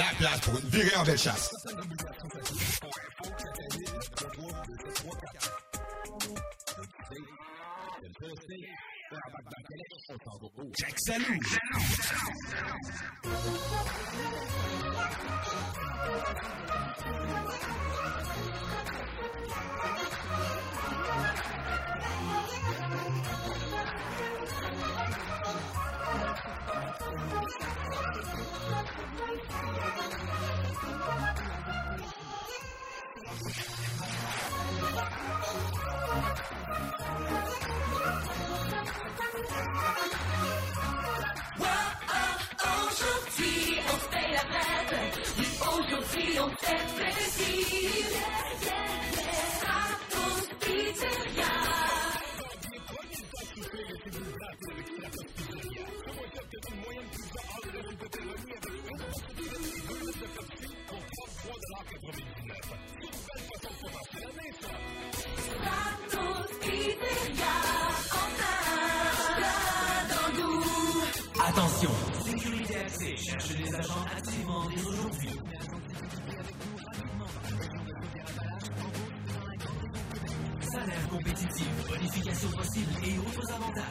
La place pour une virée en belle chasse. Check salut. Compétitif, bonification possible et autres avantages.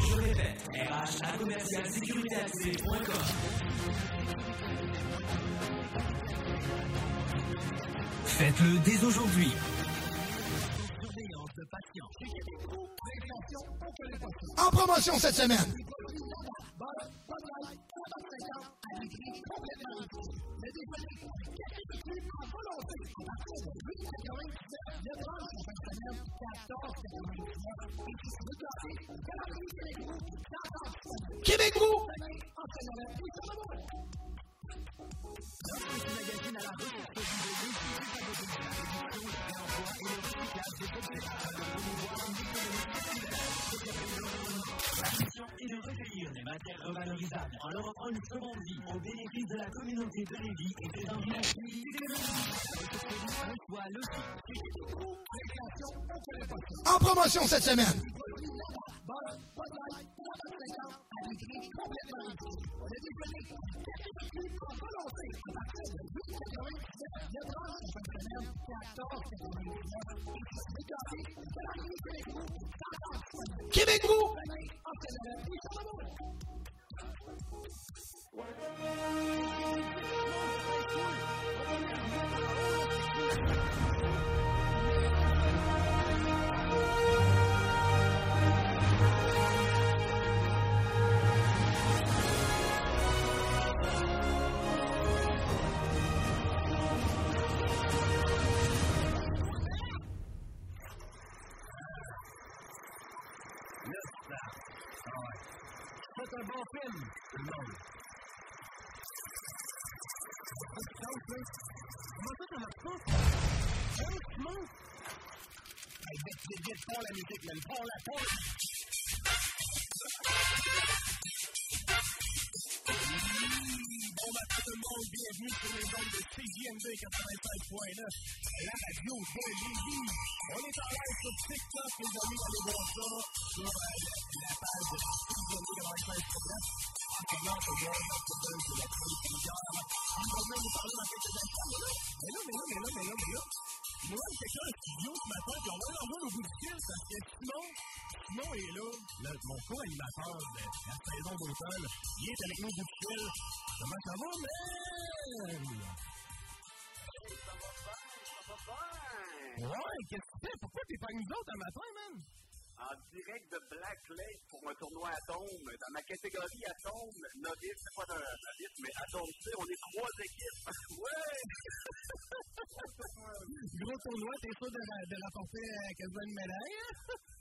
Je répète, RH à commercial. Faites-le dès aujourd'hui. En promotion cette semaine. Québec Brou. et de recueillir des matières revalorisables en leur offrant une seconde vie au bénéfice de la communauté de Lévis et des logique. En promotion cette semaine. Québec Brou. C'est Simon, est là, le, mon co-animateur de la saison d'automne. Il est avec nous du fil. Comment ça va, man? Ouais, qu'est-ce que tu fais? Pourquoi t'es pas avec nous autres un matin, man? En direct de Black Lake pour un tournoi Atome. Dans ma catégorie Atome, novice, c'est pas un novice, mais Atome C, on est trois équipes. ouais! Gros tournoi, t'es sûr de, de rapporter euh, quasiment une médaille?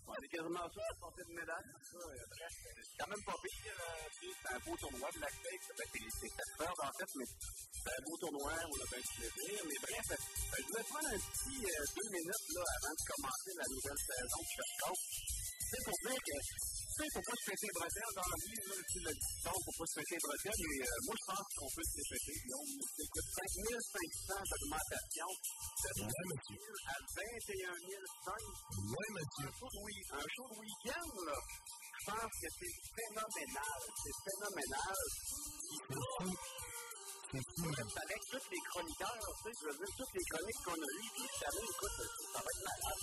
On est quasiment sûr de porter une médaille. Euh, bref, c'est quand même pas pire. euh, C'est un beau tournoi, Black Lake. Ben, c'est c'est sept heures en fait, mais c'est un beau tournoi, on a bien plaisir. Mais bref, euh, je voulais prendre un petit euh, deux minutes là, avant de commencer la nouvelle saison de Shercock. C'est pour dire que, tu sais, faut pas se péter les bretelles dans la vie, là, tu le dis, donc, faut pas se péter les bretelles, mais euh, moi, je pense qu'on peut se les péter. Là, on écoute 5500 d'augmentation de Ouais, monsieur. à 21 500. Ouais, monsieur. Un show de un show de week-end, là, je pense que c'est phénoménal. C'est phénoménal. C'est. C'est fou, man. Avec tous les chroniqueurs, tu sais, je veux dire, toutes les chroniques qu'on a eues, puis cette année, écoute, ça va être malade.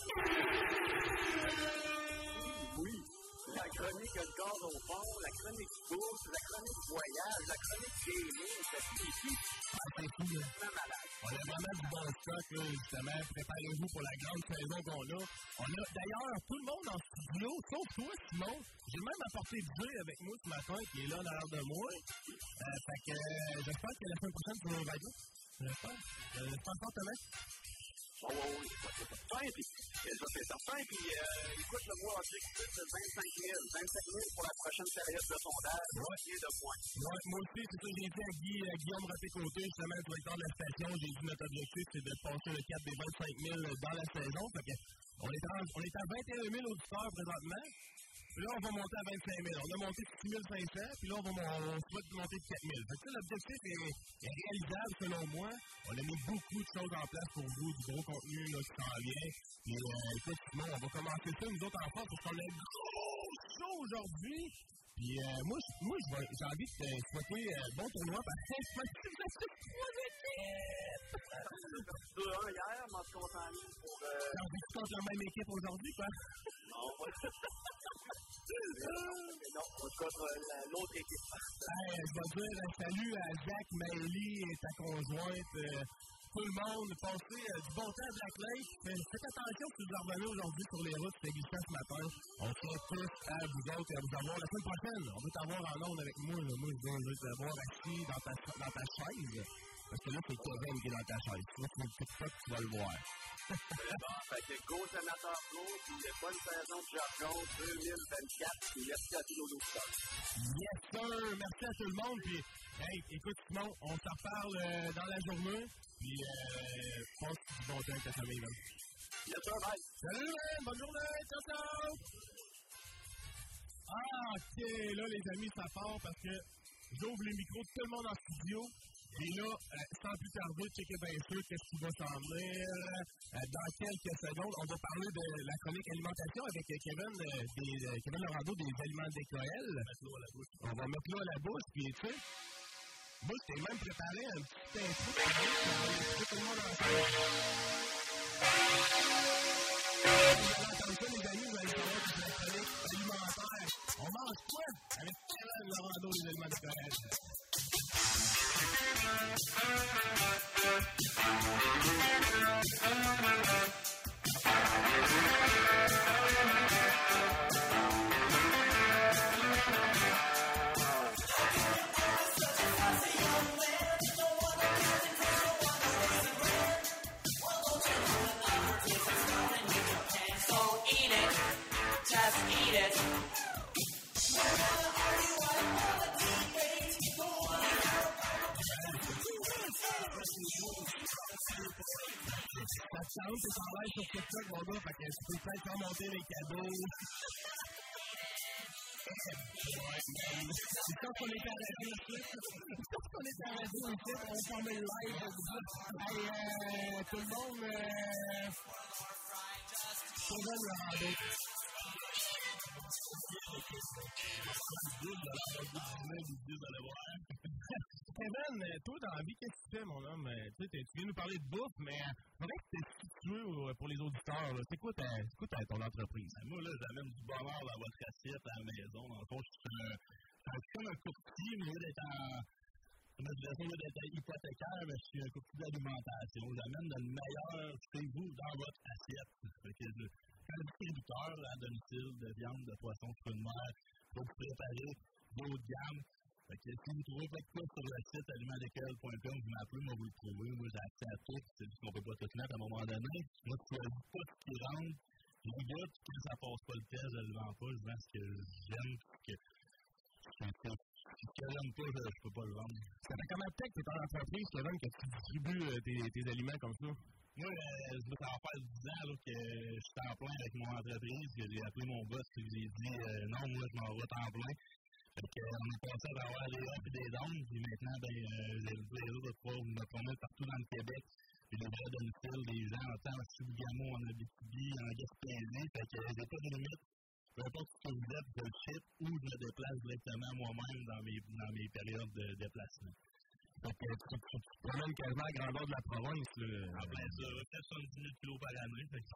La chronique Le gaz au fond, la chronique bourse, la chronique voyage, la chronique gaming, c'est ici, Ah, c'est fou, là. c'est malade. On a vraiment du bon stock, là, justement. Préparez-vous pour la grande saison qu'on a. On a d'ailleurs tout le monde en studio, sauf toi, Simon. J'ai même apporté Jay avec nous ce matin, qui est là derrière de moi. Euh, fait que euh, j'espère que la semaine prochaine, tu vas être là. J'espère. Euh, J'espère fortement. Oh, oui, oui, c'est certain, puis euh, ça c'est certain, puis euh, écoute, le mois objectif, c'est 25 000, 25 000 pour la prochaine période de sondage, moitié de points. Ouais, moi aussi, c'est ça, j'ai dit à, Guy, à Guillaume Raté-Côté, justement, le directeur de la station, j'ai dit notre objectif, c'est de passer le cap des 25 000 dans la saison. Fait que on est, en- on est à 21 000 auditeurs présentement. Puis là, on va monter à 25 000. On a monté de 6 500, puis là, on, va, on souhaite monter de 4 000. Fait que l'objectif est, est réalisable selon moi. On a mis beaucoup de choses en place pour vous, du gros contenu là, qui s'en vient. Puis, euh, Simon, on va commencer ça, nous autres, en France, parce qu'on a un gros show aujourd'hui. Puis, euh, moi, je- moi je j'ai envie de te souhaiter euh, bon tournoi parce que je toutes trois équipes. 2-1 hier, mais tout cas, on s'enligne pour... Euh, T'as envie de la même équipe aujourd'hui, quoi. non, mais non, on se contre la- l'autre équipe. Je vais dire un salut à Jacques, Maëlie et ta conjointe. euh, tout le monde, passez euh, du bon temps à Black Lake. Faites attention si vous revenez aujourd'hui sur les routes, c'est glissant ce matin. On tient tous à vous autres à vous avoir la semaine prochaine. On veut t'avoir en ondes avec moi. Moi, je veux t'avoir assis dans ta, dans ta chaise. Parce que là, c'est Kevin qui est dans ta chaise. Là, sur le TikTok, tu vas le voir. Bon, fait que go sénateur Flo, puis bonne saison de jargon 2024, puis merci à tous nos auditeurs. Yes, sir! Merci à tout le monde. Puis, hey, écoute, Simon, on s'en reparle euh, dans la journée. Puis, euh, passe du bon temps avec ta famille, man. Yes, sir, bye. Salut, man! Bonne journée! Ciao, ciao! Ah, ok, là, les amis, ça part parce que j'ouvre les micros de tout le monde en studio. Et là, euh, sans plus tarder, checker bien sûr qu'est-ce qui va s'en venir. Euh, dans quelques secondes, on va parler de la chronique alimentation avec euh, Kevin, des, Kevin Lorando des aliments d'Écoël. On va mettre l'eau à la bouche, puis tu sais, moi, je t'ai même préparé un petit intro tout le monde ensemble. Les amis, vous allez savoir que c'est la chronique alimentaire. On mange quoi avec Kevin Lorando des aliments d'Écoël? So Ça te chante, t'es en live sur TikTok, mon gars, fait que tu peux peut-être faire monter les cadeaux. C'est quand qu'on est à la radio ici. C'est quand qu'on est à la radio ici, on s'en met live. Hey, euh, tout le monde, euh, Kevin Lorando. Kevin, euh, toi, dans la vie, qu'est-ce que tu fais, mon homme? Euh, Tu viens nous parler de bouffe, mais euh, faudrait que tu t'es situé pour les auditeurs. C'est quoi, ta, quoi ta- ton entreprise? Ben, moi, là, j'amène du bonheur dans votre assiette à la maison. Dans le je suis comme un courtier, mais d'être en. Comment d'être hypothécaire, ben, je suis un courtier d'alimentation. J'amène le meilleur chez vous dans votre assiette. Je, suis un distributeur à domicile de viande, de poisson, de fruits de mer, pour préparer vos de gamme. Fait que si vous trouvez de quoi sur le site alimentdécal.com, vous m'appelez, moi vous le trouvez. Moi j'ai accès à tout. C'est juste qu'on peut pas tout mettre à un moment donné. Moi, je choisis pas ce qui rentre. Je goûte, quand ça passe pas le test, je le vends pas. Je vends ce que j'aime, que, que j'aime pas, je, je peux pas le vendre. Ça fait combien de temps que t'es en entreprise, Kevin, que tu distribues euh, tes, tes aliments comme ça? Moi, euh, je ça va faire 10 ans là, que je suis en plein avec mon entreprise, que j'ai appelé mon boss et j'ai dit euh, non, moi je m'en vais en plein. Que, on est passé à avoir des ups et des downs, puis maintenant, ben, j'ai le plaisir de pouvoir me promener partout dans le Québec. Puis les vrais domiciles, des gens en temps, sur Gamo, en Abitibi, en Gaspésie. Fait que euh, j'ai pas de limite. Peu importe ce que vous êtes, je le ship ou je me déplace directement moi-même dans mes, dans mes périodes de déplacement. Que tu, te promènes quasiment à grandeur de la province. Là. En plein ça, fait 70 000 kilos par année. Fait que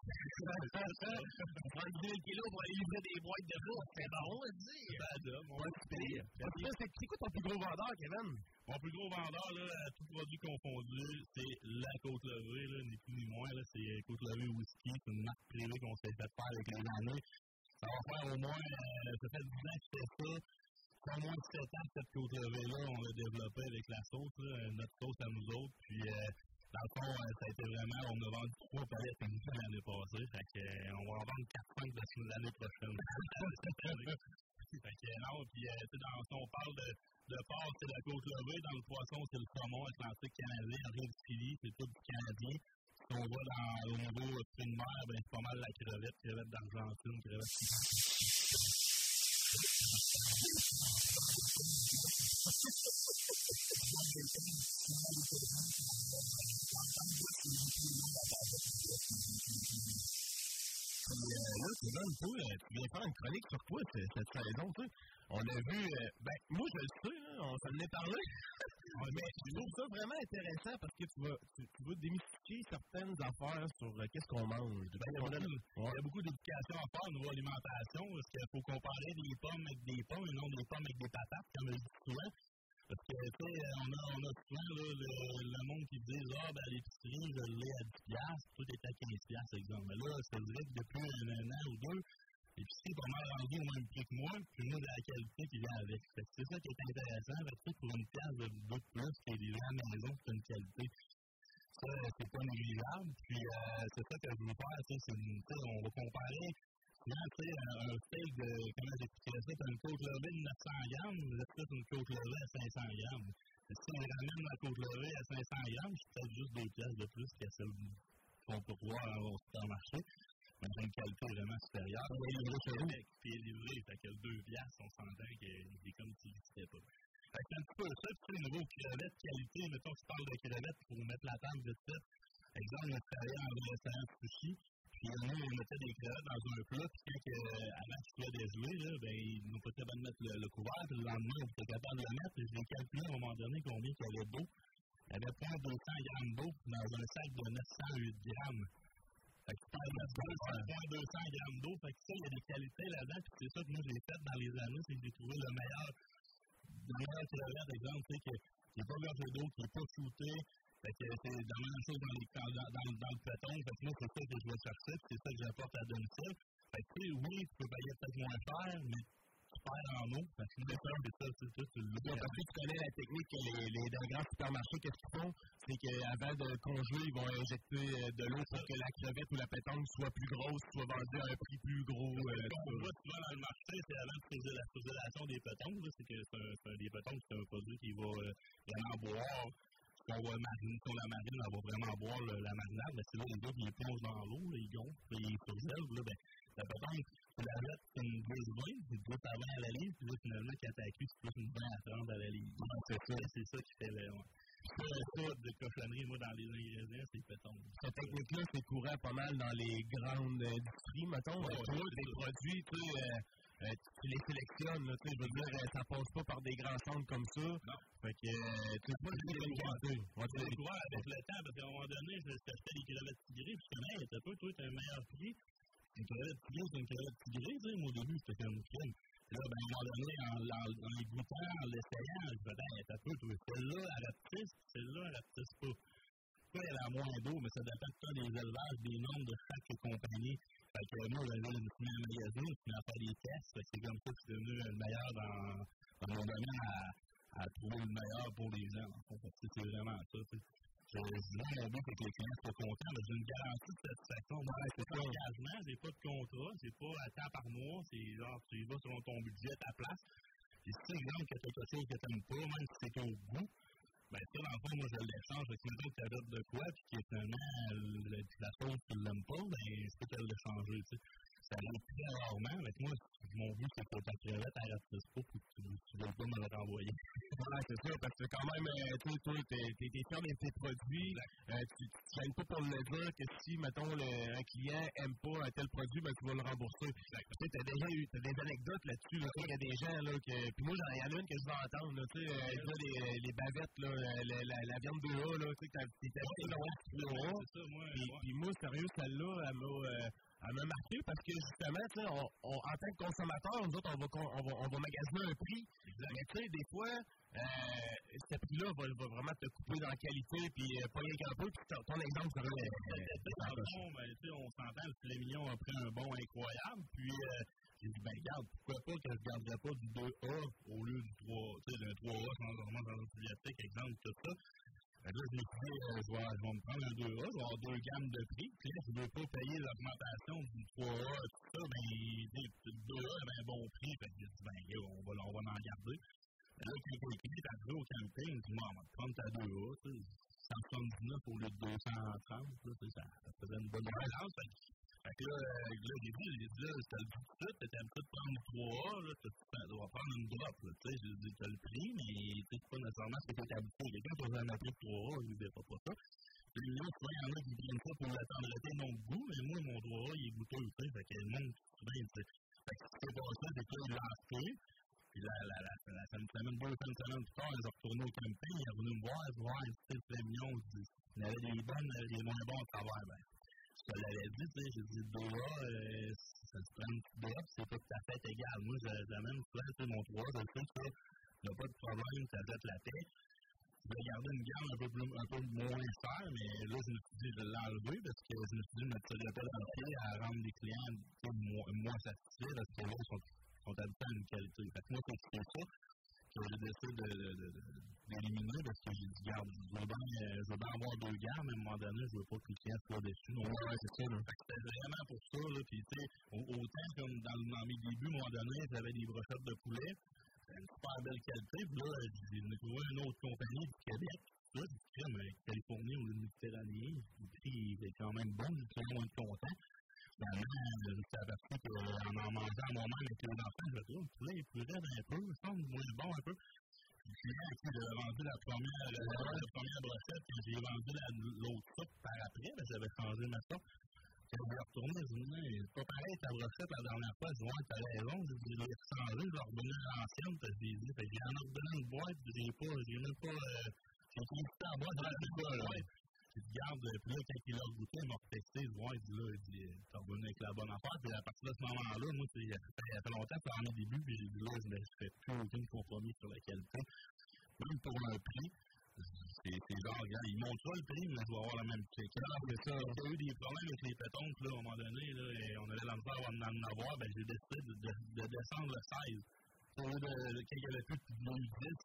On prend 10 000 kilos pour aller livrer des boîtes de bouffe. C'est bon, on va dire. c'est ça, mon là, C'est quoi ton plus gros vendeur, Kevin? Mon plus gros vendeur, là, à tout produit confondu, c'est la Côte Levée, là, ni plus ni moins. Là, c'est Côte Levée Whisky. C'est une marque privée qu'on s'est fait faire avec les années. Ça va faire au moins, euh, ça fait 10 ans que je fais ça. Au moins 7 ans cette Côte Levée-là, on l'a développée avec la sauce, là, notre sauce à nous autres. Puis, euh, dans le fond, euh, ça a été vraiment, on a vendu trois palettes comme ça l'année passée. Fait que, euh, on va en vendre 4-5 de suite l'année prochaine. fait que, non, puis, euh, tu sais, dans, si on parle de, de porc, c'est la côte levée. Dans le poisson, c'est le saumon atlantique canadien, rien de Chili, c'est tout du canadien. Si on va dans, au niveau de mer, ben, c'est pas mal la crevette, crevette d'Argentine, crevette Là, euh, tu viens faire une chronique sur toi cette saison, tu sais. On a vu, euh, ben, moi, je le sais, hein, on s'en est parlé. mais je trouve ça vraiment intéressant parce que tu vas, tu, tu vas démystifier certaines affaires sur euh, qu'est-ce qu'on mange. Ben, y a a beaucoup d'éducation à faire au niveau alimentation, parce qu'il faut comparer des pommes avec des pommes et non des pommes avec des patates, comme je dis souvent. Parce que, tu sais, on a, on a souvent là, le, le monde qui dit Ah, ben, l'épicerie, je l'ai à 10$, piastres, tout est à 15$, exemple. Mais là, c'est vrai que depuis un an ou deux, l'épicerie est pas mal rendu au même prix que moi, puis moi, de la qualité qui vient avec. C'est ça qui est intéressant, parce que pour une pièce de de plus que les gens à la maison, c'est une qualité. Ça, c'est pas négligeable. Puis, euh, c'est ça que je veux faire, on va comparer. Souvent, tu sais, un, steak de, comment j'expliquerais ça, t'as une côte levée de 900 grammes, peut-être une côte levée à 500 grammes. Et si on ramène la côte levée à 500 grammes, c'est peut-être juste des pièces de plus que celles qu'on peut voir au supermarché. C'est une qualité vraiment supérieure. Et le Québec, puis est livré, fait que deux pièces, on s'entend qu'il est comme s'il n'existait pas. Fait que c'est un petit peu ça, puis au niveau crevettes, qualité, mettons, tu parles de crevettes pour mettre la table vite fait. Exemple, on a travaillé en restaurant sushi, puis nous, on mettait des crevettes dans un plat, puis quand, euh, avant qu'il soit déjoué, là, ben, ils nous pas de mettre le, le couvert, puis le lendemain, on était capable de le mettre, puis j'ai calculé à un moment donné combien il y avait d'eau. Il y avait pas 200 grammes d'eau dans un sac de 908 grammes. Fait que tu parles de 200, 200 grammes d'eau, fait que ça, il y a des qualités là-dedans, puis c'est ça que moi j'ai fait dans les années, c'est que j'ai trouvé le meilleur, le meilleur crevette, exemple, tu sais, qui n'est pas gorgé d'eau, qui n'est pas shooté, fait que c'est la même chose dans, les, dans, dans, dans le péton. Fait que moi, c'est ça que je vais chercher, c'est ça que j'apporte à domicile. Fait que, tu sais, oui, tu peux payer peut-être moins cher, mais perds en eau. Fait que c'est c'est ça, c'est Ouais, Parce que tu connais la technique que les, les, dans les grands supermarchés, qu'est-ce qu'ils font? C'est qu'avant de congeler, ils vont injecter euh, de l'eau pour que la crevette ou la pétanque soit plus grosse, soit vendue à un prix plus gros. euh, Ce qu'on tout ça. voit souvent dans le marché, c'est avant de poser la congélation des là, c'est que des pétons, c'est un produit qui va euh, vraiment boire. Qu'on va mariner sur la marine, elle va vraiment boire le- la marinade, mais c'est là, les autres, ils plongent dans l'eau, ils gonflent, ils surgèlent, là, ben, la pétanque, tu la jettes c'est une 10-20, c'est 10 à 20 à la livre, puis là, finalement, quand t'as cuit, c'est une 20 à 30 à la livre. c'est ça, c'est ça qui fait le. Ça, ça, de cochonnerie, moi, dans les ingrédients, c'est pétanque. Cette technique-là, c'est courant pas mal dans les grandes industries, mettons. Ouais, Euh, des produits, tu sais, euh, euh, tu les sélectionnes, là, tu sais, je veux dire, euh, ça passe pas par des grands centres comme ça. Non. Fait que, euh, tu sais, pas C'est des le vois avec le temps, parce qu'à un moment donné, je t'achetais des crevettes tigrées, puis je connais, t'as peu, toi, t'as un meilleur prix. Une tigrée, c'est une crevette tigrée, tu sais, au début, c'était comme crème. Là, ben, à un moment donné, en, en, en les goûtant, en l'essayant, je me disais, t'as peu, toi, celle-là, elle rapetisse, celle-là, elle rapetisse pas. Pourquoi elle a moins d'eau, mais ça dépend de des élevages, des nombres de chaque compagnie. Fait que moi, j'avais une première magasin, je venais faire des tests, fait que c'est comme ça que je suis devenu le meilleur dans, dans mon domaine à, à trouver le meilleur pour les gens. En fait, c'est vraiment ça. tu sais. Mon but, c'est que les clients soient contents, mais j'ai une garantie de satisfaction. Moi, c'est pas d'engagement, j'ai pas de contrat, c'est pas à temps par mois, c'est genre, tu y vas selon ton budget, ta place. Et si, exemple, a quelque chose que tu n'aimes pas, même si c'est au goût, ben ça, dans le fond, moi, je l'échange avec autre tablette de quoi, puis qui est finalement, le- la chose, tu l'aimes pas, ben c'est qu'elle l'a changé, tu sais. Ça arrive très rarement, mais moi, mon but, c'est que ta crevette, elle reste pas, puis tu ne veux pas me la renvoyer. Ouais, c'est ça, parce que quand même, euh, tu sais, toi, t'es fier de tes produits, euh, tu tu gênes pas pour le dire que si, mettons, le- un client aime pas un tel produit, ben, tu vas le rembourser. Tu sais, t'as déjà eu des anecdotes là-dessus, là, tu sais, il y a des gens, là, que, puis moi, il y en a une que je veux entendre, là, tu sais, euh, les, les bavettes, là, la, viande de A, là, tu sais, que t'as- pas dans le moi, Puis, moi. puis moi, sérieux, celle-là, elle m'a, elle m'a marqué parce que justement, on, on- en tant que consommateur, nous autres, on va, on va, on va magasiner un prix. Mais tu sais, des fois, euh, ce prix-là va, va vraiment te couper dans la qualité, puis euh, pas rien qu'un peu. Puis ton, ton exemple, c'est vrai. Dans le fond, ben, tu sais, on s'entend, le filet mignon a pris un bon incroyable, puis euh, j'ai dit, ben regarde, pourquoi pas que je ne garderais pas du 2A au lieu du 3, tu sais, d'un 3A sans vraiment dans une bibliothèque, exemple, tout ça. Là, je suis dit, je, vais, je vais me prendre un 2A, je vais avoir deux gammes de prix, puis là, je ne veux pas payer l'augmentation du 3A, tout ça, ben, le 2A avait un bon prix, fait que j'ai ben, gars, on va, on va en garder. Là, quand le client est arrivé au camping, il dit, bon, on va te prendre ta 2A, tu sais, 179 au lieu de 230, là, tu sais, ça, ça faisait une bonne balance. Fait, que- là, euh, là, j'ai dit, j'ai dit, je le dis de prendre le 3A, là, tu tu vas prendre une drop, tu sais, j'ai dit, t'as le prix, mais tu sais, c'est pas nécessairement ce que t'es habitué. Quelqu'un qui a jamais pris de 3A, il ne verra pas ça. Puis là, il y en a qui prennent ça pour la de goût, mais moi, mon 3A, il est tu sais, fait le il dit, fait que ce qui s'est c'est que là, puis la, la, la, la semaine, semaine, retournés au camping, ils sont venus me voir, ils voir, bonnes, des moins bons ben, je l'avais dit, tu sais, j'ai dit, deux A, euh, ça se prend une petite drop, c'est pas tout à fait égal. Moi, je- j'amène souvent, tu sais, mon 3 je sais que il n'y a pas de problème, ça jette la paix. Je vais garder une gamme un peu, plus, un peu moins chère, mais là, je me suis dit, je vais l'enlever parce que je me suis dit, je dans le pied à rendre les clients moins, moins satisfaits parce que là, ils sont, sont habitués à une qualité. Fait que moi, c'est c'est ça que j'ai décidé de, de, de, de- d'éliminer parce que j'ai dit, garde, je veux bien, je veux bien avoir deux gammes, mais à un moment donné, je veux pas que les clients soient déçus. Donc, ouais, c'est ça, là. C'était vraiment pour ça, là. Puis, tu sais, au- autant comme dans, dans mes débuts, à un moment donné, j'avais des brochettes de poulet, une super belle qualité. Puis là, j'ai trouvé une autre compagnie du Québec. Là, dit, Crème, euh, Californie ou le Méditerranée, le prix il est quand même bon, j'ai très moins content. Finalement, je me suis aperçu qu'en en mangeant moi-même avec les enfants, je me dis, oh, le poulet est plus raide un peu, il semble moins bon un peu. Puis sais, j'avais vendu la première, la, la première brochette, puis j'ai vendu la- l'autre soupe par après, ben, j'avais changé ma soupe. Je vais retourner, je me dis, mais pas pareil ta brochette la dernière fois, je dis, ouais, t'as raison, je l'ai changé, je vais revenir à l'ancienne, parce que j'ai dit, que j'ai en ordonné une boîte, j'ai pas, j'ai même pas, euh, j'ai commencé en boîte, j'en ai pas, là. Puis je garde, puis là, quand il a goûté, il m'a je vois, il dit, là, il dit, t'es revenu avec la bonne affaire, puis à partir de ce moment-là, moi, il y a fait il longtemps, puis en mes débuts, puis j'ai dit, là, je ne fais plus aucun compromis sur la qualité. Même pour un prix, c'est c'est genre, regarde, ils montent pas le prix, mais je vais avoir la même c'est ça, il y a eu des problèmes avec les pétonques, là, à un moment donné, là, et on allait dans le faire, on en avoir, ben, j'ai décidé de, de, de descendre le 16. Au lieu de, il y avait plus de U10,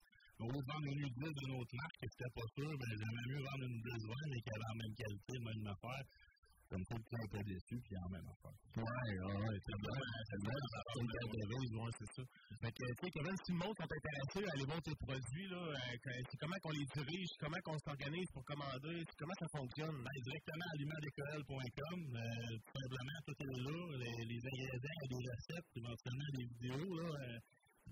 lieu de vendre une U10 d'une autre marque, que c'était pas sûr, ben, j'aimais mieux vendre une 10 mais qui avait la même qualité, même affaire. Comme ça, le client un peu déçu, puis en même affaire. Ouais, ouais, c'est bien, c'est bien, carte de vise, ouais, c'est ça. Fait que, tu sais, Kevin, si le monde sont intéressés à aller voir tes produits, là, euh, c'est comment qu'on les dirige, comment qu'on s'organise pour commander, comment ça fonctionne? Ben, directement à alimentdécolle.com, euh, tout simplement, tout est là, les, ingrédients, des recettes, éventuellement des vidéos, là, euh,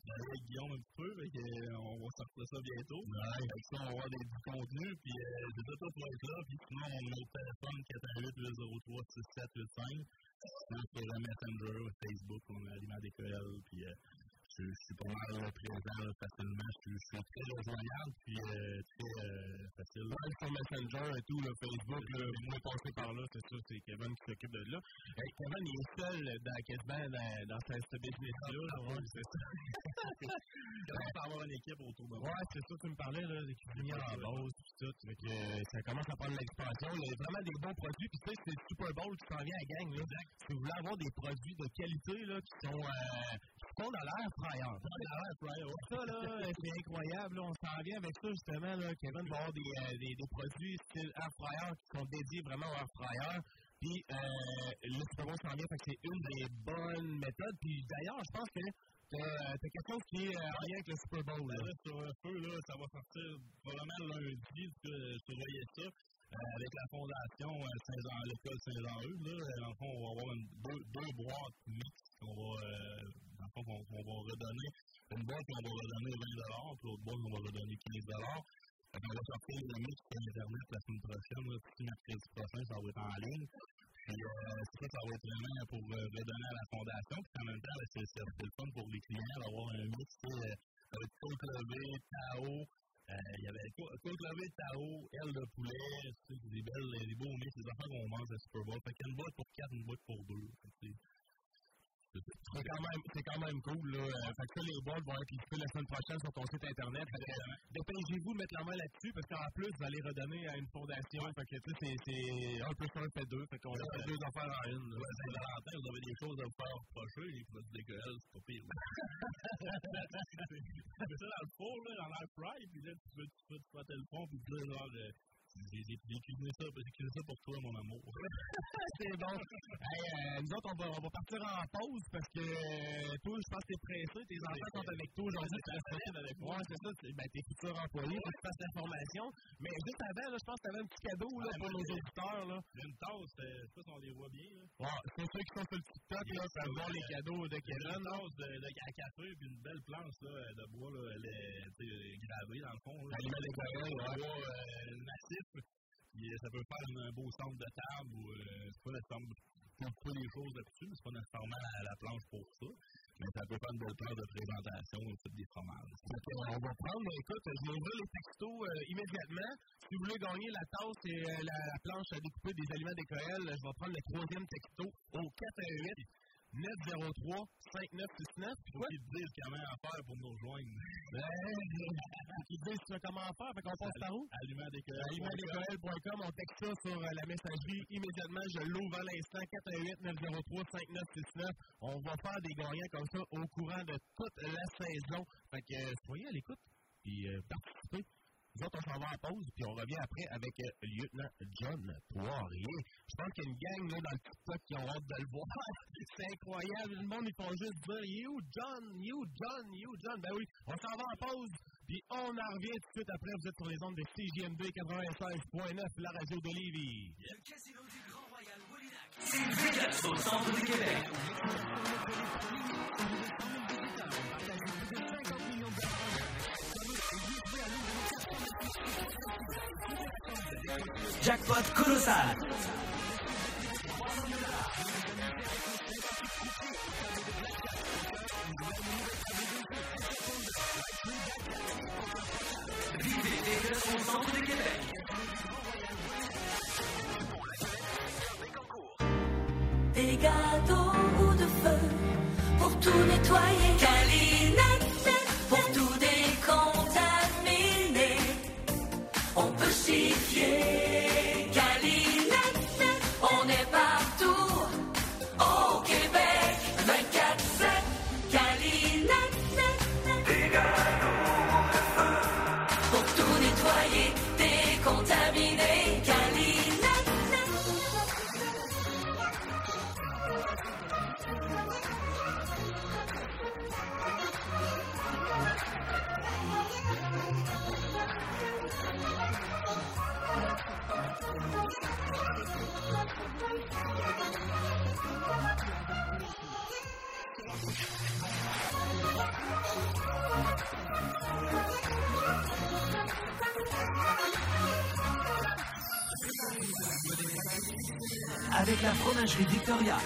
avec Guillaume un peu, euh, on va sortir ça bientôt. Ouais. Que ça, on va avoir des, du contenu, puis c'est ça, tout pour être là. Puis sinon, mon numéro de téléphone, 418 803 6785. Sinon, sur le Messenger, Facebook, on a Aliment DKL, puis euh, je, je suis pas mal présent là, facilement. Je, je suis très rejoignable, puis euh, très euh, facile. Ouais, sur Messenger et tout, le Facebook, là, moi passé par là, c'est ça, c'est Kevin qui s'occupe de là. Kevin, il est seul dans, quasiment dans, dans ce, business-là. là, ouais, c'est ça. commence à avoir une équipe autour de moi. Ouais, c'est ça, tu me parlais, là, des cuisiniers en base, tout. Fait que euh, ça commence à prendre l'expansion. Il y a vraiment des bons produits, puis tu sais, c'est Super Bowl qui s'en vient à gang, là. Si vous voulez avoir des produits de qualité, là, qui sont, euh, qui sont dans l'air Ça, là, c'est incroyable, là. On s'en vient avec ça, justement, là. Kevin va avoir des, euh, des, des produits style air fryer qui sont dédiés vraiment au air fryer. Puis, euh, le Super Bowl s'en vient, c'est une des bonnes méthodes. Puis, d'ailleurs, je pense que t'as t'as quelque chose qui est euh, en lien avec le Super Bowl, là. Là, sur un feu, là, ça va sortir probablement lundi, que je surveillais ça. Euh, avec la fondation euh, Saint-Jean, l'école Saint-Jean-Eudes, là, euh, dans le fond, on va avoir une, deux, deux boîtes mixtes qu'on va, euh, dans le fond, on, on, va redonner une banque, on va redonner 20 puis l'autre banque, on va redonner 15 on va sortir le mix sur Internet la semaine prochaine, puis mercredi prochain, ça va être en ligne. Puis euh, ça, ça va être vraiment pour euh, redonner à la fondation. Puis en même temps, c'est le fun pour les clients d'avoir un mix euh, avec Côte Levée, Tao. Il y avait Côte Levée, Tao, Elle de Poulet, des belles, des beaux mix, des affaires qu'on mange à Super Bowl. Fait qu'il y a une boîte pour 4, une boîte pour 2. C'est quand même, c'est quand même cool, là. Euh, Fait que les boîtes vont être listées la semaine prochaine sur ton site internet. Fait que, euh, dépêchez-vous de mettre la main là-dessus, parce qu'en plus, vous allez redonner à une fondation. Fait que, tu sais, c'est- c'est un plus un fait deux. Fait qu'on a fait deux affaires en une. Ouais, Saint-Valentin, vous avez des choses à vous faire reprocher, les produits d'école, c'est pas pire. tu mets ça dans le four, là, dans l'air fry, puis là, tu peux, tu tu peux le fond, puis là, genre, euh, j'ai ça, j'ai ça pour toi, mon amour. c'est bon. Hey, euh, nous autres, on va, on va partir en pause parce que euh, toi, je pense que t'es pressé. Tes enfants sont avec toi aujourd'hui. Tu avec moi. c'est ça. Ben, tes futurs employés, tu fasses l'information. Mais juste avant, là, je pense que t'avais un petit cadeau là, pour nos auditeurs. Là. Une tasse, je sais pas si on les voit bien, là. Ouais, c'est ceux qui sont sur le TikTok, là, peuvent voir les cadeaux de Kevin. une tasse de, de à café, puis une belle planche, là, de bois, là, gravée, dans le fond, là. Ouais. bois euh, massif. Euh, ça peut faire un, beau centre de table ou euh, c'est pas nécessairement pour les choses là-dessus, c'est pas nécessairement la, la planche pour ça. Mais ça peut faire une belle planche de présentation et tout des fromages. On va prendre, écoute, je ouvrir les textos euh, immédiatement. Si vous voulez gagner la tasse et euh, la, la planche à découper des aliments d'école, je vais prendre le troisième texto au 418 903 5969. Puis Faut quoi? qu'ils te disent comment à faire pour nous rejoindre. Ils disent tu sais comment faire, fait qu'on passe par où? D'école. alimentdécoel.com, on texte ça sur euh, la messagerie immédiatement. Je l'ouvre à l'instant, 418-903-5969. On va faire des gagnants comme ça au courant de toute la saison. Fait que euh, soyez à l'écoute euh, participez. Nous autres, on s'en va en pause, puis on revient après avec euh, lieutenant John Poirier. Je pense qu'il y a une gang là, dans le TikTok qui ont hâte de le voir. C'est incroyable. Le monde, ils font juste dire You John, You John, You John. Ben oui, on s'en va en pause, puis on en revient tout de suite après. Vous êtes sur les ondes de CGMD 96.9, la radio de Lévis. Le casino du Grand Royal. C'est Vegas au centre du Québec. Jackpot colossal. Vivez Vegas au centre du Québec. Des gâteaux ou de feu pour tout nettoyer. Calinette la fromagerie Victoria.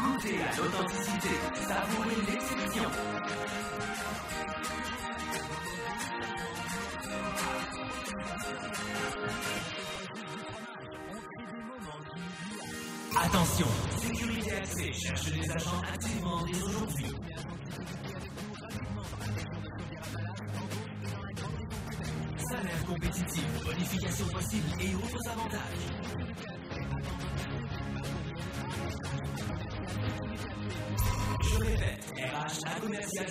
Goûtez à l'authenticité, savourez l'exception. Attention, Sécurité Accès cherche des agents activement dès aujourd'hui. Compétitif, bonification possible et autres avantages. Je répète, RH à commercial.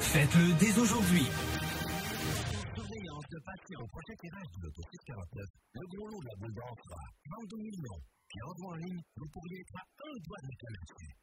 Faites-le dès aujourd'hui. Surveillance de patients au prochain tirage de l'auto 649. Le gros lot de la boule d'or sera 22 millions. Puis en en ligne, vous pourriez être à un doigt de là-dessus.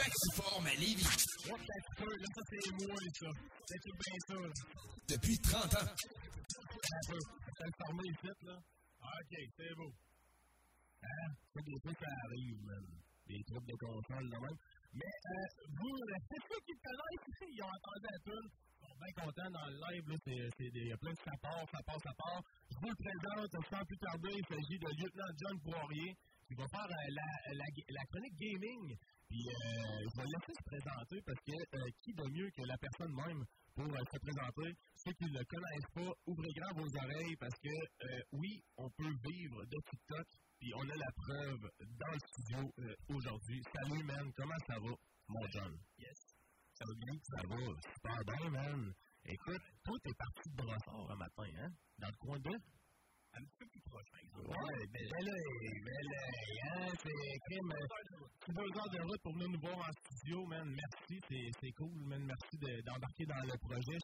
Maxiform à Lévis. Là, ça, c'est moi, ça. C'est tout bien ça. Depuis 30 ans. C'est le ici, là. OK, c'est beau. Hein? Ça, des fois, ça arrive, man. Des trucs de console, là, même. Mais, euh, vous, c'est ceux qui connaissent ici, ils ont entendu la tune. Ils sont bien contents dans le live, là. C'est, c'est des, il y a plein de ça part, ça part, ça part. Je vous le présente, sans plus tarder, il s'agit de lieutenant John Poirier, qui va faire euh, la, la, la chronique gaming. Puis, euh, je vais le laisser se présenter parce que euh, qui de mieux que la personne même pour euh, se présenter? Ceux qui ne le connaissent pas, ouvrez grand vos oreilles parce que, oui, on peut vivre de TikTok. Puis, on a la preuve dans le studio aujourd'hui. Salut, man. Comment ça va, mon John? Yes. Ça va bien? Ça va super bien, man. Écoute, toi, t'es parti de Brossard un matin, hein? Dans le coin de? Un petit peu plus proche, par exemple. Ouais, ben là, ben là, hein, c'est crime. Deux heures de route pour venir nous voir en studio, man. Merci, c'est, cool, man. Merci de- d'embarquer dans le projet.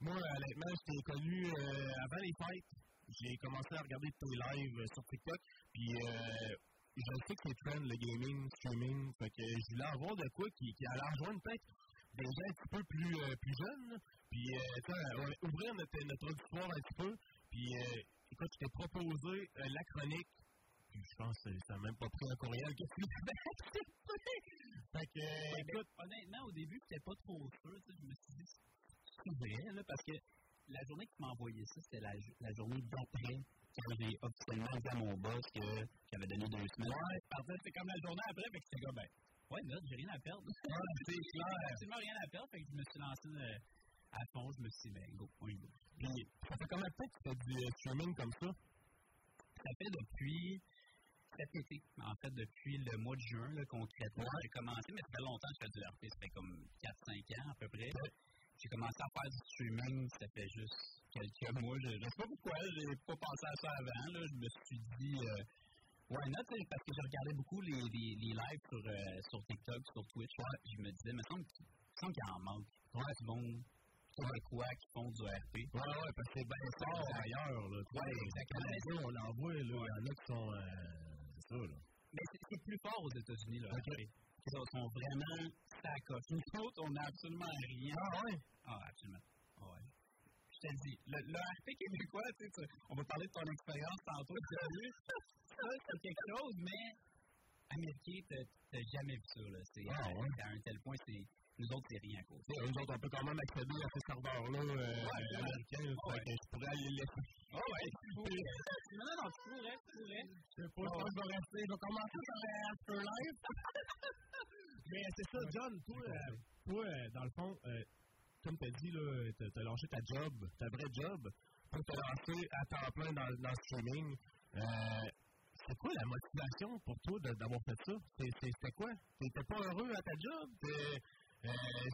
Moi, honnêtement, je t'ai connu euh, avant les fêtes. J'ai commencé à regarder tes lives euh, sur TikTok. Puis, euh, je sais que c'est trend, le gaming, streaming. Fait que je voulais avoir de quoi qui, qui allait rejoindre peut-être des gens un petit peu plus, euh, plus jeunes. Puis, euh, ouvrir notre, notre auditoire un petit peu. Puis, euh, écoute, je t'ai proposé euh, la chronique. Puis, je pense que ça n'a même pas pris un courriel que tu. Fait que, écoute, honnêtement, au début, j'étais pas trop sûr. Je me suis dit, c'est vrai, là, parce que la journée que tu m'as envoyé ça, c'était la, la journée d'après quand j'ai officiellement dit à mon boss que j'avais donné deux semaines. Ouais, parfait, c'était comme la journée après, fait que c'était comme, ben, ouais, là, j'ai rien à perdre. c'est clair. J'ai absolument rien à perdre, fait que je me suis lancé euh, à fond, je me suis dit, ben, go. Puis, ça fait combien de temps que tu fais du euh, streaming comme ça? Ça fait depuis cet été, en fait, depuis le mois de juin, là, concrètement. J'ai commencé, mais ça fait longtemps que je fais du RP, ça fait comme 4-5 ans à peu près. J'ai commencé à faire du streaming, ça fait juste quelques mois. Je ne sais pas pourquoi, j'ai pas pensé à ça avant. Là. Je me suis dit, euh, why not, parce que je regardais beaucoup les, les, les lives sur, euh, sur TikTok, sur Twitch. Je me disais, mais semble que sens qu'il en manque. Ouais, du monde québécois qui font du RP. Ouais, ouais, parce que c'est bien fort ailleurs. Là. Ouais, exactement. on l'envoie, là. Il y en a qui sont. Euh, c'est ça, là. Mais c'est plus fort aux États-Unis, le RP. Ils sont vraiment sacoches. Nous autres, on n'a absolument rien. Ah, ouais? Ah, absolument. Ah, ouais. Je te le dis, le, le RP québécois, tu sais, on va parler de ton expérience tantôt, tu as vu, ça, c'est quelque chose, mais américain, t'as jamais vu ça, là. C'est Ah, à un tel point, c'est. Nous autres, c'est rien, quoi. Tu sais, Nous autres, on peut quand même accéder à ces serveurs-là euh, américains. là, fait que Je pourrais aller les laisser. Ah ouais, tu pourrais. Non, non, non, tu pourrais, tu pourrais. Je sais pas je vais rester. Je vais commencer par Afterlife. Mais c'est ça, John. Toi, euh, toi euh, dans le fond, euh, comme tu as dit, tu as lâché ta job, ta vraie job, pour te lancer à temps plein dans, dans le streaming. Euh, c'est quoi la motivation pour toi d'avoir fait ça? C'était quoi? T'étais pas heureux à ta job? Euh,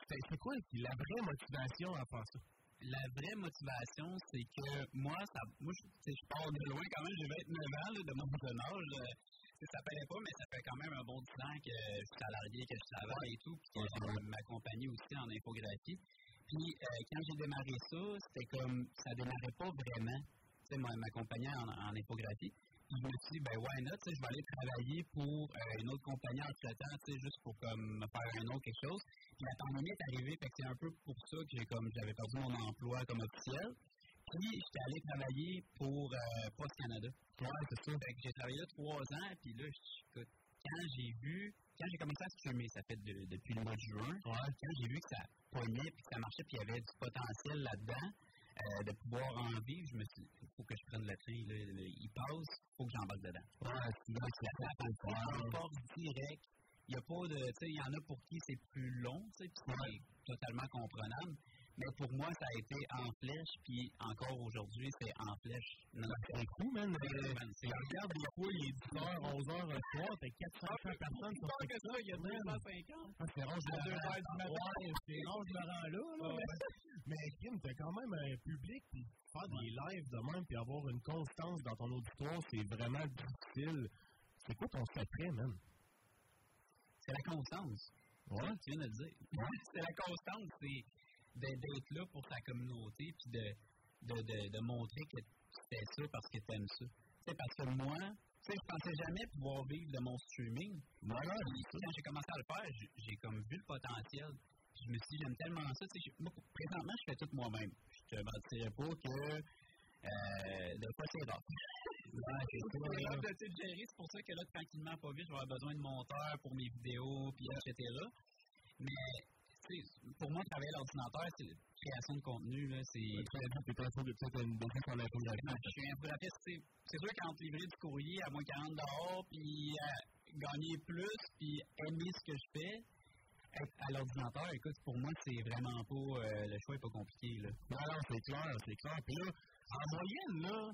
c'est quoi la vraie motivation à faire ça? La vraie motivation, c'est que moi, ça, moi je, je pars de loin quand même, j'ai 29 ans là, de mon jeune âge. euh, ça paraît pas, mais ça fait quand même un bon 10 ans que je suis salarié, que je travaille et tout, puis que je m'accompagne aussi en infographie. Puis euh, quand j'ai démarré ça, c'était comme, ça démarrait pas vraiment. Tu sais, moi, m'accompagner en, en infographie. Je me suis dit, ben why not, je vais aller travailler pour euh, une autre compagnie en temps, juste pour comme me faire un autre quelque chose. Puis la pandémie est arrivée, fait que c'est un peu pour ça que j'ai comme j'avais perdu mon emploi comme officiel. Puis j'étais allé travailler pour euh, Post Canada. Ouais, c'est ça. Fait que j'ai travaillé là trois ans, puis là, je- écoute, quand j'ai vu, quand j'ai commencé à streamer, ça fait de- depuis le mois de juin, quand j'ai vu que ça pognait, puis que ça marchait, puis il y avait du potentiel là-dedans, euh, de pouvoir en vivre, je me suis dit, il faut que je prenne le train, là, là, il passe, il faut que j'embarque dedans. Ouais, c'est la, porte directe. Il y a pas de, il y en a pour qui c'est plus long, tu sais, puis c'est totalement comprenable. Mais pour moi, ça a été en flèche, puis encore aujourd'hui, c'est en flèche. C'est fou, man. Euh, Tu regardes des fois, il est 10h, 11h le soir, t'as 400 personnes sur que ça, il y a 250. Ah, c'est rare, je me rends-. Ouais, c'est rare, je me rends là. Mais- Kim, t'as quand même un public, puis faire des lives de même, puis avoir une constance dans ton auditoire, c'est vraiment difficile. C'est quoi ton secret, man? C'est la constance. Ouais. Tu viens de le dire. c'est la constance, c'est d'être là pour ta communauté, puis de, de, de, de montrer que tu fais ça parce que tu aimes ça. Sais, parce que moi, tu sais, je pensais jamais pouvoir vivre de mon streaming. Moi, quand j'ai commencé à le faire, j'ai comme vu le potentiel. Je me suis dit, j'aime tellement ça. Moi, présentement, je fais tout moi-même. Je te mentirais pas que euh, fois, c'est rare. C'est pour ça que là, tranquillement, pas vite, je vais avoir besoin de monteurs pour mes vidéos, puis etc. Mais, pour moi, travailler à l'ordinateur, c'est la création de contenu, c'est... Ça de infographie. Je suis c'est c'est sûr qu'entre livrer du courrier à moins 40 dehors, puis euh, gagner plus, puis aimer ce que je fais, à l'ordinateur, écoute, pour moi, c'est vraiment pas... euh, le choix est pas compliqué, là. Non, non, c'est clair, c'est clair. Puis là, en moyenne, là,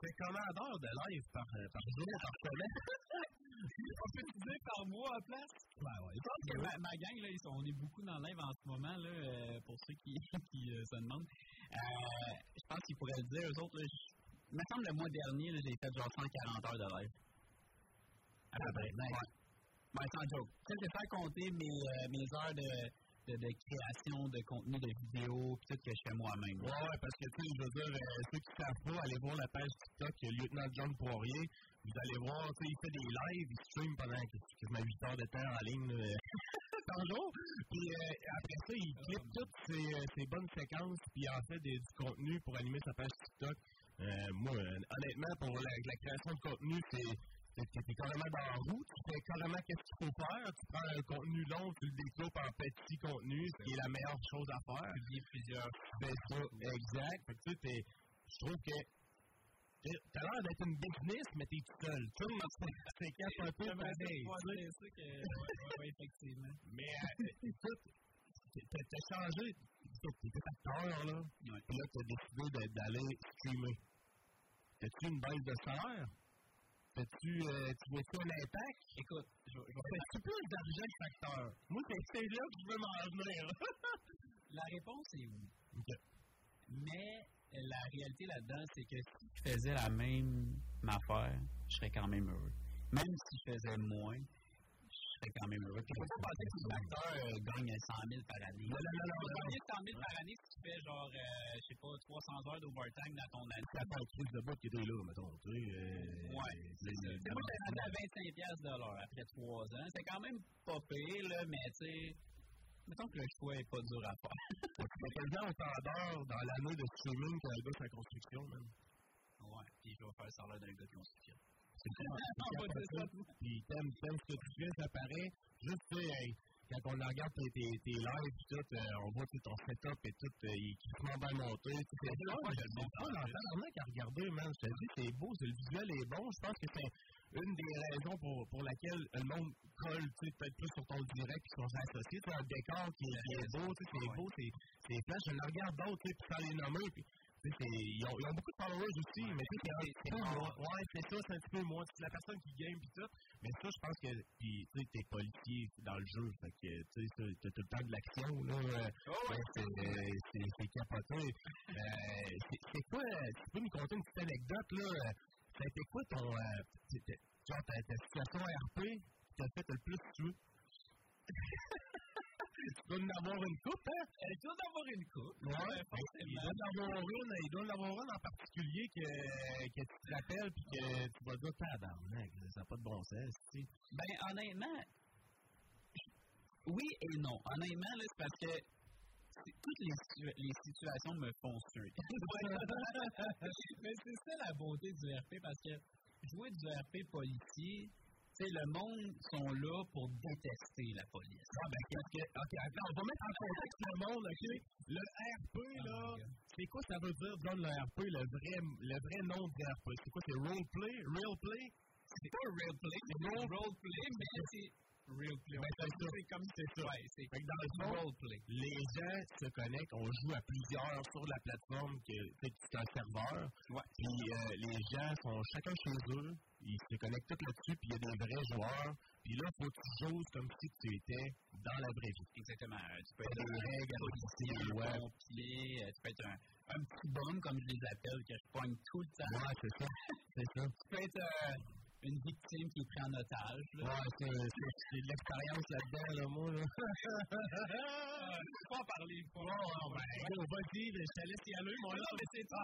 c'est combien d'heures de live par, par jour, par semaine? On peut dire par mois à place? Ben ouais. Je pense que ma, ma gang, là, ils sont, on est beaucoup dans le live en ce moment, là, euh, pour ceux qui, qui euh, se demandent. Je pense qu'ils pourraient le dire, eux autres, là, il me semble le mois dernier, j'ai fait genre 140 heures de live. À peu près. Ouais. Ben, sans joke. Ça, c'est faire compter mes, euh, mes heures de, de, de création de contenu de vidéos, tout que je fais moi-même. Ouais, ouais, parce que, tu sais, je veux dire, euh, ceux qui savent pas, allez voir la page TikTok euh, Lieutenant John Poirier. Vous allez voir, tu sais, il fait des lives, il stream pendant quasiment 8 heures de temps en ligne, là, par jour. Puis euh, après ça, il clip toutes ses, euh, ses bonnes séquences, puis il en fait des, du contenu pour animer sa page TikTok. Euh, moi, euh, honnêtement, pour la, la création de contenu, c'est. T'es carrément dans la roue, tu fais carrément qu'est-ce qu'il faut faire, tu prends un contenu long, tu le découpes en petits contenus, ce qui est la meilleure chose à faire. Publier plusieurs. C'est ça, exact. Fait que tu sais, je trouve que t'as l'air d'être une business, mais t'es tout seul. Tu sais, c'est- c'est casse un peu pareil. tu. C'est que. ouais, effectivement. Mais euh, écoute, t'as changé, t'étais acteur, là, puis là, t'as décidé d'aller streamer. T'as-tu une baisse de salaire? Euh, tu vois-tu un impact? Écoute, je, je Fais-tu plus d'argent que facteur? Moi, c'est là que je veux m'en venir. La réponse est oui. Mais la réalité là-dedans, c'est que si je faisais la même affaire, je serais quand même heureux. Même si je faisais moins, serais quand même heureux. Puis, faut pas penser que les acteurs euh, gagnent 100 000 par année. Non, non, gagner 100 000 par année si tu fais genre, euh, je sais pas, 300 heures d'overtime dans ton année. Ça fait un truc de bout qui était là, mettons. Tu sais, euh, Ouais, c'est ça. Moi, j'étais rendu à 25 piastres de l'heure après 3 ans. C'est quand même pas pire, là, mais tu sais, mettons que le choix est pas dur à faire. C'est quasiment au standard dans l'année de streaming qu'un gars fait la construction, même. Ouais, puis je vais faire ça l'air d'un gars de construction. Ça. Ça. Puis t'aimes, ce que tu fais, ça paraît. Juste, hey, quand on regarde tes, tes, tes lives, tout, euh, on voit tout ton setup et tout, euh, il est crissement bien monté. C'est là, c'est bon. Ah, l'entendre à regarder, man. Je te dis, c'est beau, le visuel est bon. Je pense que c'est une des raisons pour, pour laquelle le monde colle, tu sais, peut-être plus sur ton direct puis sur ses associés. Tu sais, un décor qui est, beau, tu sais, c'est beau, c'est, flash. Je le regarde d'autres, puis sans les nommer, puis ils, ont, ils ont beaucoup de followers aussi, mais tu sais, c'est un peu moi. Ouais, c'est ça, c'est un petit peu moi. C'est la personne qui game pis tout. Mais ça, je pense que, tu sais, t'es policier dans le jeu, fait que, tu sais, t'as tout le temps de l'action, là. euh, ouais, c'est, euh, c'est, c'est capoté. Euh, c'est, c'est quoi, tu peux nous conter une petite anecdote, là? Ça a été quoi ton, euh, genre, ta, ta situation RP qui t'a fait le plus tuer? tu dois en avoir une coupe, hein? Tu dois en avoir une coupe. Ouais, il doit en avoir une, il doit en avoir une en particulier que, que tu te rappelles puis que tu vas dire tabarnak, ça n'a pas de bon sens, tu sais. Ben, honnêtement, oui et non. Honnêtement, là, c'est parce que toutes les, situa- les situations me font suer. Mais c'est ça la beauté du RP parce que jouer du RP policier, sais, le monde sont là pour détester la police. Ah, ben, qu'est-ce que. Ok, attends, on va mettre en contexte le monde, ok? Le RP, là, c'est quoi ça veut dire, John, le RP, le vrai, le vrai nom du RP? C'est quoi, c'est roleplay? Real play? C'est pas role play, c'est role play, mais c'est real play. Ben, c'est ça. C'est comme c'est ça. Ouais, c'est Fait que dans le les gens se connectent, on joue à plusieurs sur la plateforme que c'est un serveur. Puis euh, les gens sont chacun chez eux, ils se connectent tous là-dessus, puis il y a des vrais joueurs. Puis là, faut que tu joues comme si tu étais dans la vraie vie. Exactement. Euh, Tu peux Il être un des un pompier, euh, tu peux être un, un petit bonhomme, comme je les appelle, que je pogne tout le temps. Ouais, c'est ça. C'est ça. Tu peux être euh, une victime qui est prise en otage. Là. Ouais, c'est, de l'expérience là-dedans, là, moi, là. Faut pas en parler. Faut Ouais, ouais, ben, gros, vas-y, je te laisse y aller, moi, là. mais c'est ça.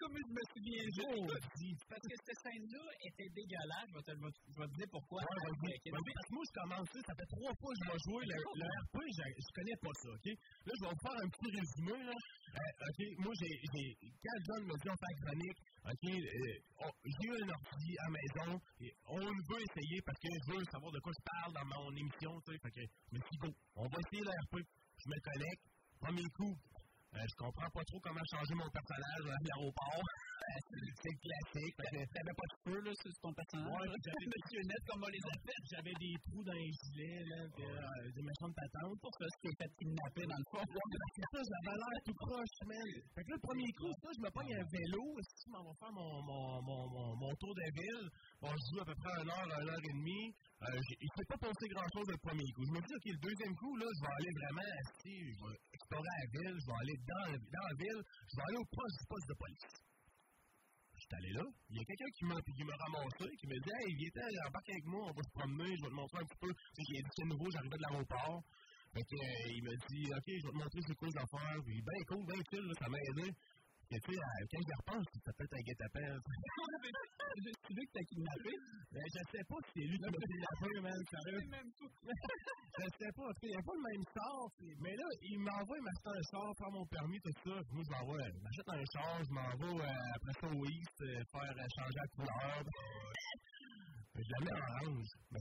Comme je me souviens juste. Parce que cette scène-là était dégueulasse. Je vais te, je vais te- je vais te dire pourquoi. Ouais, vas-y. Ok, Vas-y, parce que moi, je commence, ça fait trois fois que je vais jouer le, le RP, je, je connais pas ça, OK? Là, je vais vous faire un petit résumé, là. Euh, OK, moi, j'ai, quand John me dit on fait chronique, OK, euh, j'ai un ordi à maison, et on veut essayer parce que je veux savoir de quoi je parle dans mon émission, tu sais, fait que, je me suis dit, on va essayer le RP. Je me connecte, premier coup, euh, je comprends pas trop comment changer mon personnage à l'aéroport. c'est classique. Fait que T'avais pas de feu, là, sur ton personnage. Ouais, j'avais Monsieur Net, comme on les appelle. j'avais des trous dans les gilets, là, puis, euh, des méchantes patentes. Pour ça, t'es fait kidnapper dans le fond. Ça, j'avais l'air tout proche, man. Fait que là, le premier coup, ça, je me pogne un vélo, si je m'en vais faire mon, mon, mon, mon, mon tour de ville. Bon, je joue à peu près une heure, une heure et demie. Euh, il ne pas passé grand-chose le premier coup. Je me dis, OK, le deuxième coup, là, je vais aller vraiment assis, je vais explorer la ville, je vais aller dans, dans la ville, je vais aller au poste du poste de police. Je suis allé là. Il y a quelqu'un qui m'a qui m'a ramassé, qui me dit Hey, viens, embarque avec moi, on va se promener, je vais te montrer un petit peu. Tu sais, j'ai dit c'est nouveau, j'arrivais de l'aéroport. Fait euh, il m'a dit Ok, je vais te montrer c'est quoi les affaires. Puis, ben cool, ben chill, ça m'a aidé. Et tu sais, quand j'y repense, ça peut être un guet-apens. Tu veux que t'as kidnappé? Ben, je sais pas si c'est lui qui m'a kidnappé, man. Je sais pas, sais, il n'y a pas le même sort. Mais là, il m'envoie m'acheter un char, faire mon permis, tout ça. Moi, je m'envoie, je m'achète un char, je m'en vais euh, après ça au East, euh, faire euh, changer la couleur. je la mets en orange, ma.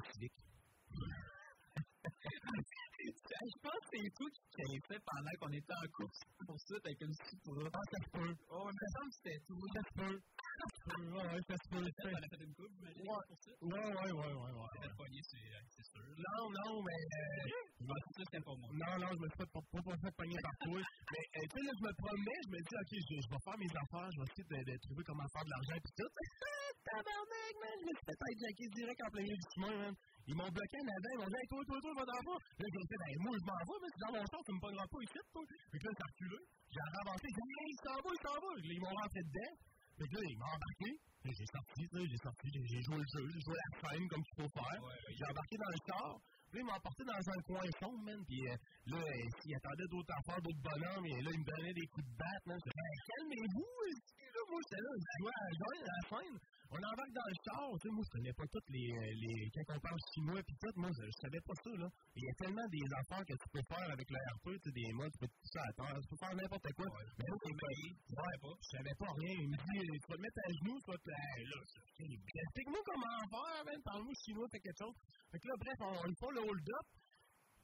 Je pense que c'est toi qui l'avais fait pendant qu'on était en course pour ça avec une Supra. Ah, ça se peut. Oh, il me semble que c'était tout. Ça se peut. Ça se peut, ouais, ça se peut. On a fait une coupe, j'imagine, Ouais. pour. Ouais, ouais, ouais, ouais, pogné, c'est euh, c'est sûr. Non, non, mais. euh, Je vais ça, c'était pas moi. Non, non, je me suis pas, pas, pas, fait pogner par toi. Mais, euh, tu sais, là, je me promenais, je me dis, OK, je, vais faire mes affaires, je vais essayer de, trouver comment faire de l'argent, puis tout. Tabarnak, man, je me suis fait hijacker direct en plein milieu du chemin, man. Ils m'ont bloqué en avant, ils m'ont dit, hey, toi, toi, toi, va t'en pas. Là, j'ai fait, ben, moi, je m'en vais, mais c'est dans mon sens, tu me pogneras pas ici, toi. Puis là, ça reculé. J'ai avancé, j'ai dit, hey, il s'en va, il s'en va. Ils m'ont rentré dedans. Fait que là, il m'a embarqué. J'ai sorti, j'ai sorti, j'ai joué le jeu, j'ai joué la scène comme il faut faire. J'ai embarqué dans le char. Puis là, il m'a emporté dans un coin sombre, man. Puis euh, là, euh, il attendait d'autres affaires, d'autres bonhommes. Et là, il me donnait des coups de batte, man. Hey, calmez-vous, là. Moi, j'étais là, je jouais à la joie, à la scène. On embarque dans le char, tu sais, moi, je connais pas toutes les, euh, les, quand on parle chinois pis tout, moi, je, je savais pas ça, là. Il y a tellement des affaires que tu peux faire avec le RP, tu sais, des modes, tu peux tout ça à terre, tu peux faire n'importe quoi. Mais c'est pas, ouais, pas, je savais pas rien. Il me dit, tu vas te mettre à genoux, tu vas te, hey, là, c'est- explique-moi comment faire, man, parle-moi chinois, fais quelque chose. Fait que là, bref, on, on fait le hold-up.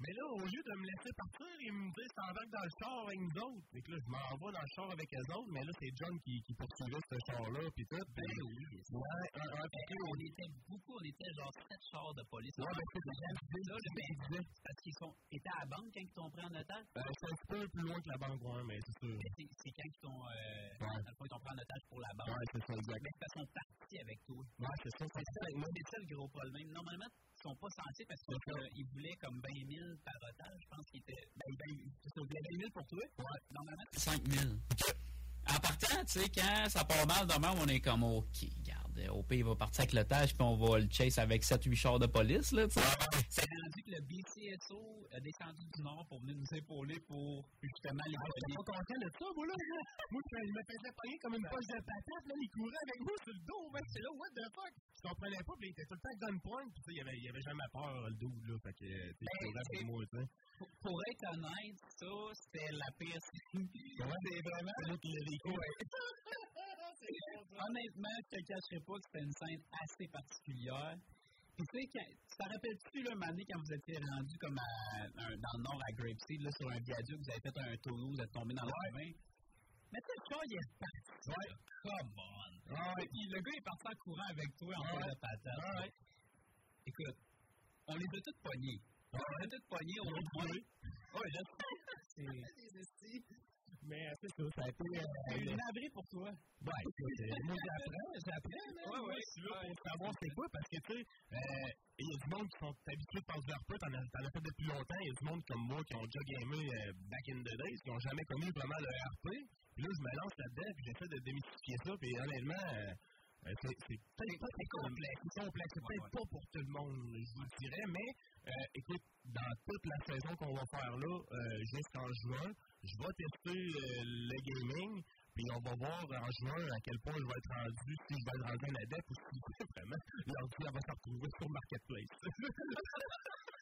Mais là, au lieu de me laisser partir, il me dit, s'embarque dans le char avec nous autres. Fait que là, je m'en vais dans le char avec eux autres, mais là, c'est John qui, qui poursuivait ce char-là, puis tout. Ben oui. Ouais, un, un, Ben, on était beaucoup, on était genre sept chars de police. Ouais, ben, c'est ça. le mec, parce qu'ils sont, étaient à la banque quand ils t'ont pris en otage. Euh, c'est un peu plus loin que la banque, ouais, mais c'est sûr. C'est c'est quand ils t'ont, euh, ils t'ont pris en otage pour la banque. Ouais, c'est ça, exact. Mais parce qu'ils sont partis avec toi. Ouais, c'est ça, c'est C'est ça. c'est ça le gros problème. Normalement, ils sont pas censés parce qu'ils voulaient comme 20 000 par otage. Je pense qu'ils étaient. Ben, ben, c'est ça, 20 000 pour toi. Ouais. Normalement, c'est 5 000. En partant, tu sais, quand ça part mal demain, on est comme, OK, garde, au pire, il va partir avec l'otage, puis on va le chase avec 7-8 chars de police, là, tu sais. C'est rendu que le BCSO a descendu du nord pour venir nous épauler pour justement les Ah, j'étais police. pas content de ça, moi, là. Moi, je il me faisait pogner comme une poche de patate, là. Il courait avec moi sur le dos, man. C'est là, what the fuck? Je comprenais pas, puis il était tout le temps gunpoint, puis tu sais, il avait, il avait jamais peur, le dos, là. Fait que, tu sais, il courait avec moi, tu sais. Pour, être honnête, ça, c'était la pire scène. C'est vraiment. C'est là qu'il a vécu. Honnêtement, je te cacherai pas que c'était une scène assez particulière. Puis tu sais, quand- tu t'en rappelles-tu, là, Mané, quand vous étiez rendu comme à, un- dans le nord à Grapeseed, là, sur un viaduc, vous avez fait un tonneau, vous êtes tombé dans le ravin? Mais tu sais, le char, il est parti. Ouais. Come on. Puis le gars est parti en courant avec toi en ouais. de patate. Ouais. Écoute, on les a tous pognés. On les a tous pognés au moins. Ouais, là, c'est. Mais euh, c'est ça, ça a été... euh, une abri pour toi. Ouais, moi j'apprends, j'apprends. Ouais, ouais, je suis là pour savoir c'est quoi, parce que tu sais, euh, il y a du monde qui sont habitués de faire du RP, t'en as, fait depuis longtemps, il y a du monde comme moi qui ont déjà gamé euh, back in the days, qui n'ont jamais connu vraiment le RP. Puis là, je me lance là-dedans, puis j'essaie de démystifier ça, puis honnêtement, c'est c'est peut-être pas très complexe. C'est complexe, c'est peut-être pas pour tout le monde, je vous le dirais, mais euh, écoute, dans toute la saison qu'on va faire là, euh, jusqu'en juin, je vais tester euh, le gaming, puis on va voir en juin à quel point je vais être rendu, si je vais être rendu un adepte ou si vraiment l'ordi elle va se retrouver sur Marketplace.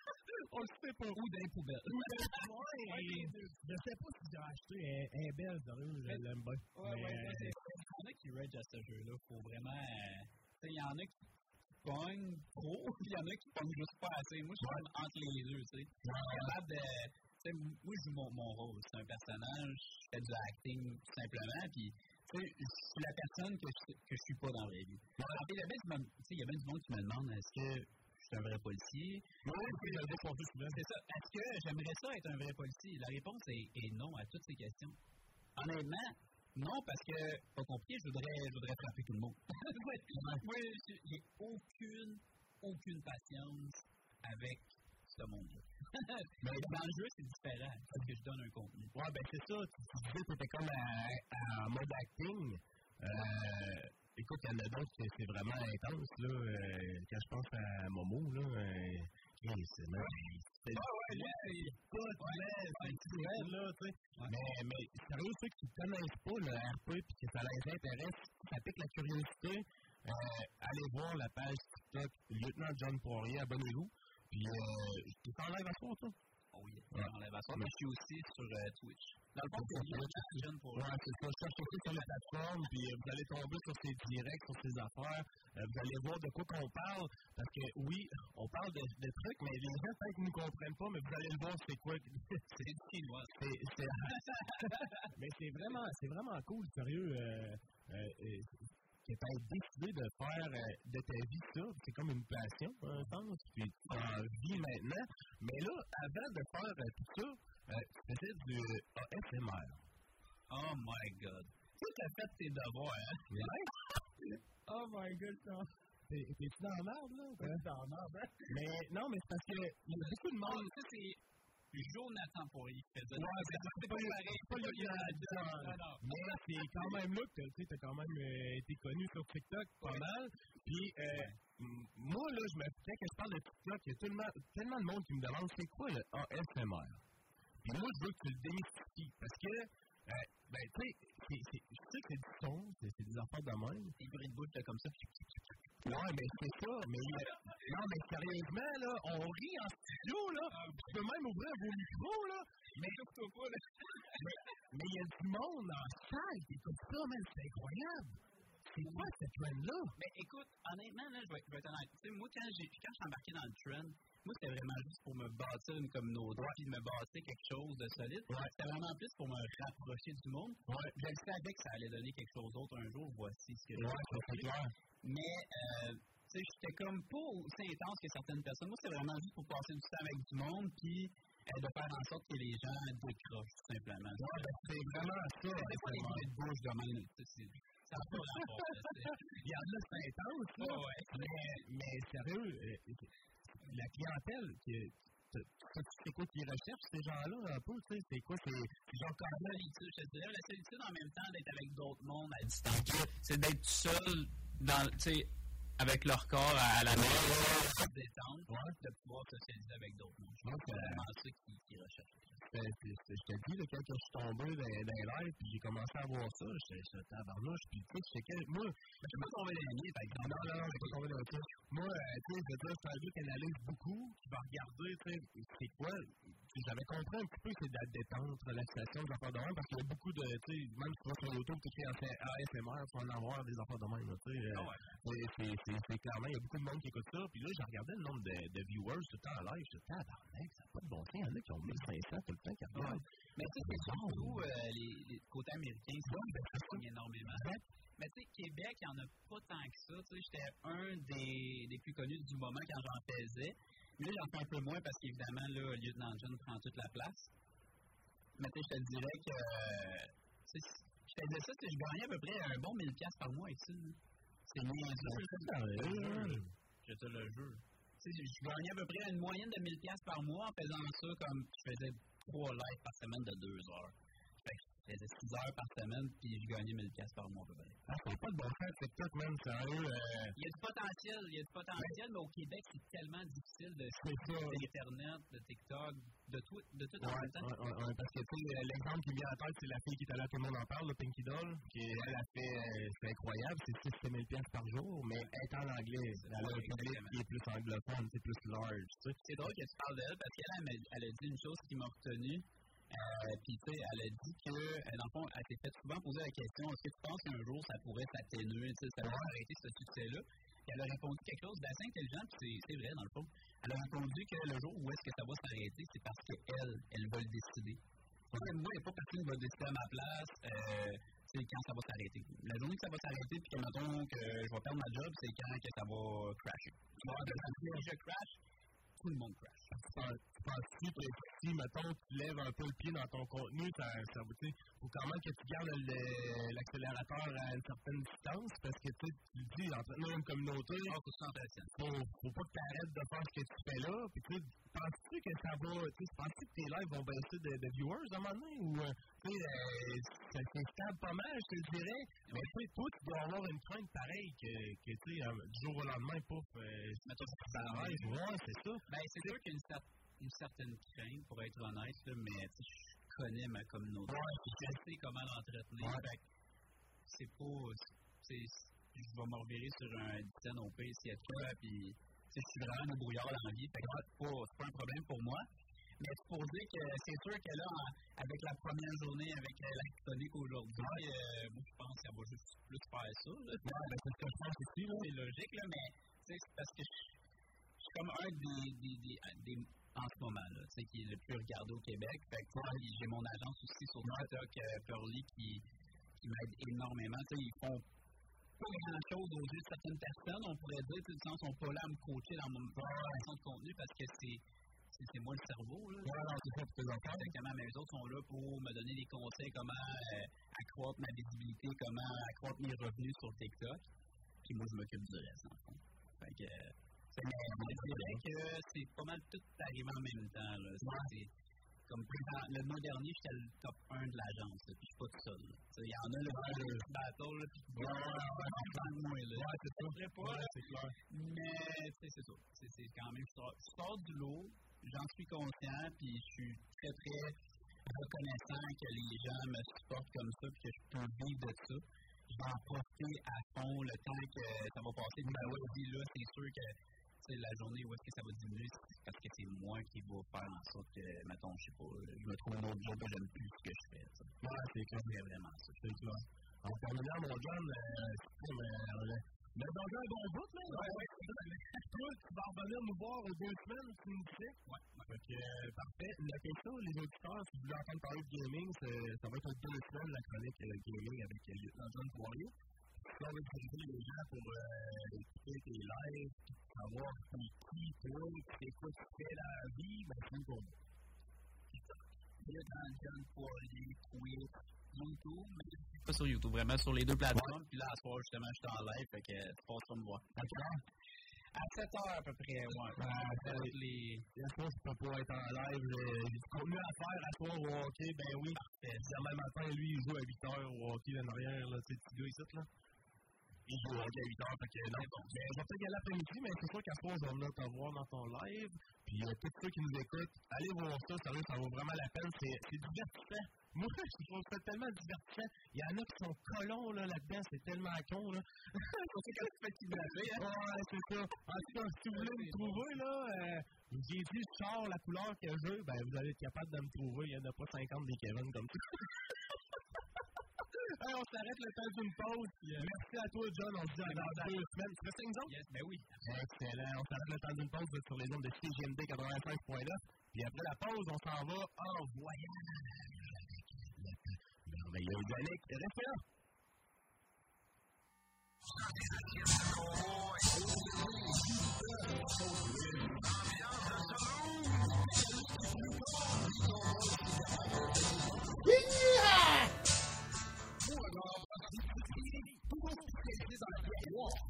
on le sait pas. Ou dans les poubelles. Ouais, je sais pas si j'ai acheté un, un bel, sérieux, je l'aime bien. Ouais, Mais, ouais, en a qui rage à ce jeu-là. Faut vraiment. euh, il y en a qui pognent trop, il y en a qui pognent juste pas assez. Moi, je suis entre les deux, tu sais. Je suis capable de. Tu sais, moi, je joue mon, mon rôle. C'est un personnage, je fais du acting tout simplement, puis. Je suis la personne que je, que je suis pas dans la vraie vie. Il y a bien du monde- qui me demande est-ce que je suis un vrai policier? Souvent. c'est ça. Est-ce que j'aimerais ça être un vrai policier? La réponse est, est non à toutes ces questions. Honnêtement, non, parce que, pas compliqué, je voudrais, je voudrais frapper tout le monde. Moi, j'ai aucune, aucune patience avec ce monde-là. Mais dans le jeu, c'est différent, parce que je donne un contenu. Ouais, ben c'est ça. Tu, disais que t'étais comme en mode acting. Euh, écoute, il y en a d'autres c'est vraiment intense, là. euh, quand je pense à Momo, là. Euh, hey, c'est c'est- Écoute, man, c'est cruel, là, tu sais. Mais, mais sérieux, ceux qui connaissent pas le RP puis que ça les intéresse, ça pique la curiosité, euh, allez voir la page TikTok Lieutenant John Poirier, abonnez-vous. Puis, euh, tu t'en live à soir, toi? Oui. Mais je suis aussi sur euh, Twitch. Dans le fond, c'est Ouais, John pour Ouais, c'est ça. Cherchez ça sur la plateforme, puis euh, vous allez tomber sur ses directs, sur ses affaires. Euh, vous allez voir de quoi qu'on parle. Parce que oui, on parle de, de trucs, mais les gens peut-être ne nous comprennent pas, mais vous allez le voir, c'est quoi. C'est chinois. C'est, mais c'est vraiment, c'est vraiment cool, sérieux. Euh, que tu as décidé de faire euh, de ta vie ça, c'est comme une passion, un sens, puis tu en vis maintenant. Mais là, avant de faire euh, tout ça, euh, tu faisais du ASMR. Oh my god. Tu as fait tes devoirs, hein? Ouais. oh my god. T'es- T'es-tu dans merde, là? T'es dans la merde, hein? Mais non, mais c'est parce que il y a beaucoup de monde. Ça, c'est Jonathan Poirier qui faisait Ouais, c'est pas- C'est c'est le c'est non. Mais c'est quand même là que tu as quand même euh, été connu sur TikTok pas mal. Puis euh, moi, là, je me quand que je parle de TikTok, il y a tellement, tellement de monde qui me demande c'est quoi le ASMR. Puis moi, je veux que tu le démystifies. Parce que, euh, ben, tu sais, c'est- c'est- je sais que c'est du son, c'est c'est des affaires de même. Des bruits de bouche comme ça. Ouais, mais c'est ça. Mais non, mais sérieusement, là, on rit en studio, là. Tu peux même ouvrir vos micros, là. Mais mais mais il y a du monde en salle qui écoute ça, man. C'est incroyable. C'est quoi cette trend-là? Mais écoute, honnêtement, là, je vais, je vais être honnête. Tu sais, moi, quand, j'ai, quand je suis embarqué dans le trend, moi, c'était vraiment juste pour me bâtir une communauté, puis me bâtir quelque chose de solide. C'était vraiment plus pour me rapprocher du monde. Je le savais que ça allait donner quelque chose d'autre un jour. Voici ce que Ouais, j'ai. Mais, euh, tu sais, j'étais comme pas aussi intense que certaines personnes. Moi, c'était vraiment juste pour passer du temps avec du monde, puis euh, de faire en sorte que les gens décrochent, tout simplement. Ouais, ben, c'est vraiment ça. C'est pas les de bouche de même. Ça n'a pas rapport. Il y en a, c'est intense, là. Ouais, ouais. Mais, mais sérieux, euh, la clientèle, qui, c'est quoi qu'ils recherchent, ces gens-là, un peu, tu sais, c'est quoi, c'est genre La solitude, je la solitude en même temps d'être avec d'autres mondes à distance, c'est d'être seul dans, tu sais, avec leur corps à, à la maison, se détendre, de pouvoir socialiser avec d'autres mondes. Je pense que c'est vraiment ça qu'ils qui recherchent. Je te dis, quand je suis tombé dans, dans lives, puis j'ai commencé à voir ça, j'étais tabarnouche, puis tu sais, que- moi, je suis pas tombé dans les nids, par exemple. Non, non, je suis pas tombé dans ça. Moi, euh, tu sais, je veux dire, c'est un jeu qui analyse beaucoup, qui va regarder, tu sais, c'est quoi, j'avais compris un petit peu, c'est de la détente, relaxation, des affaires de même, parce qu'il y a beaucoup de, tu sais, même si tu vas sur YouTube, tu ASMR, faut en avoir des affaires de même, tu sais. euh, c'est- c'est- clairement, il y a beaucoup de monde qui écoute ça, puis là, j'ai regardé le nombre de, de viewers tout le temps en live, je suis tabarnak, ça n'a pas de bon sens, il y en a qui ont 1500 tout le temps qui regardent. Mais tu sais, c'est surtout euh, les, côtés américains, ça, ça pogne énormément. Mais tu sais, Québec, il n'y en a pas tant que ça. Tu sais, j'étais un des, des plus connus du moment quand j'en faisais. Là, j'en fais un peu moins parce qu'évidemment, là, Lieutenant John prend toute la place. Mais tu sais, je te dirais que. euh, tu sais, je faisais ça, tu sais, je gagnais à peu près un bon 1000$ par mois ici. C'est niaiseux. Je te le jure. Tu sais, je gagnais à peu près une moyenne de 1000$ par mois en faisant ça comme je faisais trois lives par semaine de deux heures. Fait que je faisais 6 heures par semaine, puis je gagnais 1000$ par mois à peu près. Ah, c'est pas de bon sens, TikTok, même, sérieux. euh, Il y a du potentiel, il y a du potentiel, mais au Québec, c'est tellement difficile de d'Internet, de TikTok, de tout, de tout en même temps. ouais, ouais, parce que tu sais, l'exemple qui me vient à la tête, c'est la fille qui est allée tout le monde en parle, le Pinky Doll, qui elle a fait, euh, c'est incroyable, c'est 6 000 pièces par jour, mais elle est en anglais. Elle a un public qui est plus anglophone, c'est plus large, tu sais. C'est drôle que tu parles d'elle parce qu'elle, elle, m'a- elle a dit une chose qui m'a retenu. Euh, puis, tu sais, elle a dit que, euh, dans le fond, elle s'est fait souvent poser la question est-ce que tu penses qu'un jour ça pourrait s'atténuer, tu sais, ça pourrait arrêter ce succès-là? Elle a répondu quelque chose d'assez intelligent, puis c'est- vrai, dans le fond. Elle a répondu que le jour où est-ce que ça va s'arrêter, c'est parce qu'elle, elle va le décider. Moi, moi, il n'y a pas personne qui va décider à ma place. Euh, c'est quand ça va s'arrêter. La journée que ça va s'arrêter, puis que, mettons, que je vais perdre ma job, c'est quand que ça va crasher. Moi, si je crash, tout le monde crash. Tu penses-tu que si, mettons, tu lèves un peu le pied dans ton contenu, ça, ça faut quand même que tu gardes l'accélérateur à une certaine distance, parce que tu le dis, entretenir une communauté, Ah, faut faut, pas que tu arrêtes de faire ce que tu fais là. Puis penses-tu que ça va, tu penses-tu que tes lives vont baisser de, de viewers à un moment donné, ou euh, tu sais, euh, ça s'installe pas mal, je te le dirais. Mais tu sais, toi, tu dois avoir une crainte pareille que, que tu sais, euh, du jour au lendemain, pouf, ça arrête. Ouais, c'est ça. Ben, c'est sûr qu'il y a une, cer- une certaine crainte, pour être honnête, là, mais je connais ma communauté. je sais comment l'entretenir. Que C'est pas. Je vais me revirer sur un dizaine au pire s'il y a de quoi, puis je suis vraiment au brouillard dans la vie, c'est pas, un problème pour moi. Mais c'est pour dire que c'est sûr que là, avec la première journée, avec euh, la aujourd'hui, euh, moi je pense qu'elle va juste plus faire ça. Là. Ouais, ben, c'est ce que je pense aussi, là. C'est logique, là, mais c'est parce que je je suis comme un des, des, des, des- en ce moment, là, tu sais, qui est le plus regardé au Québec. Fait que moi, j'ai mon agence aussi sur TikTok, euh, Pearly, qui, qui m'aide énormément. Tu sais, ils font pas grand-chose aux yeux de certaines personnes, on pourrait dire, tu sais, du sens, ils sont pas là à me coacher dans mon création de contenu parce que c'est c'est moi le cerveau. Là. Ouais, c'est ça. Exactement, mais les autres sont là pour me donner des conseils, comment euh, accroître ma visibilité, comment accroître mes revenus sur TikTok. Puis moi, je m'occupe du reste, en fond. Fait que, c'est- mais je dirais que c'est pas mal tout arrivé en même temps. Là. C'est- c'est- comme le mois dernier, j'étais le top 1 de l'agence, puis je suis pas tout seul. Il y en a là, le battle, là, puis Ouais, ouais, ouais, là. Ouais, c'est ça. Je sais pas, Ouais, c'est clair. Mais, c'est ça. C'est c'est quand même, je sors, du lot, j'en suis conscient, puis je suis très, très reconnaissant que les gens me supportent comme ça, puis que je peux vivre de ça. Je vais en profiter à fond le temps que ça va passer. Ouais, puis là, c'est sûr que sais, la journée où est-ce que ça va diminuer, c'est parce que c'est moi qui va faire en sorte que, mettons, je sais pas, je me trouve un autre job que j'aime plus ce que je fais. Ouais, c'est clair. C'est vraiment ça. C'est clair. En terminant, mon John, euh, euh, mais dans un bon bout, là. Ouais, ouais. Toi, tu vas revenir nous voir deux semaines, tu nous disais. Ouais. Que, euh, parfait. Notez ça, les auditeurs, si vous voulez entendre parler de gaming, ça va être deux semaines, la chronique euh, gaming avec euh, lieutenant John Poirier. On va utiliser les gens pour euh, écouter tes lives, savoir c'est qui, toi, c'est quoi tu fais dans la vie, ben c'est pour moi. Lieutenant John Poirier, Twitch, YouTube, mais pas sur YouTube, vraiment sur les deux plateformes. Puis là, à ce soir, justement, je suis en live, fait que tu passeras me voir. À 7 heures à peu près, ouais. Euh, les... La fois, je peux pas être en live. euh, J'ai du contenu à faire à soir au hockey. Ben oui. Demain matin, lui, il joue à 8 h au hockey là, en arrière. Là, tu sais, petit gars ici, là. Il hockey à 8 h. Fait que non. Mais je vais peut-être y aller l'après-midi, mais c'est sûr qu'à je vais venir te voir dans ton live. Puis euh, tous ceux qui nous écoutent, allez voir ça. Sérieux, ça vaut vraiment la peine. C'est c'est divertissant. Moi, je trouve ça tellement divertissant. Il y en a qui sont colons là, là-dedans. C'est tellement con. Là. On sait quand tu fais kidnapper. Hein? Ouais, c'est ça. En tout cas, si vous voulez me trouver, là, euh, j'ai dit sors la couleur que je veux, ben vous allez être capable de me trouver. Il n'y en a pas 50 des Kevin comme ça. Hey, on s'arrête le temps d'une pause. Merci à toi, John. On se dit à dans deux semaines. Tu? Yes, ben oui. Excellent. On s'arrête le temps d'une pause sur les ondes de CGMD 85.9. Puis après la pause, on s'en va en voyage. Merveilleux Yannick. Restez là.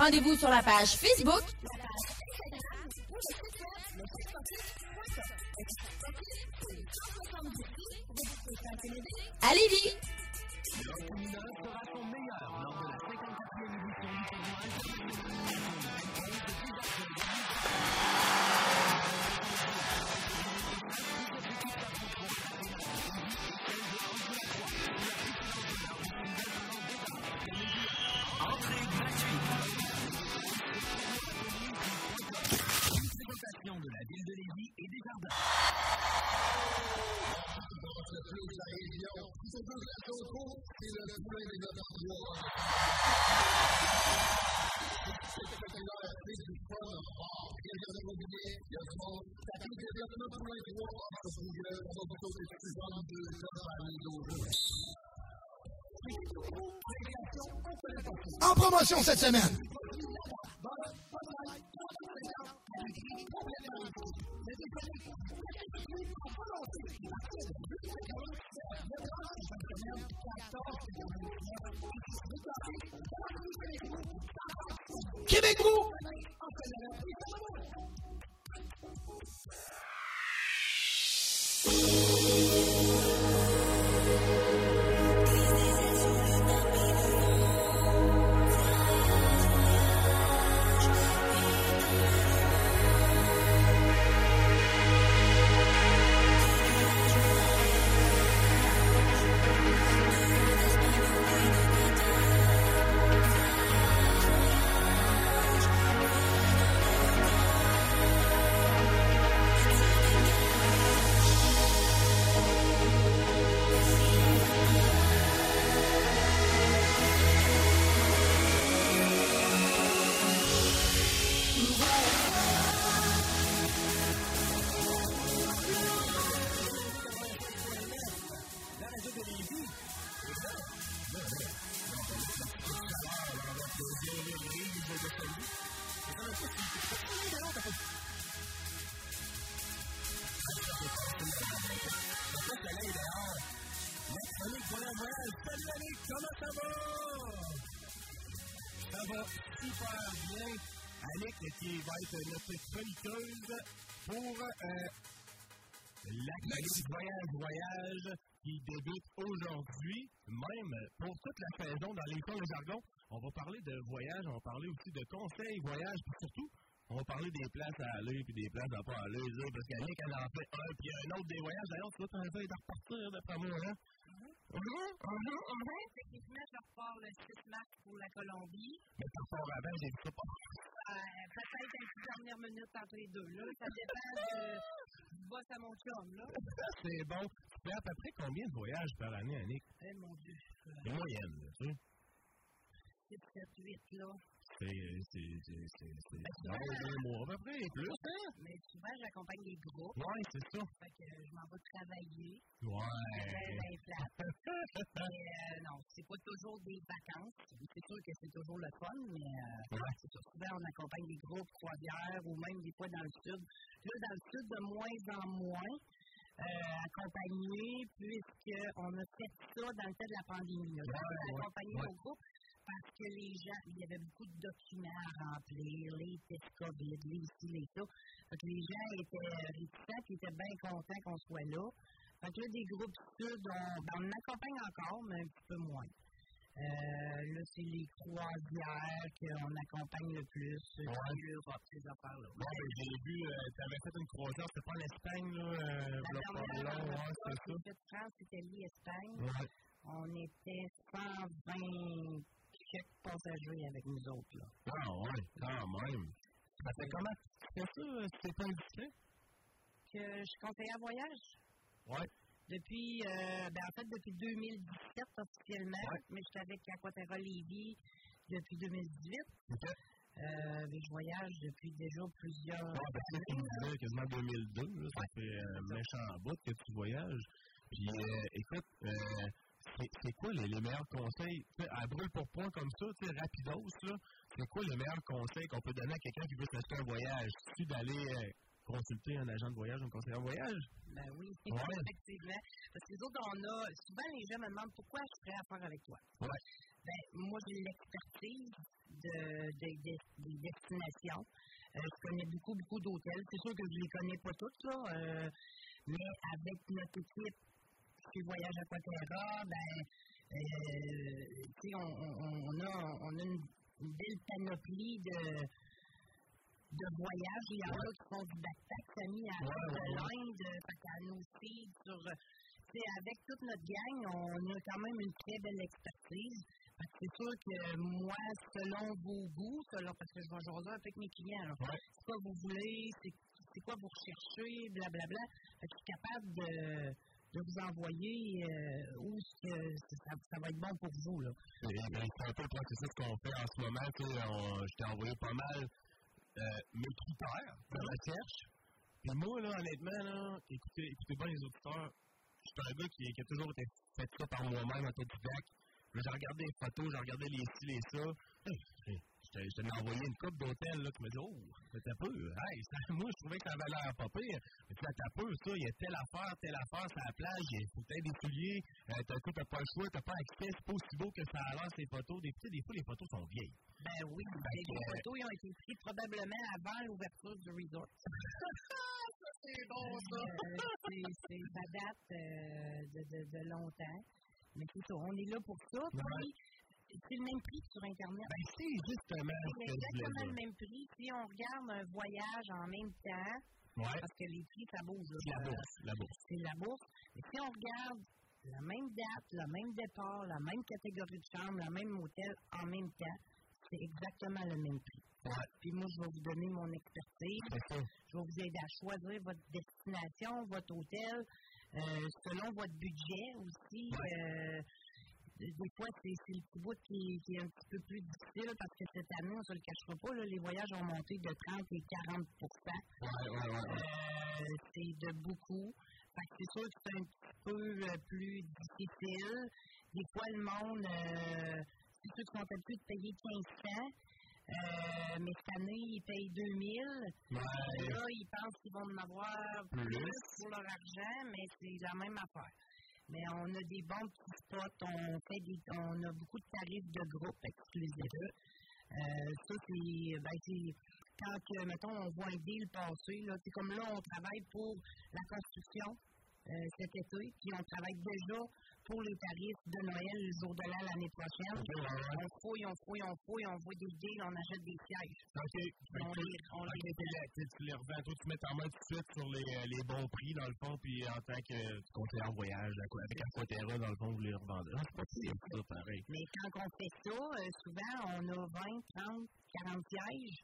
Rendez-vous sur la page Facebook Lévis. Promotion la Voyage Voyage qui débute aujourd'hui, même pour toute la saison dans l'émission Le Jargon. On va parler de voyage, on va parler aussi de conseils voyage, puis surtout, on va parler des places à aller puis des places à pas aller, là, parce qu'Annick, elle en fait un, puis un autre des voyages. D'ailleurs, tu vas t'en de repartir, d'après moi, hein? Techniquement, je repars le 6 mars pour la Colombie. Mais tu repars avant, j'ai vu ça pas. Euh, Peut-être une petite dernière minute entre les deux. Là. Ça dépend du boss à mon chum. Là. C'est bon. Tu fais à peu près combien de voyages par année, Annick? Eh mon Dieu. Une moyenne, là, tu sais. 6, 7, 8, là. C'est. C'est. C'est. C'est. C'est. Non, deux mois, à peu près, plus, hein? Mais souvent, j'accompagne des groupes. Ouais, c'est ça. Fait que je m'en vais travailler. Ouais. C'est plate. mais euh, non, c'est pas toujours des vacances. C'est sûr que c'est toujours le fun, mais euh, Ouais. c'est ça. Souvent, on accompagne des groupes, croisières, ou même des fois dans le sud. Là, dans le sud, de moins en moins. Euh, accompagné, puisqu'on a fait ça dans le temps de la pandémie. là. Ouais, on a accompagné ouais. nos groupes parce que les gens, il y avait beaucoup de documents à remplir, les tests COVID, les ci, les ça. Que les gens étaient réticents, puis étaient bien contents qu'on soit là. Que là, des groupes sud, on, ben, on accompagne encore, mais un petit peu moins. Euh, là, c'est les croisières qu'on accompagne le plus, euh, l'Europe, ces affaires-là. Ouais, ben, j'ai vu, tu avais fait une croisière, c'était pas en Espagne, là, euh, La dernière, a ouais, c'est ça. France, Italie, Espagne. Ouais. On était 120 quelques passagers avec nous autres. Là. Ah, ouais, quand même. Ça fait comment? Tu fais ça, euh, si c'est pas indiscret? Que je suis conseillère voyage Ouais. depuis, euh, ben, en fait, depuis 2017 officiellement, mais je suis avec Aquaterra Lévis depuis 2018. OK. Euh, mais je voyage depuis déjà plusieurs Ouais, parce que tu me disais quasiment 2002, là, ça fait un méchant bout que tu voyages. Puis, euh, écoute, euh, c'est c'est quoi les, les meilleurs conseils, à brûle pour point comme ça, tu sais, rapidos, c'est quoi les meilleurs conseils qu'on peut donner à quelqu'un qui veut s'acheter un voyage? C'est d'aller euh, consulter un agent de voyage, un conseiller en voyage? Ben oui, Ouais. effectivement. Parce que les autres, on a. Souvent, les gens me demandent pourquoi je ferais affaire avec toi? Ouais. Ben, moi, j'ai l'expertise de, de, de- des destinations. Euh, je connais beaucoup, beaucoup d'hôtels. C'est sûr que je les connais pas toutes, là. euh, mais avec notre équipe chez Voyage Aquaterra, ben, euh, on, on, on a, on a une, une belle panoplie de, de voyages. Il y en a qui font du backpack, Samy, à Ouais, de ouais, ouais. l'Inde, qu'à nos filles, sur, tu sais, avec toute notre gang, on a quand même une très belle expertise. C'est sûr que moi, selon vos goûts, selon, parce que je vais jaser un peu avec mes clients, là. c'est quoi vous voulez, c'est quoi vous recherchez, blablabla. Fait que je suis capable de, de vous envoyer euh, où que ça, ça va être bon pour vous. Là? Et, ben, c'est un peu le processus qu'on fait en ce moment. Je t'ai envoyé pas mal euh, mes critères de recherche. Puis moi, là, honnêtement, là, écoutez, écoutez bien les auditeurs. Je suis un gars qui, qui a toujours été fait ça par moi-même, autodidacte. Là, J'ai regardé les photos, j'ai regardé les ci, les ça. Je t'ai- envoyé une coupe d'hôtels, là, tu me dis, oh, c'était peu. Hey, ça, moi, je trouvais que ça avait l'air pas pire. Mais tu t'as peu, ça, il y a telle affaire, telle affaire, sur la plage, il faut peut-être des souliers, euh, t'as, t'as pas le choix, t'as pas accès, c'est pas aussi beau que ça a l'air, ces photos. Des, tu sais, des fois, les photos sont vieilles. Ben oui, Fait les que, euh, photos ils ont été prises probablement avant l'ouverture du resort. c'est bon, ça. c'est, c'est, ça date euh, de, de, de longtemps. Mais c'est ça, on est là pour ça. Puis, c'est le même prix que sur Internet. Ben, c'est justement ce C'est que exactement le même prix. Si on regarde un voyage en même temps, Ouais. parce que les prix, ça bouge. là. La bourse, la bourse. C'est la bourse. Mais si on regarde la même date, le même départ, la même catégorie de chambre, le même hôtel en même temps, c'est exactement le même prix. Puis moi, je vais vous donner mon expertise. Je vais vous aider à choisir votre destination, votre hôtel, euh, selon votre budget aussi. Euh, des fois, c'est le petit bout qui, qui est un petit peu plus difficile parce que cette année, on ne se le cachera pas, là, les voyages ont monté de 30 et 40% Euh, C'est de beaucoup. C'est sûr que c'est un petit peu euh, plus difficile. Des fois, le monde, euh, c'est ceux qui sont habitués de payer 1500. Euh, mais cette année, ils payent 2000. Là, ils pensent qu'ils vont en avoir plus, Plus. pour leur argent, mais c'est la même affaire. Mais on a des bons petits spots, on, fait des, on a beaucoup de tarifs de groupe exclusifs. Euh, ça, c'est, ben, c'est quand, que, mettons, on voit un deal passer, là, c'est comme là, on travaille pour la construction euh, cet été, puis on travaille déjà pour les tarifs de Noël le jour de l'an l'année prochaine. On fouille, on fouille, on fouille, on voit des deals, on achète des sièges. OK. On les, on Ok, les tu les- tu les revends, toi, tu mets ta main tout de suite sur les, euh, les bons prix, dans le fond, puis en tant que conseiller en voyage, avec Aquaterra, dans le fond, vous les revendez. Ah, c'est pas pire, ça, pareil. Mais quand on fait ça, euh, souvent, on a 20, 30, 40 sièges.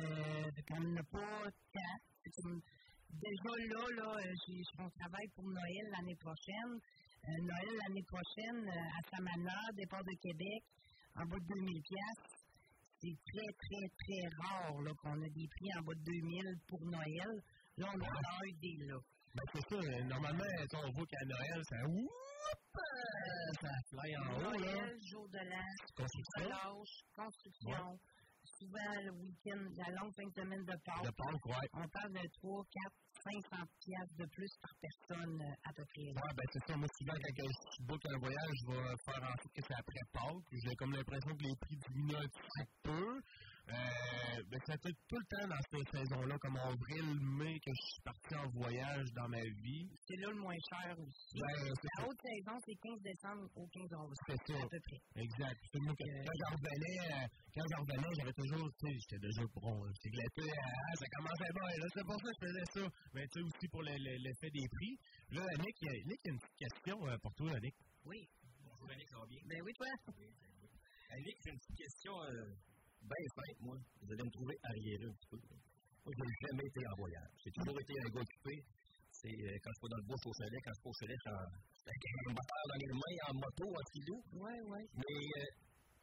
Euh, on n'a pas tant. Déjà là, là, euh, j'ai on travaille pour Noël l'année prochaine. Noël l'année prochaine, euh, à Samana, départ de Québec, en bas de 2000 pièces. C'est très, très, très rare qu'on a des prix en bas de 2000 pour Noël. Là, on a un des là. Ben, c'est ça. euh, Normalement, on voit qu'à Noël, ça. Euh, Ça fly en haut, là. Noël, jour de l'an, Construction. relâche, construction, souvent le week-end, la longue fin de semaine de Pâques. De Pâques, ouais. On parle de 3, 4, 500 piastres de plus par personne euh, à peu près. Ouais, ben c'est ça. Moi, souvent, quand je book un voyage, je vais faire en sorte que c'est après Pâques. J'ai comme l'impression que les prix diminuent un petit peu. Euh, ben, ça fait tout le temps dans cette saison-là, comme en avril, mai, que je suis parti en voyage dans ma vie. C'est là le moins cher aussi. Ben, c'est la haute saison, c'est 15 décembre au 15 avril. C'est ça. À peu près. Exact. C'est moi que quand j'en revenais, euh, quand j'en revenais, j'avais toujours, tu sais, j'étais déjà bon, j'étais glatté, ah, ça commençait bien, là, c'est pour ça que je faisais ça. Mais tu sais, aussi pour le- le- l'effet des prix. Là, Nick, il y a, Nick, il y a une petite question euh, pour toi, Nick. Oui. Bonjour Annick, ça va bien? Ben oui, toi. Annick, j'ai une petite question euh, bien simple, moi. Vous allez me trouver arriéré un petit peu. Moi, je n'ai jamais été en voyage. J'ai toujours été un gars occupé. C'est euh, quand je suis dans le bois, au chalet. Quand je suis au chalet, je suis en- avec un moteur dans les mains, en moto, en filou. Ouais, ouais. Mais euh,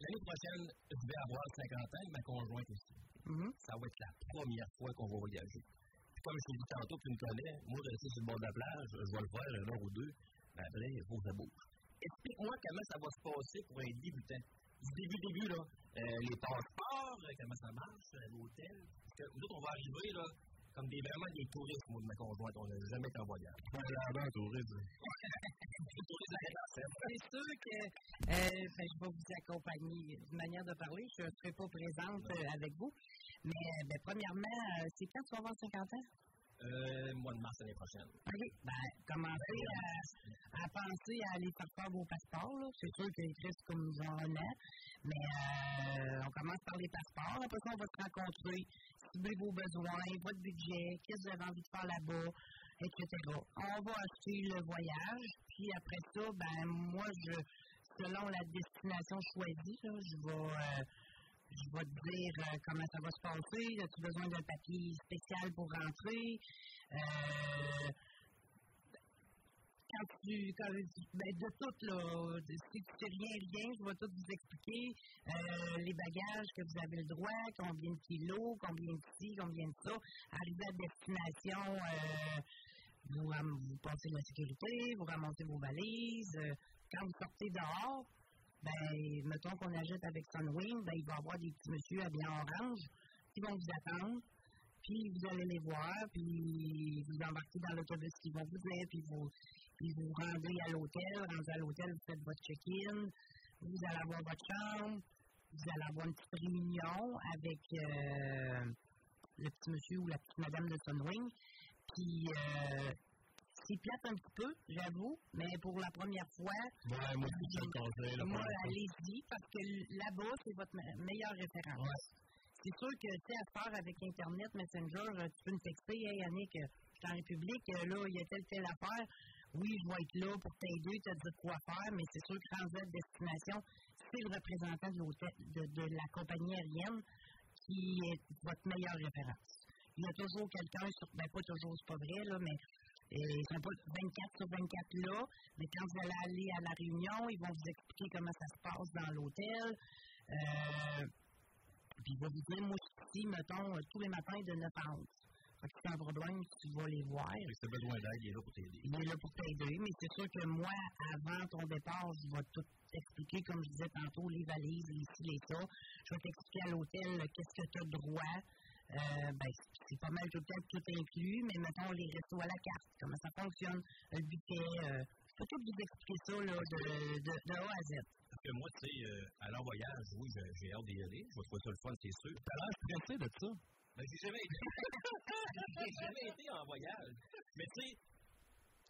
l'année prochaine, je vais avoir 50 ans, ma conjointe aussi. Mm-hmm. Ça va être la première fois qu'on va voyager. Puis comme je t'ai dit tantôt, tu me connais, moi, rester sur le bord de la plage, je vais le faire un heure ou deux. Mais après, il faut que ça bouge. Explique-moi comment ça va se passer pour un débutant. Début, début, là, euh, les passeports, euh, comment ça marche, euh, l'hôtel? Parce que nous autres, on va arriver, là, comme des, vraiment des touristes, moi, de ma conjointe. On n'a jamais été en voyage. Ouais, là, tourisme. Les touristes. C'est sûr que euh, ben, je vais vous accompagner d'une manière de parler. Je ne serai pas présente euh, avec vous. Mais ben, premièrement, euh, c'est quand tu vas avoir 50 ans? Euh, mois de mars l'année prochaine. OK. Ben, commencez à, à penser à aller faire faire vos passeports. C'est sûr qu'ils restent comme genre un an. Mais euh, on commence par les passeports. Après ça, on va se rencontrer, cibler vos besoins, votre budget, qu'est-ce que vous avez envie de faire là-bas, etc. On va acheter le voyage. Puis après ça, ben moi, je selon la destination choisie, je vais... euh, je vais te dire euh, comment ça va se passer. As-tu besoin d'un papier spécial pour rentrer? Euh, quand tu, quand, ben, de tout, là, si tu sais rien, rien, je vais tout vous expliquer. Euh, les bagages que vous avez le droit, combien de kilos, combien de ci, combien de ça. Arrivé à destination, vous, vous passez la sécurité, vous ramassez vos valises. quand vous sortez dehors, ben, mettons qu'on ajoute avec Sunwing, ben, il va y avoir des petits messieurs habillés en orange qui vont vous attendre. Puis vous allez les voir, puis vous embarquez dans l'autobus qu'ils vont vous dire, puis vous, vous rendez à l'hôtel. Rendu à l'hôtel, vous faites votre check-in, vous allez avoir votre chambre, vous allez avoir une petite réunion avec euh, le petit monsieur ou la petite madame de Sunwing. Puis euh, c'est plate un petit peu, j'avoue, mais pour la première fois, Ouais, moi, allez-y, parce que là-bas, c'est votre me- meilleure référence. C'est sûr que, tu sais, à faire avec Internet, Messenger, euh, tu peux me texter, hey, Yannick, euh, je suis en République, euh, là, il y a telle, telle affaire. Oui, je vais être là pour t'aider, te dire quoi faire, mais c'est sûr que rendu à destination, c'est le représentant de l'hôtel, de, de la compagnie aérienne qui est votre meilleure référence. Il y a toujours quelqu'un sur, ben pas toujours, c'est pas vrai, là, mais ils sont pas 24 sur 24 là, mais quand vous allez aller à la réunion, ils vont vous expliquer comment ça se passe dans l'hôtel. Euh, puis ils vont vous dire, moi, ici, mettons, euh, tous les matins de 9 à 11. Fait que si un problème, tu vas les voir. Si tu as besoin d'aide, il est là pour t'aider. Il est là pour t'aider, mais c'est sûr que moi, avant ton départ, je vais tout t'expliquer, comme je disais tantôt, les valises, les ci, les ça. Je vais t'expliquer à l'hôtel qu'est-ce que tu as droit. Euh, ben, c'est pas mal tout le temps tout inclus, mais mettons les restos à la carte, comment ça fonctionne, le buffet, euh, vous expliquer ça là, de, de, de A à Z. Parce que moi, tu sais, euh, en voyage, oui, j'ai hâte d'y aller. Je vais trouver ça le fun, c'est sûr. T'as l'air stressé de ça. Ben, j'ai jamais été. j'ai jamais été en voyage. Mais tu sais,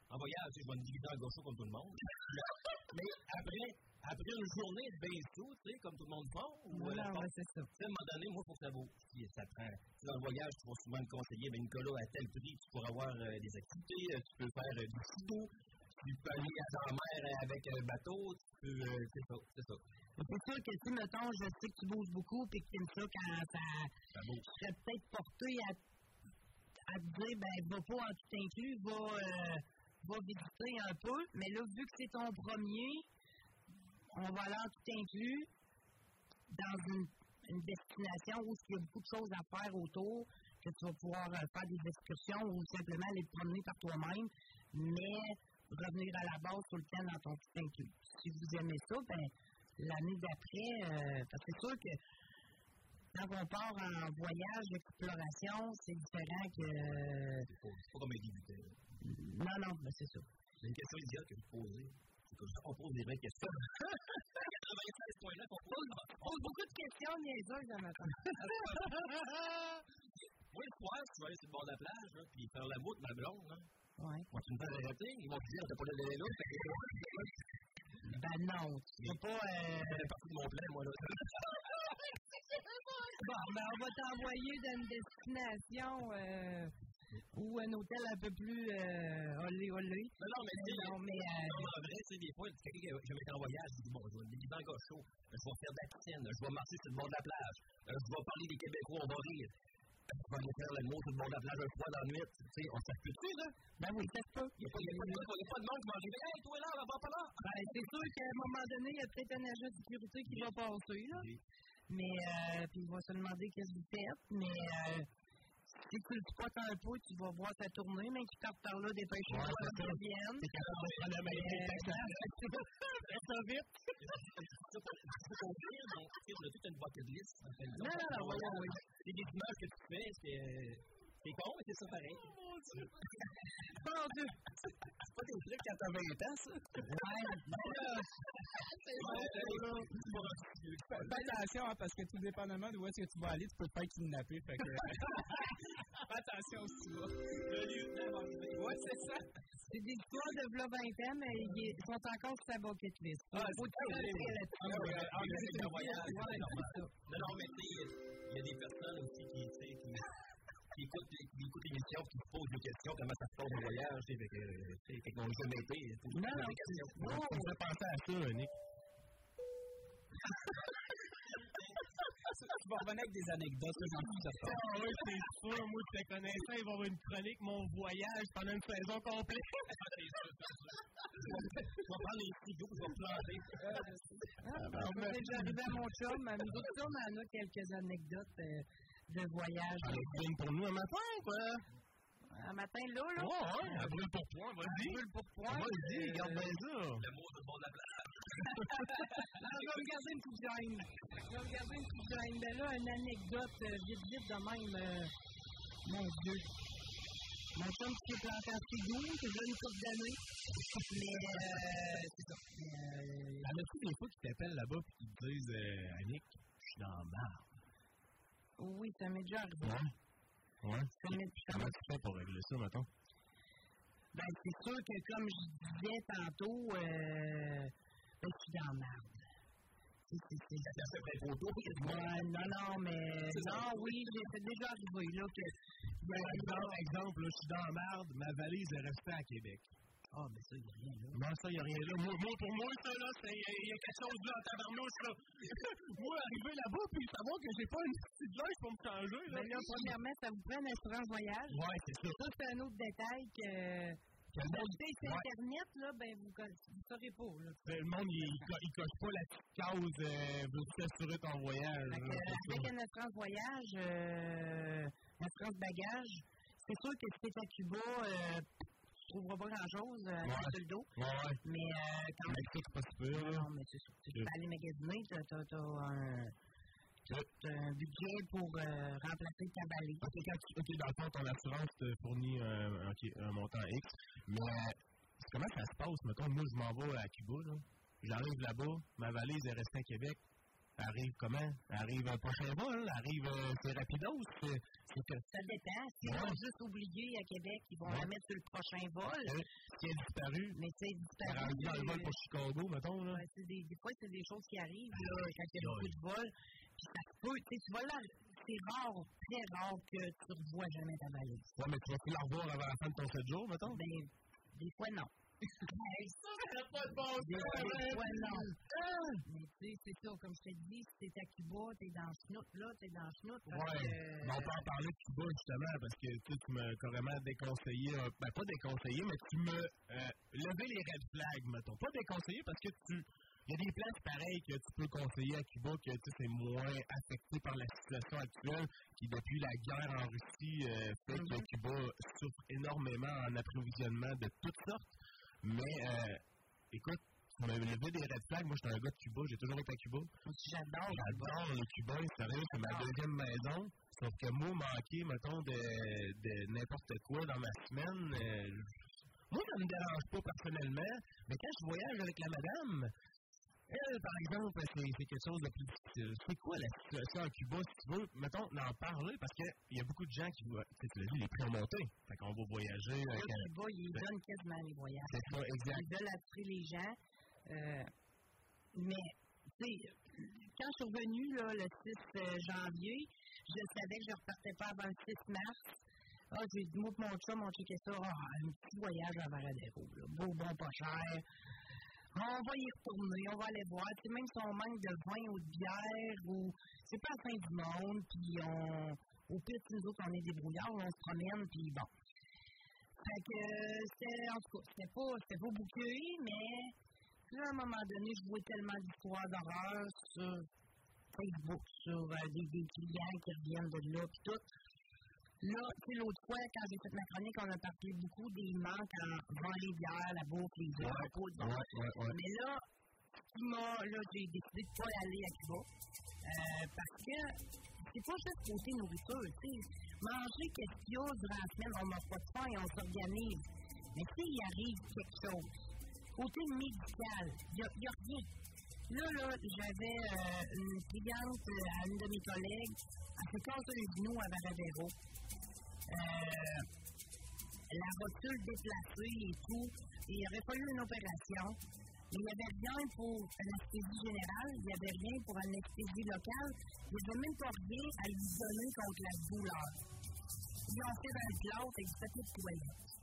en voyage, je vais me diviser en gaucho comme tout le monde. Mais après, après une journée de bain tu sais, comme tout le monde fait, ou Non, euh, ouais, c'est ça. à un moment donné, moi, que ça vaut. Puis ça prend. tu Dans le voyage, tu vas souvent me conseiller, ben, Nicolas, à tel prix, tu pourras avoir euh, des activités, euh, tu peux faire du ski tu peux aller à la mer avec un bateau, tu peux. c'est ça, c'est ça. C'est sûr que si, mettons, je sais que tu bouges beaucoup et que tu aimes ça quand ça. Je serais peut-être porté à, à te dire, ben, va pas en tout inclus, va, va visiter un peu. Mais là, vu que c'est ton premier, on va en tout inclus dans une, une destination où il y a beaucoup de choses à faire autour, que tu vas pouvoir euh, faire des excursions ou simplement aller te promener par toi-même, mais revenir à la base tout le temps dans ton tout inclus. Si vous aimez ça, ben, l'année d'après, euh, parce que c'est sûr que quand on part en voyage d'exploration, c'est différent que. C'est pas, comme un débutant. Non, non, mais c'est ça. C'est une question idiote que vous posez. C'est qu'on pose des vraies questions. 96 points là qu'on pose. On pose beaucoup de questions niaiseuses à matin. Moi, le soir, tu vas aller sur le bord de la plage, là, puis faire la boute, ma blonde, là. Ouais. Moi, tu me fais arrêter, ils vont te dire, t'as pas d'aller là, fait que. Ben non, tu peux pas. Euh... Partie de mon plan, moi, là. Bon, ben on va t'envoyer dans une destination euh, ou un hôtel un peu plus euh, olé olé. Non, non, mais sais, non, mais, euh, non, en vrai, sais, des fois, qui a jamais été en voyage, il dit, bon, je vais me gaucho, je vais faire de la piscine, je vais marcher sur le bord de la plage, euh, je vais parler des Québécois, on va rire. Je vais aller faire le mot sur le bord de la plage un soir dans la nuit, tu sais, on s'appelle-tu, là? Ben oui, peut. N'y pas- il y a, pas de- monde qui va arriver, hey, toi là, on va pas là! Ben, c'est sûr qu'à un moment donné, il y a peut-être un agent de sécurité qui va passer, là. Mais, euh, puis il va se demander qu'est-ce que vous faites. Mais, euh, si tu le spots un peu, tu vas voir sa tournée, mais qui part par là, dépêche-toi, Ouais, capable de prendre la Euh, ça vite. C'est une bucket list. Non, non, non, oui, oui. C'est des images que tu fais, c'est. C'est con, mais c'est ça pareil. Mon Dieu! C'est pas des trucs quand t'as 20 ans, ça. Ouais, là, c'est bon, Fais fais attention, hein, parce que tout dépendamment d'où est-ce que tu vas aller, tu peux te faire kidnapper. Fait que... attention où tu vas. Ouais, c'est ça. C'est des histoires de v'là 20 ans, mais ils sont encore sur sa bucket list. Ah, c'est ça. Non, mais il y a des personnes aussi qui, tu sais, qui, qui écoutent l'émission, qui se posent des questions, comment ça se passe en voyage, tu sais, fait que, tu sais, fait qu'on n'a jamais été. tu sais, Non, non. Ça me fait penser à ça, Nick. Tu vas revenir avec des anecdotes. Ah oui, c'est sûr. Moi, je te connaissais, il va y avoir une chronique, mon voyage, pendant une saison complète. Je vais prendre les studios, je vais me planter. Ah, ben, on est déjà arrivé à mon chum. mais Nous autres, on en a quelques anecdotes euh, de voyage. Une pour nous un matin, quoi. Un matin, là, là. Ouais, ouais, à brûle pour point, vas-y. brûle pour point. Vas-y, Euh, regarde bien ça. L'amour de bord de la plage. Alors, je vais me garder une petite gêne. Je vais me garder une petite gêne. Mais là, une anecdote euh, vite, vite de même. euh, mon Dieu. Mon chum qui s'est planté déjà une couple d'années. Mais, euh, c'est ça. Euh, T'en as-tu des fois qui t'appellent là-bas et qui te disent, euh, Annick, je suis dans la marde. Oui, ça m'est déjà arrivé. Ouais. Ouais. Ça m'est Comment tu fais pour régler ça, mettons? Ben, c'est sûr que, comme je disais tantôt, euh, ben, je suis dans merde. Ouais, non, non, mais, non, oui, c'est déjà arrivé, là, que, Ben, exemple, exemple, là, je suis dans la marde, ma valise est restée à Québec. Ah, mais ça, il n'y a rien, là. Non, ça, il n'y a rien là. Moi, moi, pour moi, ça, là, il y a quelque chose là en tabarnouche, là. moi, arriver là-bas, puis savoir que j'ai pas une petite linge pour me changer, là. Là, premièrement, ça vous prend une assurance voyage. Ouais, c'est ça. Ça, c'est un autre détail que, Que le vous achetez Ouais. Internet, là, ben, vous ne saurez pas, là. Ben, Le monde, il, il coche pas la petite case, euh, veux-tu t'assurer ton voyage? Fait que, avec une assurance voyage, euh, assurance bagage, c'est sûr que si t'es à Cuba, euh, trouveras pas grand-chose euh, Ouais. sur le dos. Ouais. Mais euh, quand Mais ça, c'est pas super. Non, mais c'est sûr. Tu peux aller magasiner, tu as, un, un budget pour euh, remplacer ta valise. Ok, quand tu, ok, dans le fond, ton assurance te fournit un, ok, un montant X, mais comment ça se passe? Mettons, moi, je m'en vais à Cuba, là. J'arrive là-bas, ma valise est restée à Québec. Arrive comment? Arrive un prochain vol, arrive, euh, c'est rapidos? c'est- c'est que- Ça dépend. S'ils Ouais. vont juste oublier à Québec, ils vont Ouais. la mettre sur le prochain vol. Euh, Ce qui est disparu. Mais c'est disparu. arrive dans le vol pour Chicago, mettons, là. Ouais, c'est des, des fois, c'est des choses qui arrivent là, quand il y a beaucoup de vols. Puis ça peut, tu sais, tu vas là, c'est rare, très rare que tu ne revois jamais ta valise. Ouais, mais tu vas plus la revoir avant la fin de ton 7 jours, mettons? Ben, des fois, non. Hey, ça, ça n'a pas de bon sens, hein? fois, non. Ah! Mais tu sais, c'est ça, comme je te dis, si t'es à Cuba, t'es dans le snout, là, t'es dans le Ouais, que- mais on peut en parler de Cuba justement parce que tu m'as carrément déconseillé, euh, ben pas déconseillé, mais tu me euh, levé les red flags, mettons. Pas déconseillé parce que tu. Il y a des places pareilles que tu peux conseiller à Cuba que tu sais, c'est moins affecté par la situation actuelle qui, depuis la guerre en Russie, euh, fait que Cuba souffre énormément en approvisionnement de toutes sortes. Mais, euh, écoute, tu m'as levé des red flags. Moi, j'étais un gars de Cuba, j'ai toujours été à Cuba. J'adore. J'adore les Cubains, sérieux, c'est ma deuxième maison. Sauf que moi, manquer, mettons, de, de n'importe quoi dans ma semaine, euh, moi, ça me dérange pas personnellement. Mais quand je voyage avec la madame, elle, par exemple, c'est quelque chose de plus difficile. C'est quoi la situation à Cuba, si tu veux, mettons, d'en parler, parce qu'il y a beaucoup de gens qui, voient- tu l'as vu, les prix ont monté. Fait qu'on va voyager. Avec un- Cuba, ils donnent quasiment les voyages. C'est ça, exact. Ils veulent attirer les gens. euh, mais, tu sais, quand je suis revenue là, le 6 euh, janvier, je savais que je ne repartais pas avant le 6 mars. Ah, j'ai dit, moi, mon chum, on checkait ça? Ah, un petit voyage à Varadero. Là. Beau, bon, pas cher. On va y retourner, on va aller voir. Tu sais, même si on manque de vin ou de bière, ou c'est pas la fin du monde, puis on, au pire, nous autres, on est débrouillards, on se promène, puis bon. Fait que, c'était, en tout cas, pas, c'était pas bouqué, mais là, à un moment donné, je vois tellement d'histoires d'horreur sur Facebook, sur euh, des, des clients qui reviennent de là, puis tout. Là, tu sais, l'autre fois, quand j'ai fait ma chronique, on a parlé beaucoup des manques en les bières, la bouffe, les œufs, la. Mais là, m'a, là, j'ai décidé de pas aller à Cuba. euh, parce que c'est pas juste côté nourriture, tu sais. Manger y a durant la semaine, on n'a pas de faim et on s'organise. Mais s'il arrive quelque chose, côté médical, il n'y a, rien. Là, là, j'avais euh, une cliente, euh, à une de mes collègues, elle s'est cassé un genou à Varadero. Euh, la rotule déplacée et tout. Et il aurait fallu une opération. Mais il n'y avait rien pour anesthésie générale, il n'y avait rien pour anesthésie locale, il n'y avait même pas rien à lui donner contre la douleur. Ils ont fait dans le avec du papier de toilette.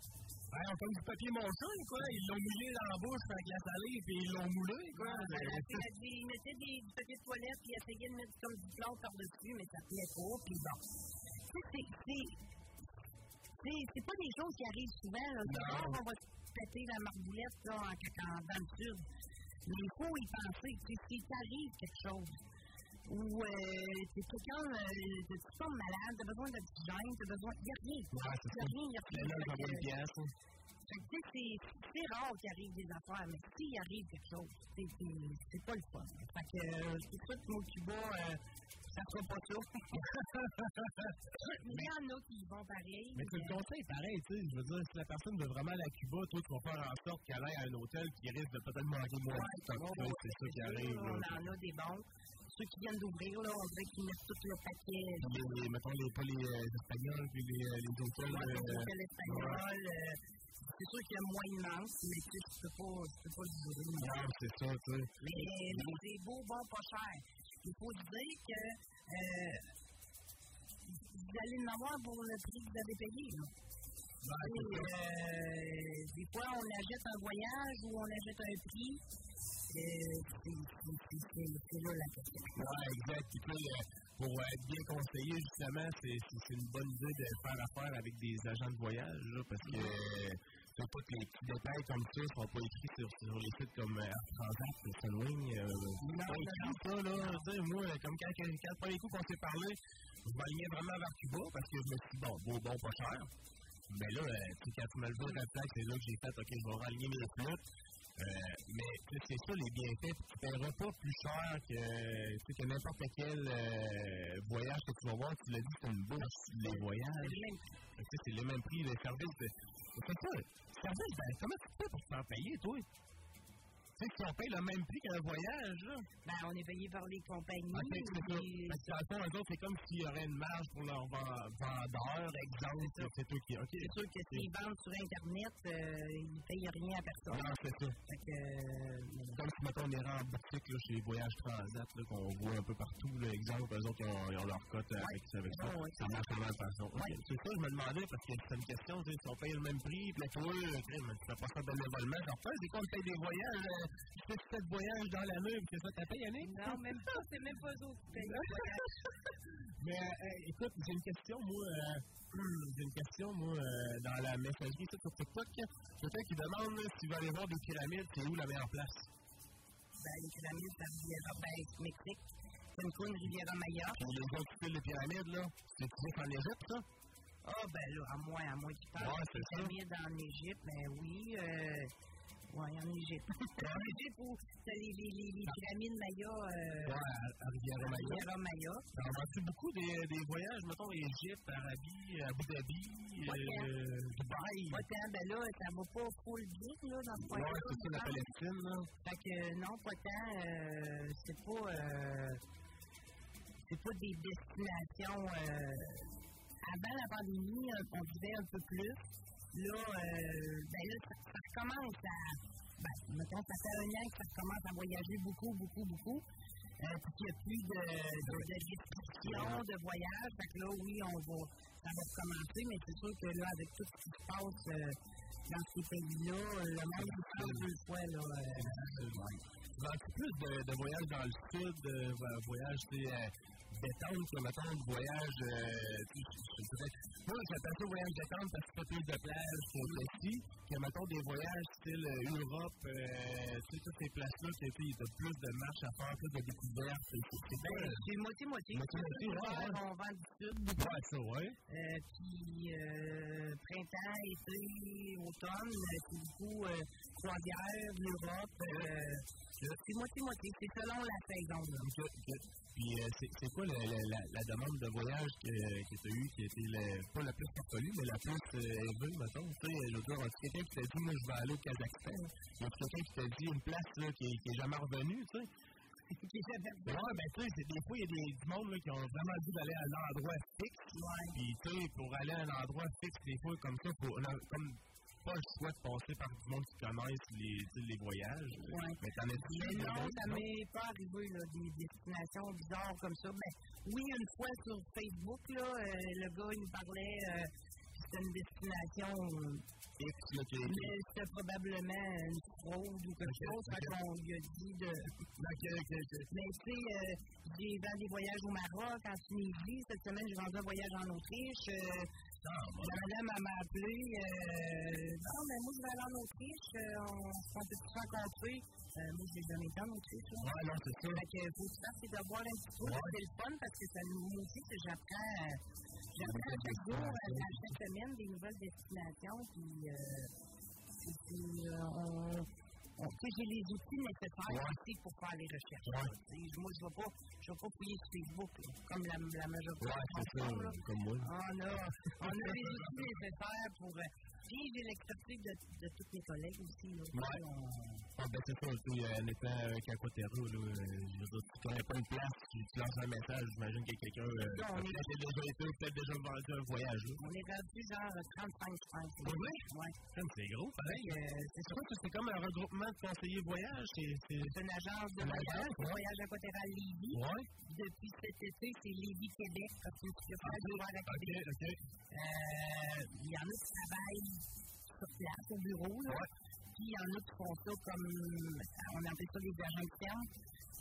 Ouais, on comme du papier monchon, quoi. Ils l'ont moulé dans la bouche avec la salive, puis ils l'ont moulé, quoi. Ben, la fille a dit, il mettait des, du papier de toilette, puis il essayait de mettre comme du plâtre par-dessus, mais ça ne tenait pas, puis bon. C'est- c'est- c'est c'est pas des choses qui arrivent souvent, là. C'est Non. qu'on va péter la marboulette, là, en, en, dans le sud. Mais il faut y penser, s'il t'arrive quelque chose, ou euh, t'es quelqu'un, euh, sens malade, t'as besoin d'oxygène, t'as besoin. Il n'y a rien. C'est Il n'y a ça. rien, il n'y a rien. ça hein. C'est- c'est rare qu'il arrive des affaires, mais s'il arrive quelque chose, c'est- c'est c'est pas le fun. Fait que euh, c'est sûr que Cuba, euh, ça sera pas ça. mais il y en a qui vont pareil. Mais le conseilles pareil, tu sais. Je veux dire, si la personne veut vraiment aller à Cuba, toi, tu vas faire en sorte qu'elle aille à un hôtel qui risque de peut-être manquer moins C'est ça qui arrive. On en a des bons. Ceux qui viennent d'ouvrir, là, on dirait qu'ils mettent tout le paquet. Les, les, mettons, les, pas les, euh, Espagnols, puis les, euh, les hôtels. Ouais, les euh, hôtels espagnols. euh, c'est sûr qu'il y a moins de manque, mais tu sais, je peux pas, je peux pas le dire. Ouais, c'est ça, tu sais. Mais c'est beau, bon, pas cher. Il faut dire que euh, vous allez en avoir pour le prix que vous avez payé. Là. Et, euh, des fois, on achète un voyage ou on achète un prix. Euh, c'est- là la question. Ouais, exact. Puis, pour être bien conseillé, justement, c'est une bonne idée de faire affaire avec des agents de voyage, là, parce que sais, tous les petits détails comme ça ne sont pas écrits sur, sur les sites comme euh, Air Transat, Sunwing. Euh, c'est pas écrit ça, là. Moi, comme quand, quand, quand le premier coup qu'on s'est parlé, je m'alignais vraiment vers Cuba parce que je me suis dit, bon, beau, bon, pas cher. Mais là, euh, quand tu levé le tag, c'est là que j'ai fait, OK, je vais raligner mes flottes. Euh, mais c'est ça les bienfaits. Tu ne paieras pas plus cher que, que n'importe quel euh, voyage que tu vas voir. Tu l'as dit, c'est une bourse, les voyages. C'est le même prix, les services. C'est ça. Service, ben, comment tu fais pour te faire payer, toi? Tu sais, si on paye le même prix qu'un voyage, là. Ben, on est payé par les compagnies. Ok, c'est ça. puis- Parce que dans le fond, eux autres, c'est comme s'il y aurait une marge pour leur ven- vendeur, exemple. C'est toi qui. C'est sûr que s'ils vendent sur Internet, euh, ils ne payent rien à personne. Non, c'est ça. Fait que, euh, Comme si, mettons, on irait en boutique là, chez Voyage Transat, qu'on voit un peu partout, là, exemple, eux autres, ils ont, ils ont leur cote avec, avec ça. Ouais, ouais. Ça marche de la façon. Ok, C'est ça, je me demandais, parce que c'est une question, si on paye le même prix, puis là, toi, euh, tu fais pas ça bénévolement, genre, c'est quoi, on paye des voyages, fais sept voyages dans l'année, puis c'est ça, t'as payé, Yannick? Non, même pas, c'est même pas eux qui payent. Mais euh, écoute, j'ai une question, moi, euh, j'ai une question, moi, euh, dans la messagerie ça, sur TikTok. Quelqu'un qui demande s'il va aller voir des pyramides, c'est où la meilleure place? Ben, les pyramides, ça Riviera, ben, Mexique. Cancun, Riviera Maya. Pour les autres styles de pyramides, là, c'est plus en Égypte, ça? Ah, ben là, à moins, à moins qu'ils parlent Ouais, des c'est ça. pyramides en Égypte, ben oui. Euh, ouais, en Égypte. en Égypte, où les, les, les, les pyramides Maya. Euh, Ouais, à, Riviera Maya. Riviera Maya. T'en vois-tu beaucoup des, des voyages, mettons, Égypte, Arabie, Abu Dhabi, euh, Dubaï? Pas tant, ben là, ça va pas full bien, là, dans ce Ouais, point-là. c'est ça, la pense. Palestine, là. Fait que non, pas tant. euh, c'est pas. euh, c'est pas des destinations. euh, avant la pandémie, euh, on vivait un peu plus. Là, euh, ben là, ça, ça recommence à. Ben, mettons, ça fait un an que ça recommence à voyager beaucoup, beaucoup, beaucoup. Euh, puis qu'il n'y a plus de, de, de restrictions de voyage. Fait que là, oui, on va, ça va recommencer, mais c'est sûr que là, avec tout ce qui se passe euh, dans ces pays-là, euh, le monde se pose deux fois. Là, euh, plus de, de voyages dans le sud, de vo- voyages, tu sais, euh, détente, que, mettons, de voyages, euh, je- dirais, moi, j'appelle ça voyage détente parce que fais plus de plage pour ici, que, mettons, des voyages style euh, Europe, euh, tu sais, toutes ces places-là, tu sais, t'as plus de marches à faire, plus de découvertes, c'est c'est- c'est Ben, pas... c'est moitié-moitié. Moitié-moitié, ouais, L'hiver, ouais. On vend du sud. Ouais, ça, ouais. Euh, puis euh, printemps, été, automne, euh, c'est beaucoup euh, croisière, l'Europe. Euh, c'est moitié-moitié. C'est selon la saison. Puis, euh, c'est quoi la, la, demande de voyage que, que tu as eue qui été la- pas la plus farfelue, mais la plus euh, élevée, mettons? Tu sais, je veux dire, quelqu'un qui t'a dit, moi, je vais aller au Kazakhstan? Y a quelqu'un qui t'a dit une place là, qui, est- qui est jamais revenue, tu sais? Ouais, ben, tu sais, des fois, il y a des, du monde là, qui ont vraiment dit d'aller à un endroit fixe. Puis, tu sais, pour aller à un endroit fixe, des fois, comme ça, comme pas le choix de passer par du monde qui connaissent les, les voyages. Ouais. Mais t'en as-tu Mais non, ça m'est pas arrivé, là, des destinations bizarres comme ça. Mais oui, une fois sur Facebook, là, euh, le gars, il me parlait euh, c'était une destination. euh, X, là, mais c'était probablement une fraude ou quelque chose. Fait qu'on lui a dit de. Mais tu sais, euh, j'ai vendu des voyages au Maroc, en Tunisie. Cette semaine, j'ai vendu un voyage en Autriche. Euh, madame elle m'a appelé. Euh, non, mais moi, je vais aller en Autriche. Euh, on on peut se rencontrer. Euh, moi, j'ai jamais été en Autriche. là. Ouais, non, c'est ça. Fait que faut que tu fasses tes devoirs un petit peu. Ouais. C'est le fun parce que ça nous aussi que j'apprends. J'apprends chaque jour, chaque semaine, des nouvelles destinations. Puis, euh, puis, euh, on, tu sais, j'ai les outils nécessaires aussi pour faire les recherches. Moi, je ne vais pas, je vais pas fouiller sur Facebook, comme la, la majorité Ouais, c'est ça, comme moi. On a, on a les outils nécessaires pour. Euh, j'ai l'expertise de, de tous mes collègues aussi. Là, Ouais. Ah, ben, c'est ça, tu sais, en étant euh, Cacotero, là, euh, je veux tu connais pas une place, tu, tu lances un message, j'imagine qu'il y a quelqu'un euh, Non, a déjà été, peut-être déjà vendu un voyage, là. On est rendu genre 35, je pense. Pour vrai? Ouais. C'est gros, pareil. Que, euh, c'est quoi, ça, c'est comme un regroupement de conseillers voyage, c'est... une agence de voyage. Voyage Aquaterra Lévis. Ouais. Depuis cet été, c'est Lévis Québec, parce que tu peux faire ouvert à Ok, Québec. ok. Euh, Il y en a qui travaillent sur place, au bureau, là. Puis il y en a qui font ça comme, on appelle ça les agents externes,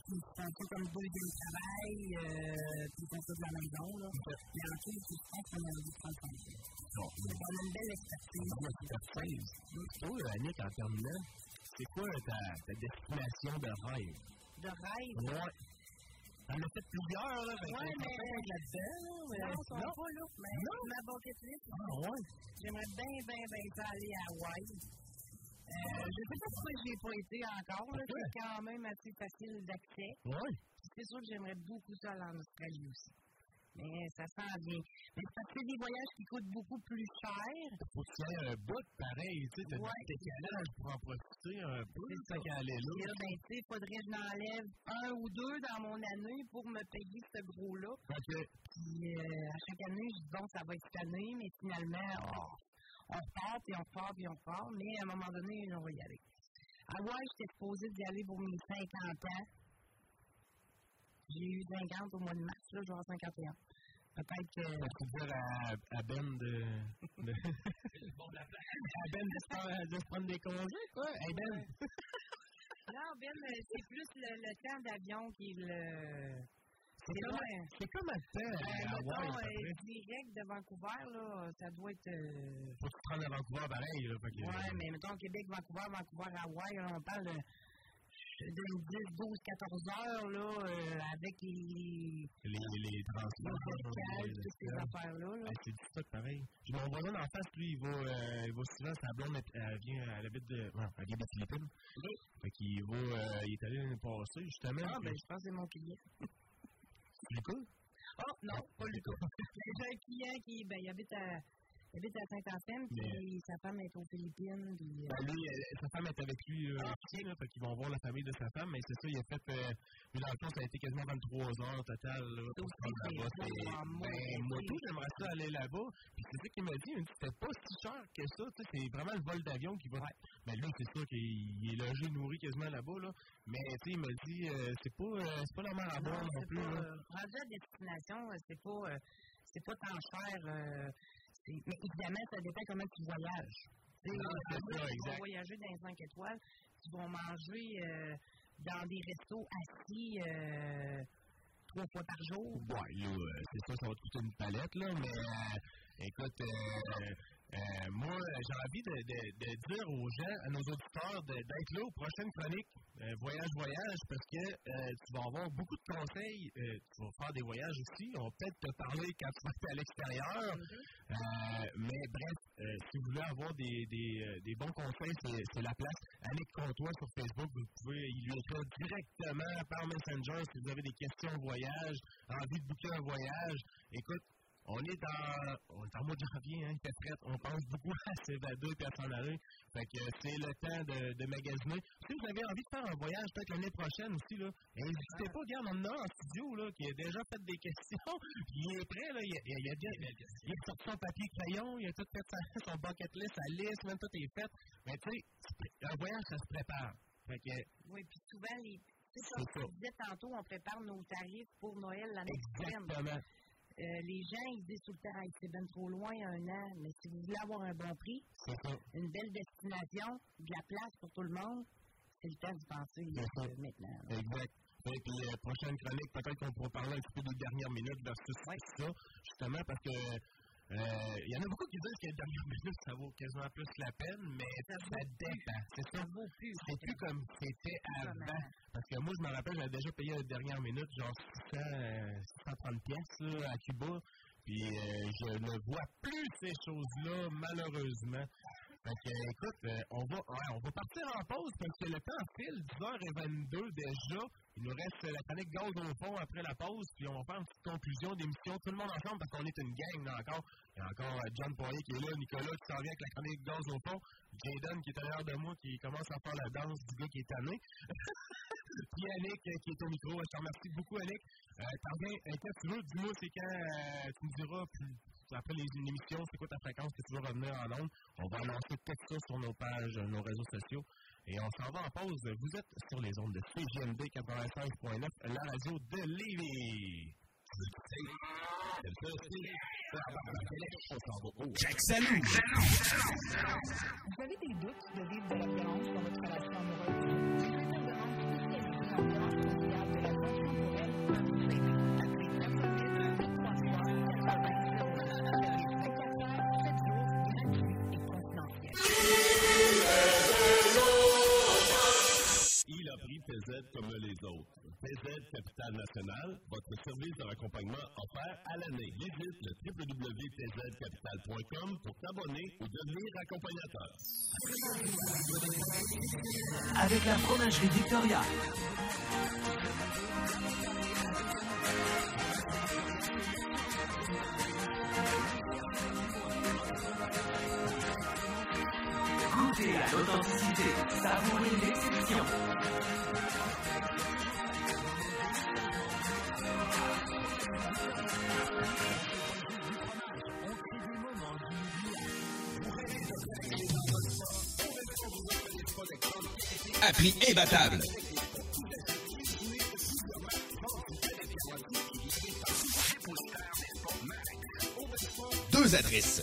qui font ça comme deuxième travail, euh, puis ils font ça de la maison, là. Mais en tout, je pense qu'on a envie de prendre soin une belle expertise. Toi, Annick, en terminant, c'est quoi ta, ta destination de rêve? De rêve? Ouais. T'en as fait plusieurs, là. que Ouais, mais- là-dedans, là, mais- Non, sont Non. pas là. Mais Non. ma bucket list, Ah, ouais. j'aimerais bien, bien, bien ça aller à Hawaï. Euh, je sais pas pourquoi j'y ai pas été encore. là. C'est quand même assez facile d'accès. Puis C'est sûr que j'aimerais beaucoup ça aller en Australie aussi. Mais ça s'en vient. Mais parce que des voyages qui coûtent beaucoup plus cher. Faut aies un bout pareil, tu sais, t'as Ouais. du décalage pour en profiter un peu, C'est qu'à aller Puis là. là, ben, tu sais, faudrait que je n'enlève un ou deux dans mon année pour me payer ce gros-là. OK. Puis euh, à chaque année, je dis bon, ça va être cette année, mais finalement, oh, on repart, puis on repart, puis on repart. Mais à un moment donné, on va y aller. Hawaï, j'étais supposée d'y aller pour mes 50 ans. J'ai eu 50 au mois de mars, là, je vais avoir 51. Peut-être que. Veux dire à, à Ben de. de... à Ben de se, faire- de se prendre des congés, quoi? Hey Ben! Non, Ben, euh, c'est plus le, le temps d'avion qui le. C'est comme, c'est comme à temps, à mettons, Hawaï, euh, direct de Vancouver, là, ça doit être. euh, Faut que tu te rendes à Vancouver pareil, là. Fait que, Ouais, mais mettons Québec, Vancouver, Vancouver, Hawaï, là, on parle de, de 10, 12, 14 heures, là, euh, avec les, Les, les transports. les toutes ces affaires-là. là. Ah, c'est du stock pareil. Puis mon voisin d'en face, lui, il va, euh, il va souvent, sa blonde, elle, vient, elle habite de, ouais, elle vient des Philippines. Fait qu'il va, euh, il est allé l'année passée, justement. Ah, ben, je pense que c'est mon client. C'est cool. Oh, non, pas du tout. J'ai un client qui, ben, il habite à, il habite à Saint-Anselme, puis sa femme est aux Philippines, puis... euh, Ben, lui, sa femme est avec lui euh, ici, là, fait qu'ils vont voir la famille de sa femme, mais c'est ça, il a fait, euh, lui, dans le fond, ça a été quasiment 23 heures au total, là, pour là-bas. Ben, aussi. moi, tout, j'aimerais ça aller là-bas, puis c'est ça qu'il m'a dit, c'était pas si cher que ça, tu sais, c'est vraiment le vol d'avion qui va... Ben, lui, c'est sûr qu'il il est logé, nourri quasiment là-bas, là, mais, tu sais, il m'a dit, euh, c'est pas, euh, c'est pas la mer à boire non, plus, rendu à destination, c'est pas, c'est pas tant cher. euh, mais évidemment, ça dépend comment tu voyages. Tu vas voyager dans les 5 étoiles, tu vas manger euh, dans des restos assis euh, trois fois par jour. Là, euh, c'est ça, ça va te coûter une palette, là, mais euh, écoute, euh, moi, j'ai envie de, de, de dire aux gens, à nos auditeurs, d'être là aux prochaines chroniques euh, Voyage, Voyage, parce que euh, tu vas avoir beaucoup de conseils. tu vas faire des voyages aussi. On va peut-être te parler quand tu vas à l'extérieur. Euh, mais bref, si vous voulez avoir des, des, des bons conseils, c'est la place. Annick Comtois sur Facebook, vous pouvez y lui écrire directement par Messenger si vous avez des questions voyage, envie de booker un voyage. Écoute, on est dans, on est en mois de janvier, hein. On pense beaucoup à s'évader et à s'en aller. Fait que euh, c'est le temps de, de magasiner. Si vous avez envie de faire un voyage peut-être l'année prochaine aussi, là, n'hésitez pas, regarde, on en a un en studio là, qui a déjà fait des questions. Il est prêt, là, il, a, il, a, bien- il a sorti son papier crayon, il a tout fait sa, son bucket list, sa liste, même tout est fait. Mais tu sais, un voyage, ça se prépare. Fait que, Oui, puis souvent, les, c'est ça, ça. je disais tantôt, on prépare nos tarifs pour Noël l'année prochaine. exactement. Euh, les gens, ils disent tout le temps, Hey, c'est bien trop loin, un an, mais si vous voulez avoir un bon prix, une belle destination, de la place pour tout le monde, c'est le temps d'y penser euh, maintenant. Exact. Et puis, euh, prochaine chronique, peut-être qu'on pourra parler un petit peu des dernières minutes versus ça, justement, parce que euh, il y en a beaucoup qui disent que les dernières minutes, ça vaut quasiment plus la peine, mais ça, dépend. C'est ça. C'est plus comme c'était avant. Parce que moi, je me rappelle, j'avais déjà payé la dernière minute, genre 600, euh, 630 pièces à Cuba. Puis euh, je ne vois plus ces choses-là, malheureusement. Que, écoute, euh, on, va, on va partir en pause parce que le temps file, 10h22 déjà. Il nous reste la chronique gaz au fond après la pause, puis on va faire une petite conclusion d'émission, tout le monde ensemble, parce qu'on est une gang là encore. Il y a encore euh, John Poirier qui est là, Nicolas qui s'en vient avec la chronique gaz au fond, Jaden qui est à l'arrière de moi, qui commence à faire la danse du gars qui est tanné. Puis Annick euh, qui est au micro. Je te remercie beaucoup, Annick. Euh, T'en viens, euh, quand tu veux, dis-moi, c'est quand euh, tu me diras, plus, après les émissions, c'est quoi ta fréquence? Que tu veux revenir en ondes? On va annoncer tout ça sur nos pages, euh, nos réseaux sociaux. Et on s'en va en pause. Vous êtes sur les ondes de CGMD 95.9, la radio de Lévis. Jack Salut! Vous avez des doutes de vivre Comme les autres. PZ Capital National, votre service de raccompagnement offert à l'année. Visite le www.pzcapital.com pour t'abonner ou devenir accompagnateur. Avec la fromagerie Victoria. Goûtez à l'authenticité, savourez l'exception. À prix imbattable. Deux adresses.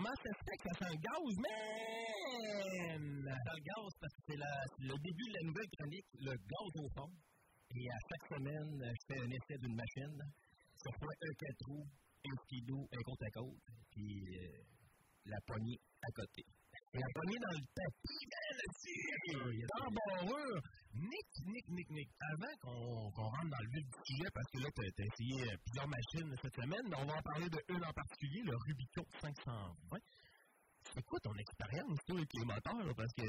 Comment ça se fait que ça sent le gaz, man? Ça le gaz parce que c'est le début de la nouvelle chronique, le gaz au fond. Et à chaque semaine, je fais un essai d'une machine. Sur quoi un 4 roues, un skidoo, un côte à côte, puis euh, la poignée à côté. Et la poignée dans le tapis, dans barreur. Nick, Nick, Nick, Nick. Avant qu'on rentre dans le vif du sujet, parce que là, tu as, essayé euh, plusieurs machines cette semaine, mais on va en parler de une en particulier, le Rubicon 520. C'est quoi ton expérience, toi, avec les moteurs? là? Parce que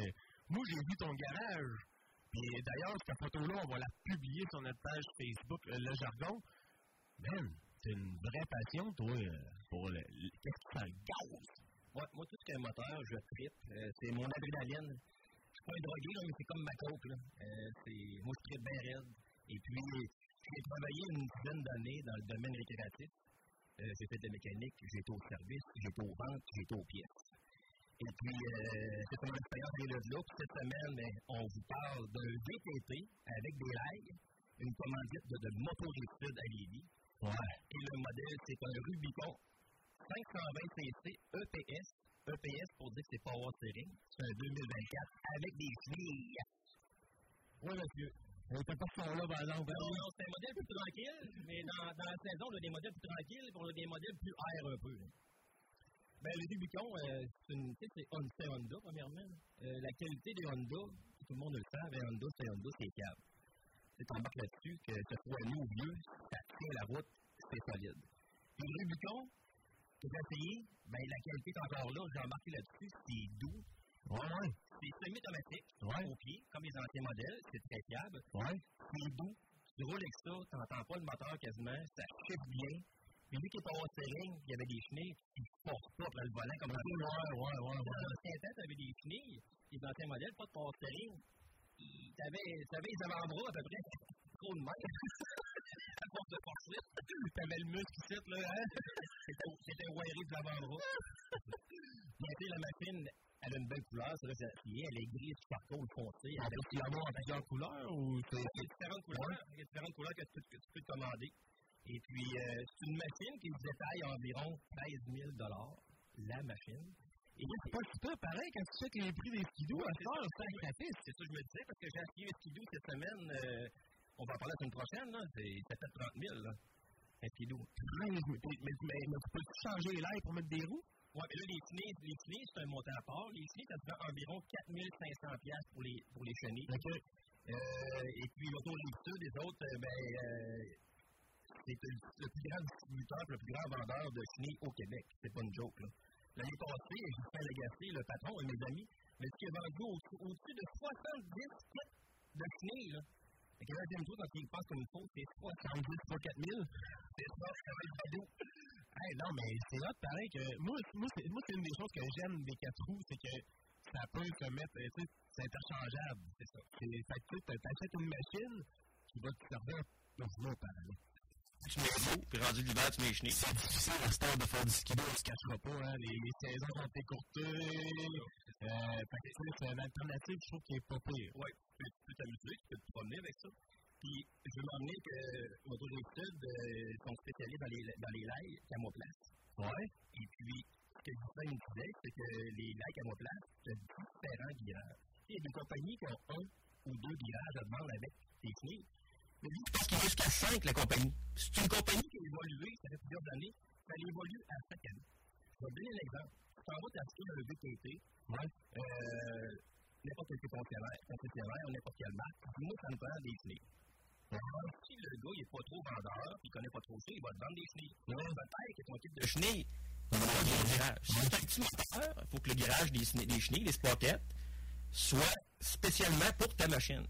moi, j'ai vu ton garage. Puis d'ailleurs, cette photo-là, on va la publier sur notre page Facebook, euh, Le Jargon. Man, c'est une vraie passion, toi, euh, pour le. Qu'est-ce qui sent le gaz? Ouais, moi, tout ce qui est moteur, je tripe. Euh, c'est mon adrénaline. Je suis pas un drogué, là, mais c'est comme ma coke. Là. Euh, c'est- moi, je tripe bien raide. Et puis, j'ai travaillé une dizaine d'années dans le domaine récréatif. Euh, j'ai fait de la mécanique, j'ai été au service, j'ai été aux ventes, j'ai été aux pièces. Et puis, c'est mon expérience le là. Puis cette semaine, ben, on vous parle d'un VTT avec des rails, une commandite de, de Moto Sud à Lévis. Ouais. Et le modèle, c'est un Rubicon 520cc EPS. EPS pour dire que c'est Power Steering. C'est un 2024 avec des filles. Oui, monsieur. On était pas ce là par exemple. Non, non, c'est un modèle plus tranquille, mais dans, dans la saison, on a des modèles plus tranquilles et on a des modèles plus air un peu. là. Ben, le Rubicon, euh, c'est une- c'est Honda, c'est Honda, premièrement. Euh, la qualité des Honda, tout le monde le sait, mais Honda, c'est Honda, c'est câble. Tu embarques là-dessus, que ce soit nous ou vieux, ça tient la route, c'est solide. Puis le Rubicon, j'ai essayé, ben, la qualité est encore là, j'ai embarqué là-dessus, c'est doux. Ouais, ouais. C'est semi-automatique, Ouais. au pied, comme les anciens modèles, c'est très fiable. Ouais. C'est doux. Tu roules avec ça, tu n'entends pas le moteur quasiment, ça chiffre bien. Mais vu qu'il est pas au il y avait des chenilles, il ne pas après le volant comme un Ouais, ouais, ouais, ouais. Dans l'ancien temps, tu avais des chenilles, les anciens modèles, pas de power steering. Tu avais les avant-bras à peu près trop de main. Force de forcer. Tu avais le muscle ici, là, hein? C'était- wiré de tu sais, la machine, elle a une belle couleur, c'est acier, elle est grise, charcoal foncé. On peut l'avoir en plusieurs couleurs ou c'est. Il y a différentes couleurs, il y a différentes couleurs que tu, que tu peux commander. Et puis, euh, c'est une machine qui se détaille environ 13 000 la machine. Et c'est pas super pareil quand tu sais que les prix des skidoo à ça, ça c'est c'est ça que je me disais, parce que j'ai essayé un skidoo cette semaine, euh, on va en parler la semaine prochaine, là, c'est ça fait 30 000, là, un skidoo. Mais, mais, mais, mais tu peux changer les pour mettre des roues? Ouais, mais là, les chenilles, les chenilles, c'est un montant à part. Les chenilles, ça te fait environ 4500 pièces pour les, pour les chenilles. Euh, et puis, autour des sud, les autres, euh, ben, euh, c'est le, plus grand distributeur, le plus grand vendeur de chenilles au Québec. C'est pas une joke, là. L'année passée, Justin Lagacé, le patron, de mes amis, mais qui a vendu au- au-dessus de 70 kits de chenilles, là. Là, j'aime tout quand il pense comme il faut, c'est 70 fois 4000. C'est ça, être cadeau. Hey, non, mais c'est hot pareil que. Moi, moi, c'est, c'est une des choses que j'aime des 4 roues, c'est que ça peut se mettre. Tu sais, c'est interchangeable. C'est ça. C'est, fait que tu sais, t'achètes une machine qui va te servir dans autre année. Tu mets l'eau, puis rendu l'hiver, tu mets les chenilles. C'est difficile à ce temps de faire du skido, on se cachera pas, hein. Les, les saisons sont écourtées. Euh, fait que, c'est une alternative, je trouve, qui est pas pire. Oui, tu peux, t'amuser, tu peux te promener avec ça. Puis, je veux m'emmener que Moto des Sud euh, sont spécialisés dans les, dans les lails camoplace. Ouais. Et puis, ce que Justin me disait, c'est que les lails camoplace, c'est différents virages. Il y a des compagnies qui ont un ou deux virages à demande avec des chenilles. Mais je pense qu'il a jusqu'à cinq, la compagnie. C'est une compagnie qui a évolué, ça fait plusieurs années, ça évolue à chaque année. Je vais donner un exemple. Tu t'en vas t'acheter un VTT, ouais. euh, n'importe quel concessionnaire, n'importe quelle marque, moi, ça me prend des chenilles. Alors, si le gars n'est pas trop vendeur, il connaît pas trop ça, il va te vendre des chenilles. Peut-être que ton kit de chenilles, il va avoir des virages. Si c'est un petit moteur, il faut que le des, chenilles- des chenilles, des sprockets, soit spécialement pour ta machine.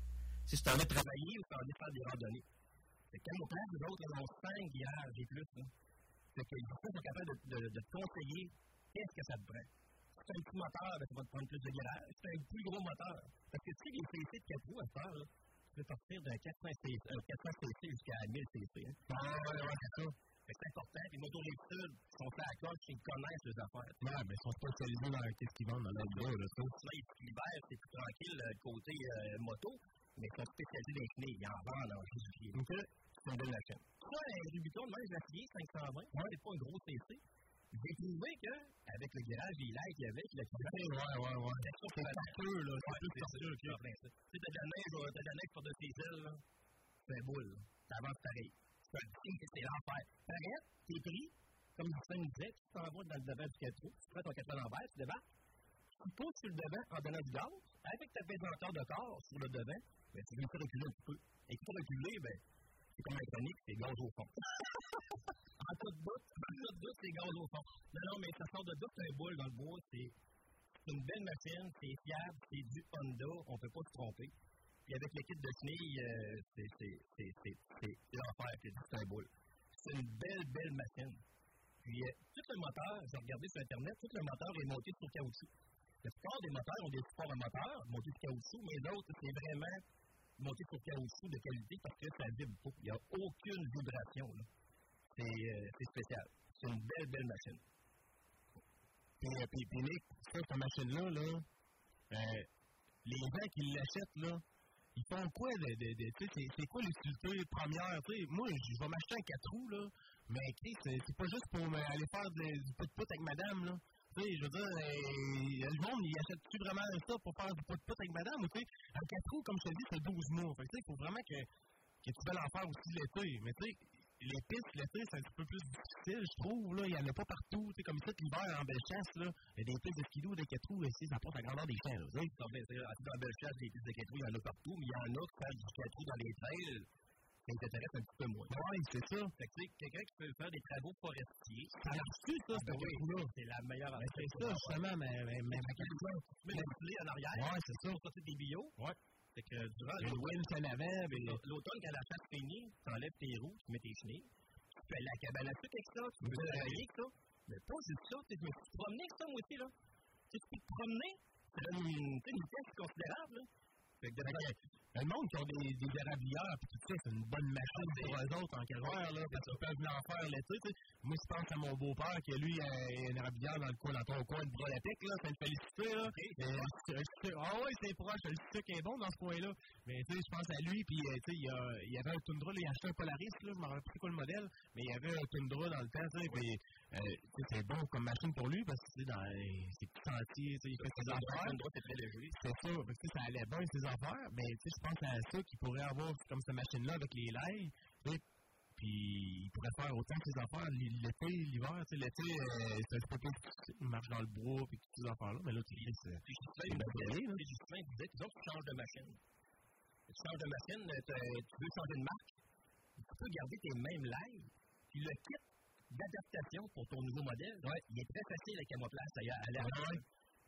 Si tu en veux travailler ou tu en veux faire des randonnées. Fait quand on prend, les autres, ont 5 virages et plus. Là. Fait que les sont capables de, de, de conseiller qu'est-ce que ça te prend. Si tu as un petit moteur, ben, ça va te prendre plus de virage. Si tu as un plus gros moteur, parce que tu sais, les CC de 4 roues à faire, là, tu peux partir d'un 400 cc, euh, 400 cc jusqu'à 1000 cc. Hein. Ah, ouais, ouais, c'est ça. C'est important. Les motos les sud sont faits à la cloche, ils connaissent les affaires. Ouais, mais ils sont spécialisés dans qu'est-ce qu'ils vendent dans leur gars, là, ça. Là, l'hiver, c'est plus tranquille euh, côté euh, moto, mais ils sont spécialisés dans les chenilles. Ils en vendent en juillet. OK. C'est une belle machine. Ça, un Rubicon, moi, j'ai essayé 520. C'est pas un gros CC. J'ai trouvé que, avec le garage, les lights qu'il y avait, le Ouais, ouais, ouais. C'est tortueux, là. C'est plus. Tu sais, t'as de la neige, euh, t'as de la neige sur de tes ailes, là. C'est boule. Ça avance pareil. Que c'est l'enfer. T'arrêtes, t'es pris, comme Justin me disait, tu t'en vas dans le devant du 4 roues, tu prends ton 4 à l'envers, tu débarques, tu pousses sur le devant en donnant du gaz, avec ta pesanteur de corps sur le devant, ben, tu veux te reculer un petit peu. Et pour reculer, ben, c'est comme un chronique, c'est gaz au fond. en tout bout, c'est gaz au fond. Non, non, mais ça sort de doute, c'est un boule dans le bois, c'est une belle machine, c'est fiable, c'est du Honda, on ne peut pas se tromper. Avec kit de chenilles, euh, c'est l'enfer, c'est du- c'est un boule. C'est une belle, belle machine. Puis euh, tout le moteur, j'ai regardé sur Internet, tout le moteur est monté sur caoutchouc. La plupart des moteurs ont des supports à moteur montés sur caoutchouc, mais l'autre, c'est vraiment monté sur caoutchouc de qualité parce que ça vibre pas. Il n'y a aucune vibration. euh, c'est spécial. C'est une belle, belle machine. Puis, puis, puis Nick, cette machine-là, là, les gens qui l'achètent, là, ils font quoi de, de, de c'est, quoi l'utilité première, tu sais, moi, je vais m'acheter un 4 roues, là, mais, c'est, pas juste pour aller faire de- du pot-pot avec madame, là. Tu sais, je veux dire, euh, le monde, il achète-tu vraiment ça pour faire du pot-pot avec madame, ou tu sais, un 4 roues, comme je te dis, c'est 12 mois. Il faut vraiment que, que tu veuilles en faire aussi l'été. Mais, tu sais, les pistes, l'été, c'est un petit peu plus difficile, je trouve, là. Il y en a pas partout, tu sais, comme ça, l'hiver, en belle chasse, là. Il y a des pistes de skidoo, des 4 roues, ici, ça porte la grandeur des champs, là. mais c'est- Dans la belle chasse, les pistes de 4 roues, il y en a partout, mais il y en a qui font du 4 roues dans les trails, ça les intéresse un petit peu moins. Oui, c'est ça. Fait que, quelqu'un qui peut faire des travaux forestiers. Ça marche-tu, ça, Ah, ce ben là C'est la meilleure Mais c'est ça, justement, mais, mais, mais, mais le poulet en arrière. C'est ça. Pour sortir des bio. Ouais. Fait que durant Le winch en avant, mais. l'automne, quand la chasse finit, tu enlèves tes roues, tu mets tes chenilles. Tu à la cabane à sucre avec ça, tu peux travailler avec ça. Mais pas juste ça, tu me suis promené avec ça, moi aussi, là. Tu sais, tu peux te promener, c'est une, pièce considérable, là. Fait que de- Le monde qui ont des, des érablières, puis tout ça, c'est une bonne machine pour eux autres en calvaire, là, parce qu'ils peuvent venir en faire l'été, tu sais. Moi, je pense à mon beau-père, qui lui a une érablière dans le coin, dans ton coin de Brolatec, là, c'est une félicité, là. Euh, ah ouais, c'est proche, le sucre est bon dans ce coin-là. Mais, tu sais, je pense à lui, puis, euh, tu sais, il y, a- il y avait un Tundra, là, il a acheté un Polaris, là, je m'en rappelle plus quoi le modèle, mais il y avait un Tundra dans le temps, tu sais, puis, euh, c'est bon comme machine pour lui, parce que, dans ses petits sentiers, il fait ses affaires. c'est très léger. C'est ça, parce que ça allait bien ses affaires, mais tu sais, je pense à ça qu'il pourrait avoir comme cette machine-là avec les sais, puis il pourrait faire autant ses affaires l'été, l'hiver, l'été, euh, c'est un peu il marche dans le bois, puis toutes ces affaires-là, mais là, tu sais, c'est Justin, disait, que tu changes de machine. Tu changes de machine, euh, tu veux changer de marque, tu peux garder tes mêmes lives, puis le kit d'adaptation pour ton nouveau modèle, il est très facile avec Amoplace à, sais,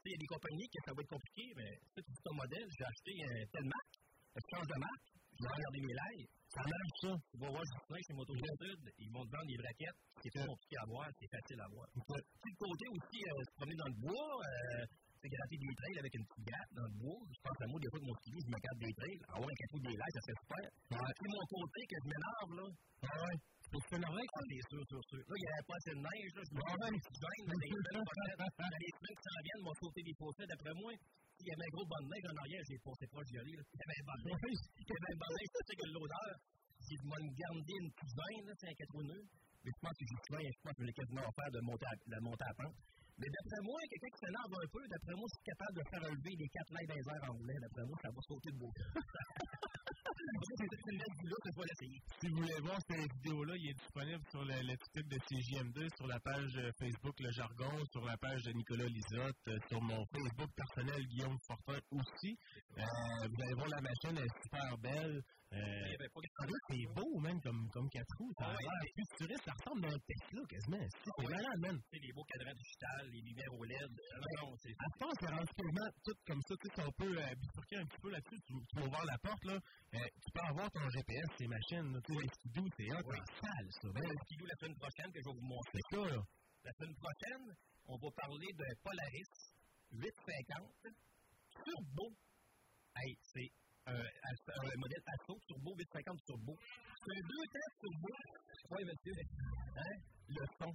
Il y a des compagnies que ça va être compliqué, mais si tu dis ton modèle, j'ai acheté euh, telle marque, tu changes de marque, je vais regarder mes lives. Ça marche, ça. Tu vas voir Justin chez Moto Sud, ils vont te vendre des braquettes, c'est pas compliqué à voir, c'est facile à voir. Puis le côté aussi, euh, se promener dans le bois, euh, c'est gratter des trails avec une petite gratte dans le bois. Je pense à moi, des fois, de mon ski, je me gratte des trails. Ouais, un des lives, ça serait super. Puis mon côté, que je m'énerve, là. C'est énervé, Ah, c'est sûr, sûr, sûr. Là, il n'y avait pas assez de neige, là. Je me suis dit, je gagne, dans les semaines prochaines, dans les semaines qui s'en viennent, mon côté des fossés, d'après moi, s'il y avait un gros bonne neige en arrière, j'ai passé proche aller, là. Il y avait un bonne neige. Il y avait un bonne neige, tu sais que l'odeur, c'est de m'en garder une petite là, c'est un 4 nœuds. Mais je pense que Justin, je pense que je l'ai quasiment offert de monter à, de monter à pente. Mais d'après moi, quelqu'un qui s'énerve un peu, d'après moi, c'est capable de faire lever les quatre lèvres dans les en roulant. D'après moi, ça va sauter de beau. Si vous voulez voir cette vidéo-là, il est disponible sur le, le titre de CJM2, sur la page euh, Facebook Le Jargon, sur la page de Nicolas Lisotte, euh, sur mon Facebook personnel Guillaume Fortin aussi. Euh, vous allez voir la machine, elle est super belle. Euh, en fait, c'est beau, même, comme, comme 4 roues. Ça a l'air futuriste. Ça ressemble à un Tesla, quasiment. C'est c'est malade, man. Les beaux cadrans digital, les lumières OLED. Ah non, c'est À ce temps, c'est rendu quasiment tout comme ça. Tu sais, si on peut euh, bifurquer un petit peu là-dessus, tu, tu vas ouvrir la porte, là. euh, tu peux avoir ton GPS, ces machines. Tu sais, les skidoo, c'est hot, c'est sale, ça. Ben, skidoo la semaine prochaine que je vais vous montrer. C'est ça, là. La semaine prochaine, on va parler de Polaris 850 Turbo. Hey, c'est un, un modèle Asso Turbo 850 Turbo. C'est un deux temps Turbo. Oui, monsieur. Hein? Le son.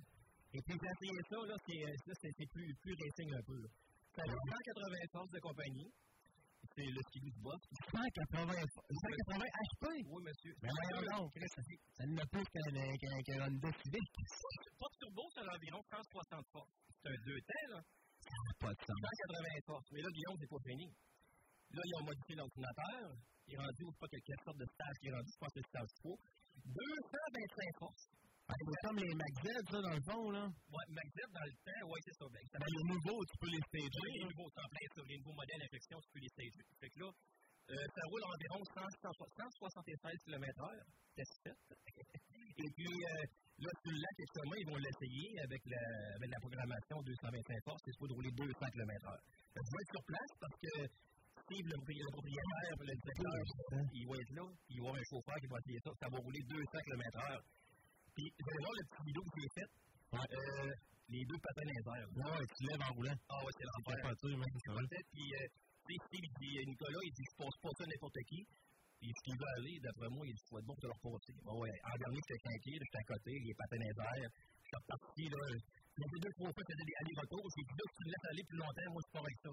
Et puis, essayé ça, là, c'est, ça, c'est, plus, plus racing un peu. là. Ça a 180 forces de compagnie. C'est le skidoo du boss. 180, 180 HP? Oui, monsieur. Mais donc, Chris, ça fait- ça n'a plus qu'un Honda Civic. Pas de turbo, c'est environ 160 forces. C'est un deux temps, là. Ça pas de sens. 180 forces. Mais là, Guillaume, c'est pas fini. Là, ils ont modifié l'ordinateur. Il est rendu, je sais pas quelle, sorte de stage qui est rendu, je pense que c'est stage pro. 225 forces. C'est comme les McZ, ça, dans le fond, là. Ouais, McZip, dans le temps, ouais, c'est ça. Ben, ça Ben, les nouveaux, tu peux les stager. Oui, les nouveaux templates, sur les nouveaux modèles infection, tu peux les stager. Fait que là, euh, ça roule environ 100, 176 km/h, test fait. Et puis, euh, là, sur le lac ils vont l'essayer avec la, avec la programmation 225 forces, c'est supposé rouler 200 km/h. Je vais être sur place parce que Steve, le, le propriétaire, le directeur, il va être là, il va avoir un chauffeur qui va essayer ça, ça va rouler 200 km/h. Puis, vous allez voir le petit vidéo qui est fait. Euh, les deux patins les. Ouais, tu lèves en roulant. Ah ouais, c'est C'est l'enfer. pas c'est vrai. Peut-être, puis, euh, Steve, il dit, euh, Nicolas, il dit, je passe pas ça n'importe qui. Puis, ce qu'il veut aller, d'après moi, il dit, faut être bon pour te le repasser. Bon, ouais, en dernier, j'étais là, j'étais à côté, les patins les airs. Je suis reparti, là. J'ai deux, trois fois, faisais des allers-retours. J'ai dit, là, si tu me laisses aller plus longtemps, moi, je pars avec ça.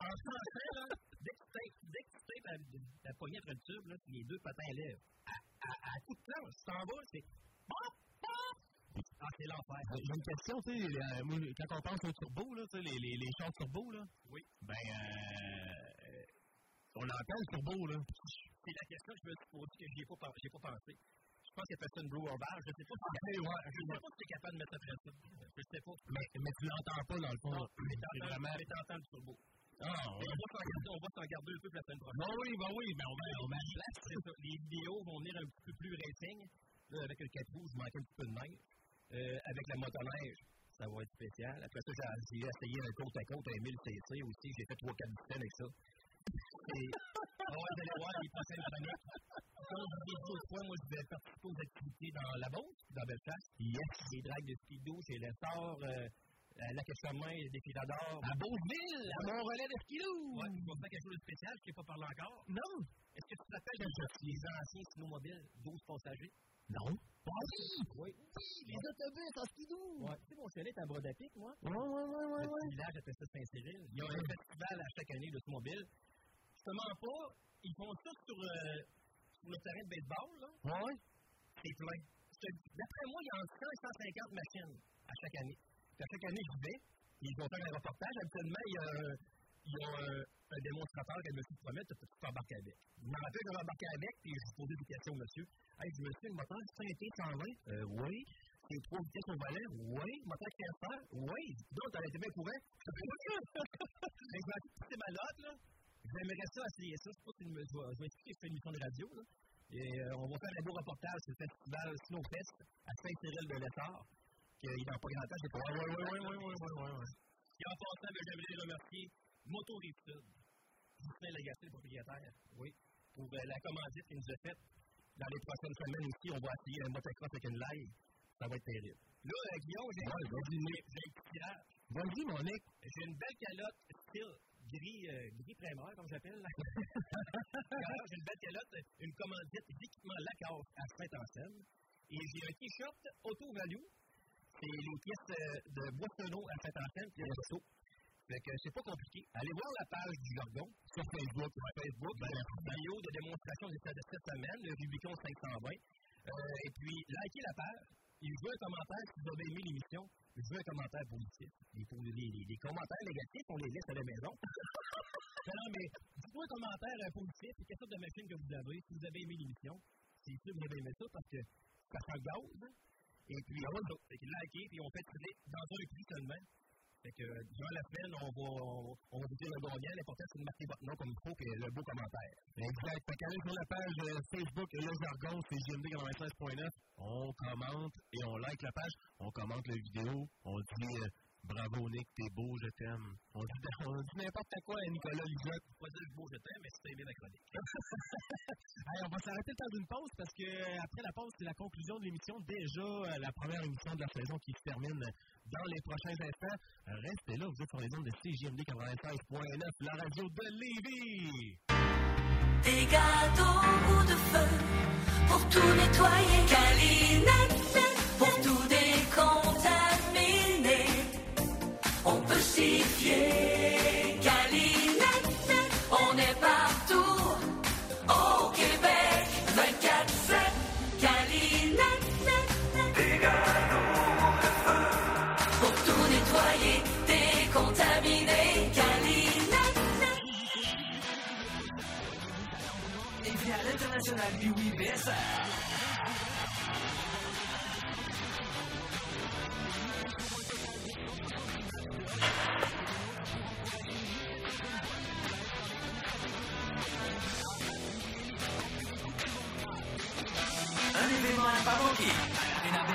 En français, là, dès que tu tapes, dès que tu tapes la, la poignée après le tube, là, les deux patins lèvent. À, à, à coup de planche, tu t'en vas, c'est. Ah, c'est l'enfer. Euh, J'ai une question, tu sais, euh, moi, quand on pense au turbo, là, tu sais, les, les, les chars turbo, là, Oui. ben, euh, on entend le turbo, là. C'est la question que je me suis posée que j'y ai pas, pen- j'y ai pas pensé. Je pense qu'il appelle ça une blower bar. Je sais pas si Ah, ouais, je sais pas si tu es capable de mettre après ça. Je sais pas. Mais, mais tu l'entends pas, dans le fond. Non, mais t'entends vraiment... mais t'entends le turbo. Ah, Mais ouais. on va s'en garder, on va un peu pour la semaine prochaine. Ben oui, ben oui, ben on met, on ça. Les vidéos vont venir un petit peu plus racing. Là, avec le 4 roues, je manquais un petit peu de neige. Euh, avec la motoneige, ça va être spécial. Après ça, j'ai j'ai essayé un côte à côte à 1000 cc aussi. J'ai fait 3-4 dizaines avec ça. Et Ouais, vous allez voir les prochaines chroniques. Comme je vous ai dit autrefois, moi, je vais participer aux activités dans la Beauce, dans Belfast. Yes. Des dragues de speedo chez l'Essor, euh, la chemin des Filadors. À Beauceville, à Mont-Relais de skidoo. Ouais, tu vas faire quelque chose de spécial, je ne t'ai pas parlé encore. Non. Est-ce que tu te rappelles les anciens snowmobiles, 12 passagers? Non. Ah oui! Oui. les autobus en skidoo! Ouais. Tu sais, mon chalet est à bras d'Apic, moi. Ouais, ouais, ouais, ouais. Le village appelle ça Saint-Cyril. Il y a un festival à chaque année de snowmobile. Je te mens pas, ils font ça sur, euh, sur le terrain de baseball, là. Ouais. C'est plein. D'après moi, il y a entre 100 et 150 machines à chaque année. À chaque année, je vais, ils vont faire un reportage. Habituellement, il y a, un- il y a un, un démonstrateur que monsieur te promet, tu peux t'embarquer avec. Je me rappelle que embarqué avec, puis je posais des questions au monsieur. Hey, je me suis le moteur, c'est un T120? Euh, oui. C'est trois vitesses au volant? Oui. Moteur qui faire? Oui. Donc, t'as été bien courant? Mais je vais pousser ma note, là. J'aimerais ça essayer ça. C'est je vais, je expliquer, je fais une émission de radio, là. Et euh, on va faire un beau reportage sur le festival Snowfest à Saint-Cyril-de-l'Essard, qui est dans pas grand temps. J'ai pas. Ouais, ouais, ouais, ouais, ouais, ouais, ouais, ouais. Et en passant, ben, j'aimerais remercier Moto Rive-Sud, Justin Lagacé, le propriétaire, oui, pour euh, la commandite qu'il nous a faite. Dans les prochaines semaines aussi, on va essayer un motocross avec une live. Ça va être terrible. Là, euh, Guillaume, j'ai un petit tirage. Vas-y, mon Nick. J'ai une belle calotte style gris, euh, gris primaire, comme j'appelle. J'ai une belle calotte, une commandite d'équipement Lacoste à Saint-Anselme. Et j'ai un t-shirt Auto Value. C'est les pièces euh, de Boissonneau à Saint-Anselme, puis Auto. Fait que c'est pas compliqué. Allez voir la page du Jargon sur Facebook. Sur Facebook, ben, vidéo de démonstration de cette semaine, le Rubicon 520. Euh, et puis, likez la page. Je veux un commentaire si vous avez aimé l'émission. Je veux un commentaire positif. Les, les, les, commentaires négatifs, on les laisse à la maison. non, mais dites-moi un commentaire euh, positif. Quelle sorte de machine que vous avez. Si vous avez aimé l'émission, c'est sûr que vous avez aimé ça parce que ça le hein. Et puis, on va fait que likez, puis on fait tirer dans un prix seulement. Fait que euh, durant la semaine, on va, on, va vous dire le gagnant. L'important, c'est de marquer votre nom comme il faut, puis le beau commentaire. Exact. Fait qu'allez sur la page euh, Facebook Le Jargon, c'est JMD 96.9. On commente et on like la page. On commente la vidéo. On dit euh, bravo Nick, t'es beau, je t'aime. On dit, on dit n'importe quoi à Nicolas Lisotte. Je vais pas dire beau, je t'aime, mais c'est aimé la chronique. Hey, on va s'arrêter le temps d'une pause parce que euh, après la pause, c'est la conclusion de l'émission. Déjà, euh, la première émission de la saison qui se termine dans les prochains instants. Euh, Restez là, vous êtes sur les ondes de CJMD 96.9, la radio de Lévis. Des gâteaux ou de feu pour tout nettoyer. Calinette pour tout. Calinette, on est partout. Au Québec, 24-7. Calinette, des pour tout nettoyer, décontaminer. Calinette. Et via l'international BSR.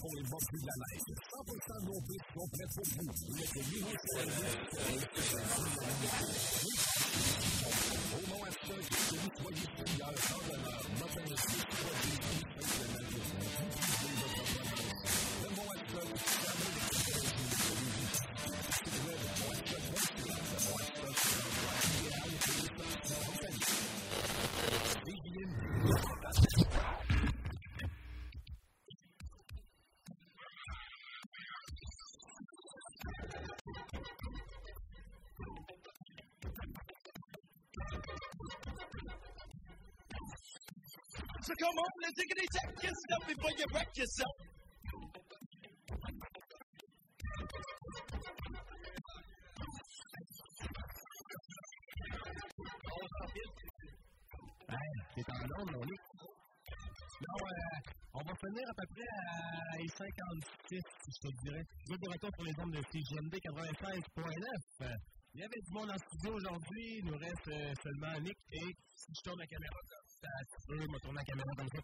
destination des dépôts les bons prix de la neige. 100% de nos prix sont prêts pour vous. Vous êtes livrés So come on, let's it check yourself before you wreck yourself. T'es en onde, mon Nick? Non, euh, on va finir à peu près à 56, je te dirais. Êtes de retour pour les ondes de CGMD 96.9. Il y avait du monde en studio aujourd'hui. Il nous reste euh, seulement Nick et si je tourne la caméra ça, tu peux me tourner la caméra comme ça.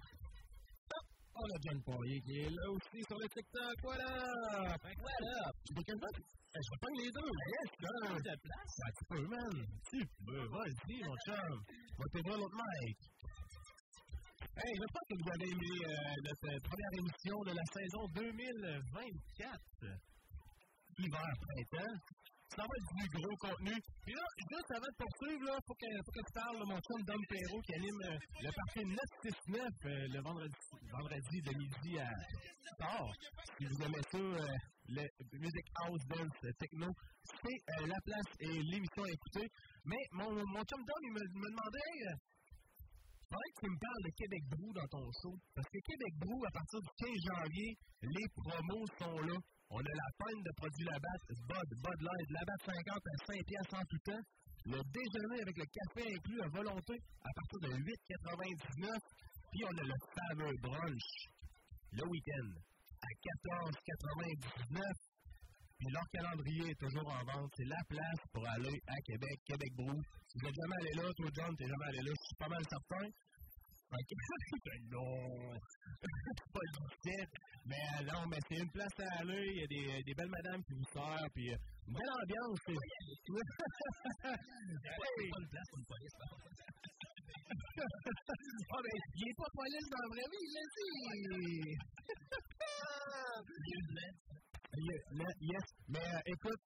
On a John Poirier qui est là aussi sur le TikTok. Voilà! Voilà! Tu veux quel vote? Eh, Je vais prendre les deux. Yes, là! de place? Tu peux, man. Tu peux. Vas-y, mon chum. Va t'ouvrir l'autre mic. Hey, j'espère que vous avez aimé euh, notre première émission de la saison 2024. Hiver-printemps. Ça va être du gros contenu. Puis là, juste avant de poursuivre, il faut que, tu parles mon chum Dom Perrault qui anime euh, le parti 969 euh, le vendredi, vendredi de midi à tard. Si vous aimez ça, euh, le Music House Dance Techno, c'est la place et l'émission à écouter. Mais mon, mon chum Dom, il me, me demandait euh, faudrait que tu me parles de Québec Brou dans ton show. Parce que Québec Brou, à partir du 15 janvier, les promos sont là. On a la peine de produits Labatt, Bud, Bud Light, Labatt 50 à 5 piastres en tout temps. Le déjeuner avec le café inclus à volonté à partir de 8,99. Puis on a le fameux brunch le week-end à 14,99. Puis leur calendrier est toujours en vente. C'est la place pour aller à Québec, Québec Brou. Si vous n'êtes jamais allé là, toi, John, t'es jamais allé là, je suis pas mal certain. Ok, non, pas le. Mais euh, non, mais c'est une place à aller. Il y a des, des belles madames qui vous servent. Puis euh, une belle ambiance. c'est- Oui. pas une place pour une police, par contre. Ah, ben, il n'est pas police dans la vraie vie, je l'ai dit. Yes, mais euh, écoute,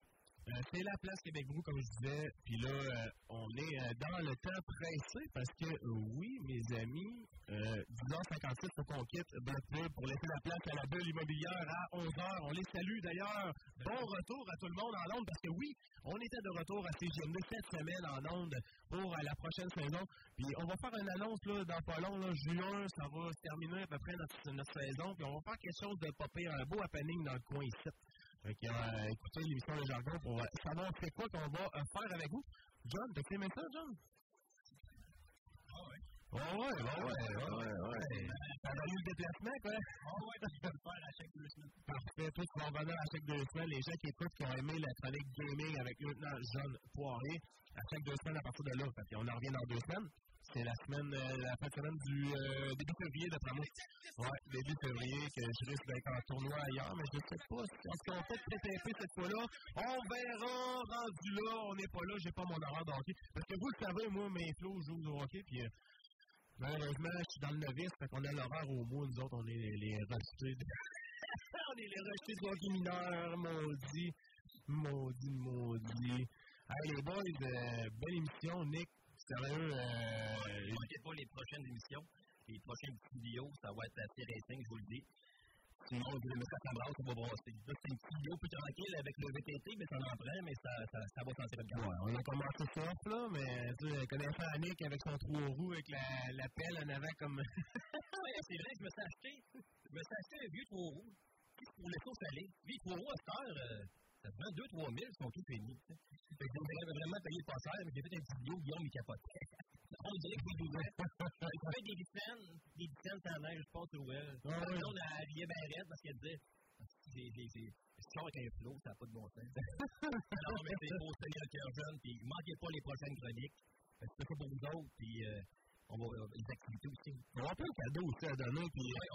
euh, c'est la place Québec Brou, comme je disais. Puis là, euh, on est euh, dans le temps pressé parce que, oui, mes amis, euh, 10h56, faut qu'on quitte Blackpool pour laisser la place à la bulle immobilière à 11h. On les salue d'ailleurs. Bon retour à tout le monde en Onde parce que, oui, on était de retour à CGMD cette semaine en Onde pour la prochaine saison. Puis on va faire une annonce là, dans pas long, juin, ça va se terminer à peu près notre, notre saison. Puis on va faire quelque chose de popé, un beau happening dans le coin ici. Fait que, euh, écoutez l'émission Le Jargon pour euh, savoir c'est quoi qu'on va euh, faire avec vous. John, t'as aimé ça, John? Ah ouais. Ouais, ouais, ouais, ouais, ouais. Ça a eu le déplacement, quoi. Ah ouais, tu peux le faire à chaque deux semaines. Parfait. Toi, tu vas en venir à chaque deux semaines. Les gens qui écoutent, qui ont aimé la chronique gaming avec le lieutenant John Poirier, à chaque deux semaines à partir de là. Fait qu'on en revient dans deux semaines. C'est la semaine, euh, la fin de semaine du euh, début février, d'après moi. Ouais, début février, que je risque d'être en tournoi ailleurs, mais je ne sais pas. Est-ce qu'on peut peut-être cette fois-là? On verra, rendu là, on n'est pas là, j'ai pas mon horaire de hockey. Parce que vous le savez, moi, mes flots jouent au hockey, puis euh, malheureusement, je suis dans le novice, fait qu'on a l'horaire au bout, nous autres, on est les, les de- on est les rejetés du hockey mineur, maudit, maudit, maudit. Hey, les boys, euh, belle émission, Nick. Sérieux, euh, manquez pas les prochaines émissions. Les prochains petits vidéos, ça va être assez racing, je vous le dis. Sinon, je vais mettre ça brasse, on va brasser. Là, c'est une petite vidéo plus tranquille avec le VTT, mais ça en prend, mais ça, ça, ça va sentir le gars. Ouais, on a commencé soft, là, mais tu sais, connaissant Annick avec son trou au roue, avec la, la pelle en avant comme. ouais, c'est vrai, je me suis acheté, je me suis acheté un vieux trou roux pour le sauce salé. Lui, trou roux à cette heure, euh, ça prend 2-3 000, ils sont tous finis. Fait que j'aurais vraiment payé pas cher, mais j'ai fait un petit vidéo, Guillaume, il capotait. On dirait que c'est ouvert. Il fait des dizaines, des dizaines sans neige, je pense, au well. On a habillé ben raide parce qu'elle disait, je sors avec un flow, ça n'a pas de bon sens. non, mais c'est pour tenir le cœur jeune, puis manquez pas les prochaines chroniques. Que C'est ça pour vous autres, puis euh, on va euh, les activités aussi. On va un peu un cadeau aussi à donner, puis Ouais,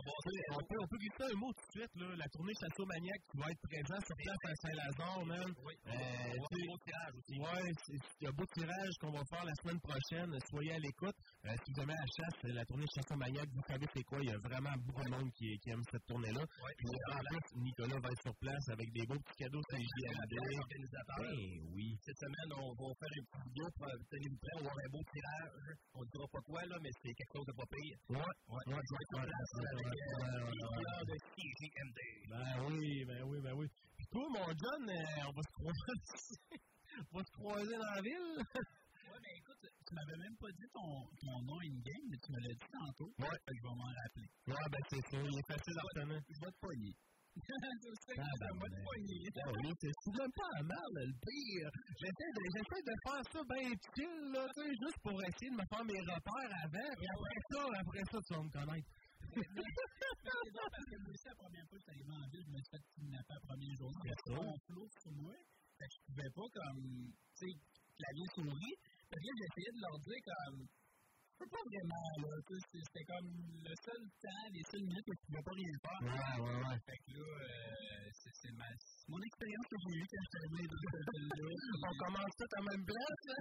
on peut, on peut glisser un mot tout de suite, là, la tournée Château Maniac qui va être présente sur place à Saint-Lazare, man. Oui, Euh, un tirage aussi. Ouais, c'est un beau tirage qu'on va faire la semaine prochaine. Soyez à l'écoute. Euh, si vous aimez la chasse, la tournée Chasson Maniac, vous savez c'est quoi. Il y a vraiment beaucoup de monde qui, qui aime cette tournée-là. Puis en plus, Nicolas va être sur place avec des beaux petits cadeaux sur les JMD. organisateur. Eh oui. Cette semaine, on va faire une petite vidéo pour euh, tenez-vous prêts, on va avoir un beau tirage. On ne dira pas quoi, là, mais c'est quelque chose de pas pire. Ouais, ouais, ouais, Je vais avec euh, de CGMD. Ben oui, ben oui, ben oui. Puis toi, mon John, euh, on va se croiser. on va se croiser dans la ville. Ouais, ben écoute, tu m'avais même pas dit ton, ton nom in-game, mais tu me l'as dit tantôt. Ouais. Je vais m'en rappeler. Ouais, ben c'est ça. Il est facile à retenir. Je vais te pogner. Ah, ben, oui, c'est même pas mal, le pire. J'essaie de, de faire ça bien chill, là, tu sais, juste pour essayer de me faire mes repères avant, et après ça, après ça, tu vas me connaître. C'est drôle parce que moi aussi, la première fois que je arrivé en ville, je me suis fait kidnapper la première journée. Y avait un flot sur moi. Fait que je pouvais pas, comme, tu sais, clavier souris. Fait que j'essayais de leur dire, comme, je peux pas vraiment, là. tu C'était comme le seul temps, les seules minutes où je pouvais pas rien faire. Ouais, ouais, ouais. Fait que là, euh, c'est mon expérience que j'ai eue quand dans cette ville-là. On commence tout en même place, là?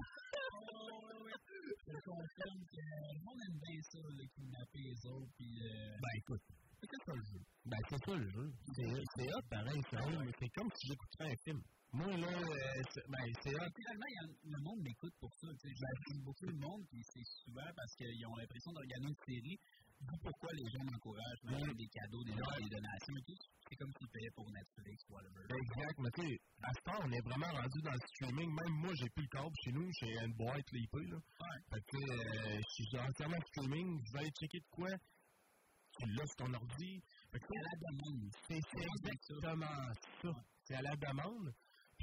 Je confirme que le monde aime bien ça, le kidnapper les autres, puis... Euh... Ben, écoute, c'est ça le jeu. Ben, c'est ça le jeu. C'est hot, pareil, mais c'est comme si j'écoutais un film. Moi, là, euh, c'est- ben, c'est hot. Finalement, y a- le monde m'écoute pour ça. sais. J'aime beaucoup le monde, puis c'est souvent parce qu'ils ont l'impression de regarder une série. D'où pourquoi les gens m'encouragent, même des cadeaux, des, des donations et tout. C'est comme s'ils payaient pour Netflix, whatever. Exact, mais tu sais, à ce temps, on est vraiment rendu dans le streaming. Même moi, j'ai plus le câble chez nous, j'ai une boîte l'IP, là. Fait que, euh, je suis entièrement streaming, vous allez checker de quoi? Tu l'as sur ton ordi. Fait que, C'est à la demande. C'est c'est exactement ça. C'est à la demande.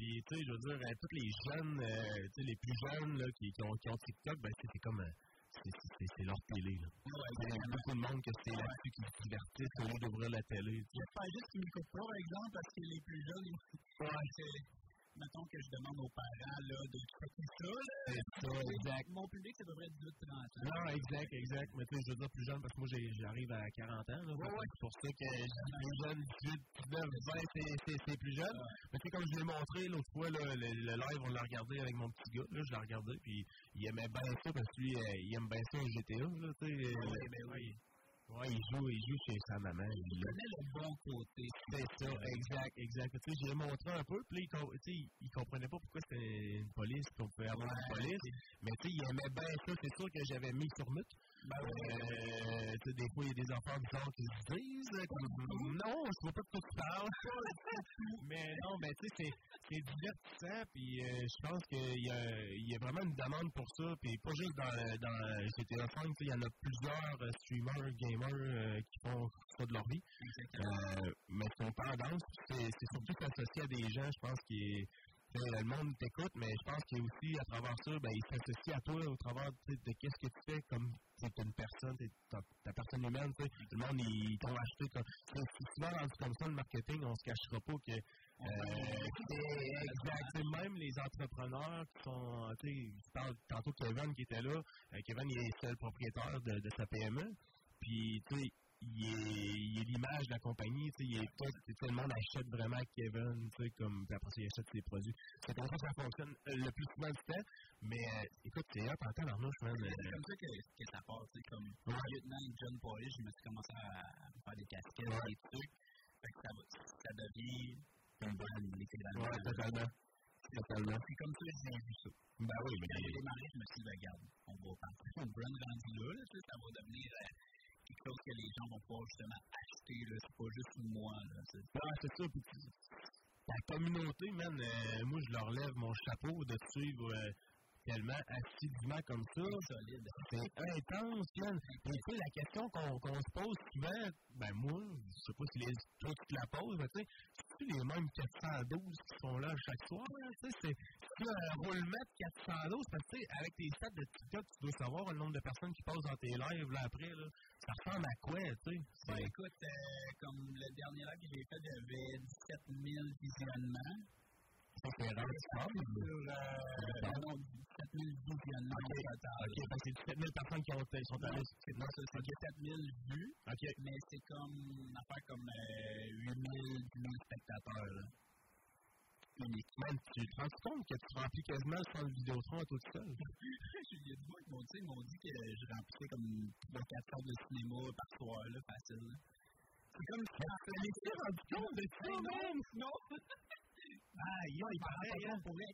Puis, tu sais, je veux dire, euh, tous les jeunes, euh, tu sais, les plus jeunes là, qui, qui, ont, qui ont TikTok, ben, c'est c'est comme. euh, c'est- leur télé. Là. Il y a beaucoup de monde que c'est là-dessus qui se divertissent au lieu d'ouvrir la télé. tu sais. J'espère juste qu'ils m'écoutent pas, par exemple, parce que les plus jeunes, ils... Mettons que je demande aux parents là, de checker ça. C'est ça, exact. Mon public, c'est à peu près 18-30 ans. Non, exact, exact. Mais tu sais, je veux dire plus jeune parce que moi, j'arrive à 40 ans. Là, C'est pour ça que plus jeune, 18, 19, 20, c'est- plus jeune. Mais tu sais, comme je l'ai montré l'autre fois, là, le, le live, on l'a regardé avec mon petit gars. Là, je l'ai regardé, puis il aimait bien ça parce que lui, euh, il aime bien ça au GTA. Là, tu sais, euh, ben oui. Ouais, il joue, il joue chez sa maman. Il connaît le bon côté. C'est ça, exact, exact. Tu sais, j'ai montré un peu, puis là, il, tu sais, il, il comprenait pas pourquoi c'était une police, qu'on pouvait avoir une police. Mais tu sais, il aimait bien ça. C'est sûr que j'avais mis sur mute. Euh, tu sais, des fois, il y a des enfants bizarres qui se disent, euh, comme, non, je vois pas de quoi tu parles. mais non, mais tu sais, c'est- divertissant, puis euh, je pense qu'il y a, il y a vraiment une demande pour ça, puis pas juste dans, dans GTA 5, tu sais, il y en a plusieurs euh, streamers, gamers euh, qui font ça de leur vie. Euh, mais c'est une tendance, c'est c'est surtout s'associer à des gens, je pense, qui est. Le monde t'écoute, mais je pense qu'il y a aussi, à travers ça, ben, il s'associe à toi au travers de qu'est-ce que tu fais comme tu es une personne, t'es ta, personne humaine. le monde, ils t'ont acheté. comme- C'est souvent rendu comme ça, le marketing, on se cachera pas que. euh, Même les entrepreneurs qui sont. Tu sais, tantôt Kevin qui était là. Euh, Kevin, il est seul propriétaire de, de sa PME. Puis, tu sais, il est, il est l'image de la compagnie, tu sais, il est le monde achète vraiment Kevin, tu sais, comme, puis après ça, il achète ses produits. C'est comme ça que ça fonctionne euh, le plus souvent du temps, mais euh, écoute, c'est hot en temps d'arnouche, man. C'est euh, comme ça que, que ça part, tu sais, comme lieutenant John Polish, je me suis commencé à, à faire des casquettes, des trucs. Fait que ça, ça devient un brand, littéralement. Ouais, totalement. Totalement. C'est comme ça que j'ai vu ça. Ben oui, mais. Quand j'ai démarré, je me suis dit, ben, regarde, on va partir sur le brand rendu là, ça va devenir euh, que les gens vont pouvoir justement acheter. C'est pas juste moi, là. Ouais, c'est ça. Puis, ta communauté, man, euh, moi, je leur lève mon chapeau de suivre euh, tellement assidûment comme ça. Solide. C'est intense, man. Puis, tu sais, la question qu'on se pose souvent, ben moi, je sais pas si les, toi tu la poses, mais tu sais, c'est les mêmes 412 qui sont là chaque soir, tu sais, c'est un roulement de 412, parce que, tu sais, avec tes stats de TikTok, tu dois savoir le nombre de personnes qui passent dans tes lives, là, après, là. Ça ressemble à quoi, tu sais? Ben, écoute, euh, comme le dernier live que j'ai fait, il y avait 17 000 visionnements. Ça, c'est rare, tu parles, Sur, euh, non, 17 000 visionnements au total. Ok, parce que c'est 17 000 personnes qui ont, sont allées. Non, c'est 17 000 vues. Ok. Mais c'est comme une affaire comme euh, 8 000, 10 000 spectateurs. là. Unique. Man, tu te rends compte que tu remplis quasiment sans le Vidéotron à tout seul? Il y a des gens qui m'ont dit, ils m'ont dit que je remplissais comme 3-4 heures de cinéma par soir, là, facile. C'est comme si s'était rendu compte de ça, man! Non! ah, il parlait, pour vrai.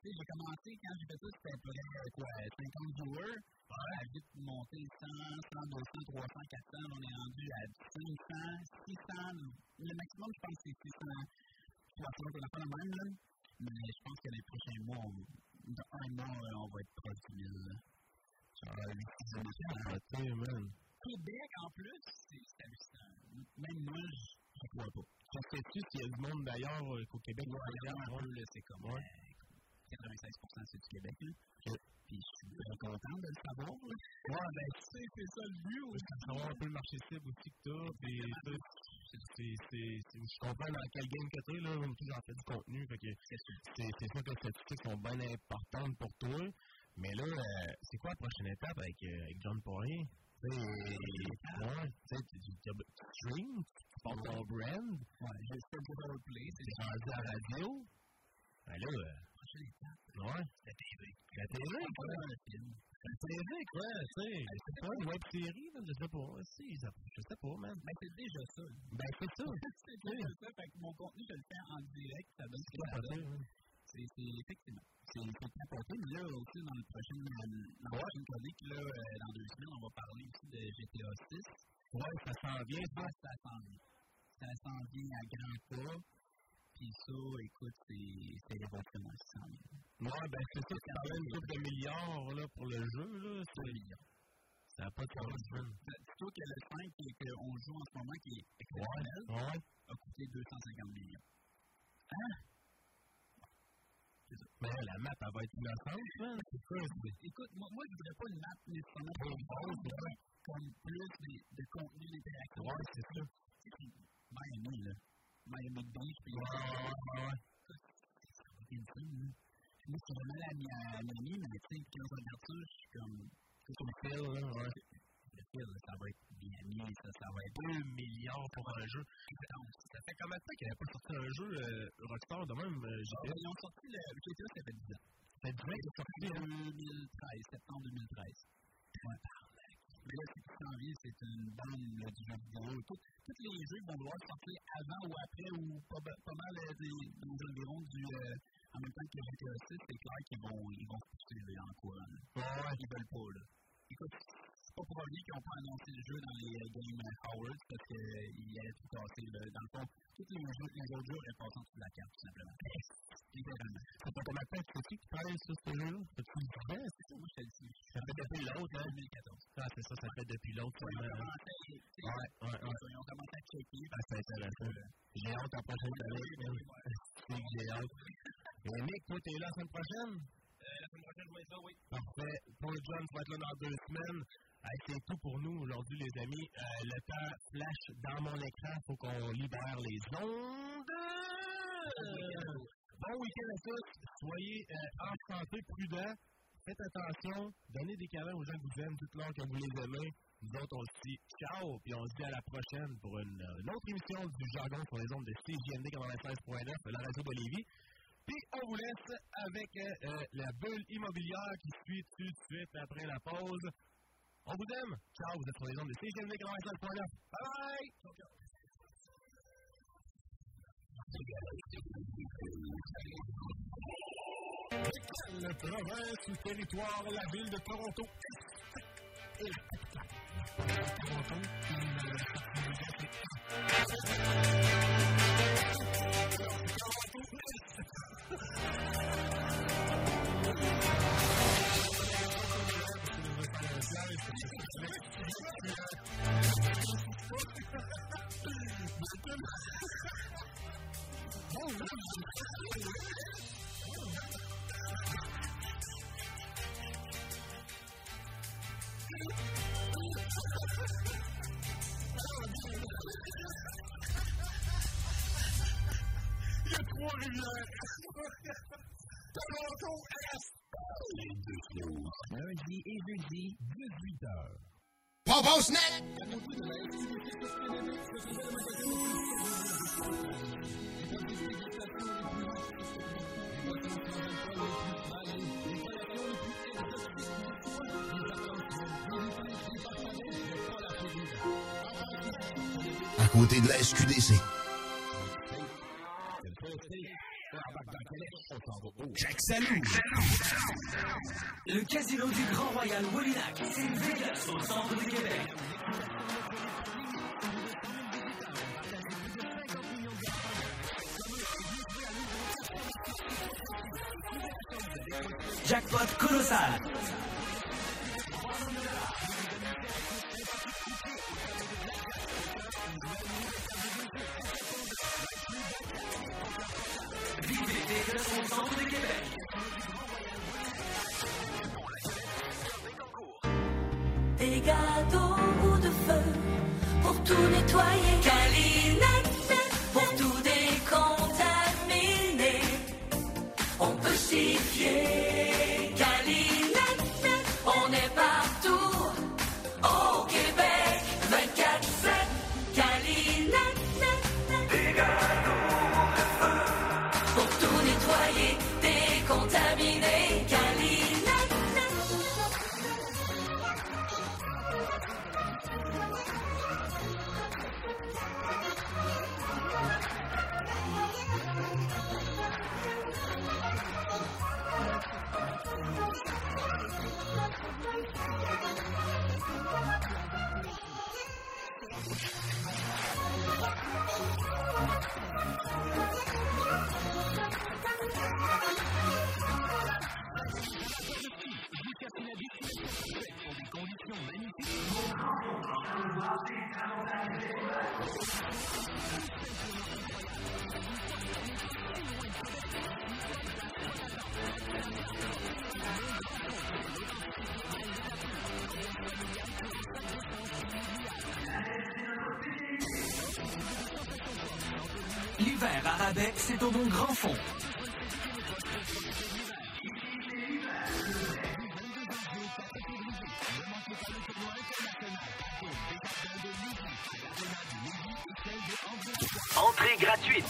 Tu sais, j'ai commencé, quand j'ai fait ça, c'était à peu près, euh, quoi, 50 viewers. Ouais, a vite monté 100, 100, 200, 300, 400. On est rendu à 500, 600. Le maximum, je pense, c'est 600. 60, on a pas la même, là. Mais je pense que les prochains mois, on, dans un euh, on va être proche du 1000. là. Ah, oui, c'est man. Québec, en plus, c'est c'est hallucinant. Même moi, je ne crois pas. Je sais-tu s'il y a du monde d'ailleurs euh, qu'au Québec? ailleurs, là, c'est comme euh, 96% c'est du Québec. Là. Puis je suis bien content de le savoir. Là. Ouais, ben, tu sais, c'est ça le but aussi. Savoir un peu le marché cible aussi que tu c'est, c'est, c'est, je comprends dans quel game que t'es, là. Moi aussi, j'en fais du contenu. Fait que c'est, c'est sûr que les statistiques sont bien importantes pour toi. Mais là, euh, c'est quoi la prochaine étape avec, euh, avec John Poirier? Tu sais, tu tu tu- tu stream, tu ton brand. Ouais, je sais pas roleplay, c'est T'es rendu à la radio. Ben là, euh, ouais. la TV. La TV, quoi. un film. La TV, quoi, tu sais. C'est pas une web série, là, je sais pas. Si, je sais pas, man. Ben, c'est déjà ça. Ben, c'est ça. c'est déjà ça. Fait que mon contenu, je le fais en direct, ça donne ce que ça capoté, donne. C'est, c'est, effectivement. C'est, c'est capoté, mais là, aussi, dans le prochain, dans la prochaine chronique, là, euh, dans deux semaines, on va parler aussi de GTA 6. Ouais, ça s'en vient, ça. Ça s'en vient. Ça s'en vient à grands pas. Puis ça, écoute, c'est, c'est révolutionnaire, ça s'en vient. Ouais, ben, c'est ça, c'est quand même une couple de milliards, là, pour le jeu, là. C'est milliards. Ça n'a pas de sens. Plutôt que le 5 qui- qu'on joue en ce moment, qui est exceptionnel, Ouais. a coûté 250 millions. Hein? Mais la map, elle va être innocente, man. C'est c'est. Écoute, moi, moi je voudrais pas une map nécessairement comme plus de, de contenu d'interaction. Ouais, c'est ça. Miami, là. Miami Beach, puis... Ouais, ouais, insane, là. Moi, je suis vraiment à Mi- à Miami, mais tu sais, quand je regarde ça, je suis comme... C'est comme Phil, là, ouais. Le fil, ça va être Miami, ça, ça va être... 2 milliards pour un jeu. Ça fait combien de temps qu'il n'y avait pas sorti un jeu euh, Rockstar de même euh, Ah? Ils ont sorti le GTA, ça fait 10 ans. Ça fait 10 ans qu'il est sorti, hein? 2013, septembre 2013. Ouais. Mais là, ce qui s'en vient, c'est une bande là, du jeu vidéo. Tous les jeux vont devoir sortir avant ou après, ou pas, pas mal euh, des, les environs du. euh, en même temps que le GTA 6, c'est clair qu'ils vont, ils vont se pousser en courant. là. Ils veulent pas, là. Écoute, pas pour rien qu'ils n'ont pas annoncé le jeu dans les euh, Game Awards parce qu'ils allaient tout casser. là. Dans le fond, tous les autres jeux auraient passé en dessous de la carte, tout simplement. Littéralement. Combien de temps que c'est qui qui travaille sur ce jeu-là? Fait-tu le sais? C'est ça, moi, je te le dis. Ça fait depuis l'autre, hein? 2014. Ah, c'est ça, ça fait depuis l'autre. Seulement, hein? tu Ouais, ouais, ouais. Ils ont commencé à checker. Ah, c'est intéressant. J'ai hâte à prochaine année. C'est que j'ai hâte. Et Nick, toi, t'es là la semaine prochaine? La semaine prochaine, je vais être là, oui. Parfait. Paul John va être là dans deux semaines. C'est tout pour nous aujourd'hui, les amis. Euh, le temps flash dans mon écran. Il faut qu'on libère les ondes. Bon week-end à tous. Soyez euh, en santé, prudents. Faites attention. Donnez des câlins aux gens que vous aimez, toute l'heure que vous les aimez. Nous autres, on se dit ciao. Puis on se dit à la prochaine pour une, euh, autre émission du jargon sur les ondes de CJMD 96.9, la radio de Lévis. Puis on vous laisse avec euh, la bulle immobilière qui suit tout de suite après la pause. On vous aime. Ciao, vous êtes sur les ondes de CGMD 96.9. Bye bye! Quelle province ou territoire la ville de Toronto? Toronto, Lundi et jeudi, 18h. Net! À côté de la SQDC. Jack Salou. Le casino du Grand Royal Wolinak, c'est Vegas au centre du Québec. Jackpot colossal. Dégage au centre de Québec. Gâteaux ou de feu pour tout nettoyer. L'hiver à c'est au bon grand fond. Entrée gratuite.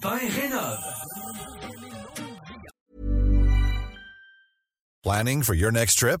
Vin Rénov. Planning for your next trip?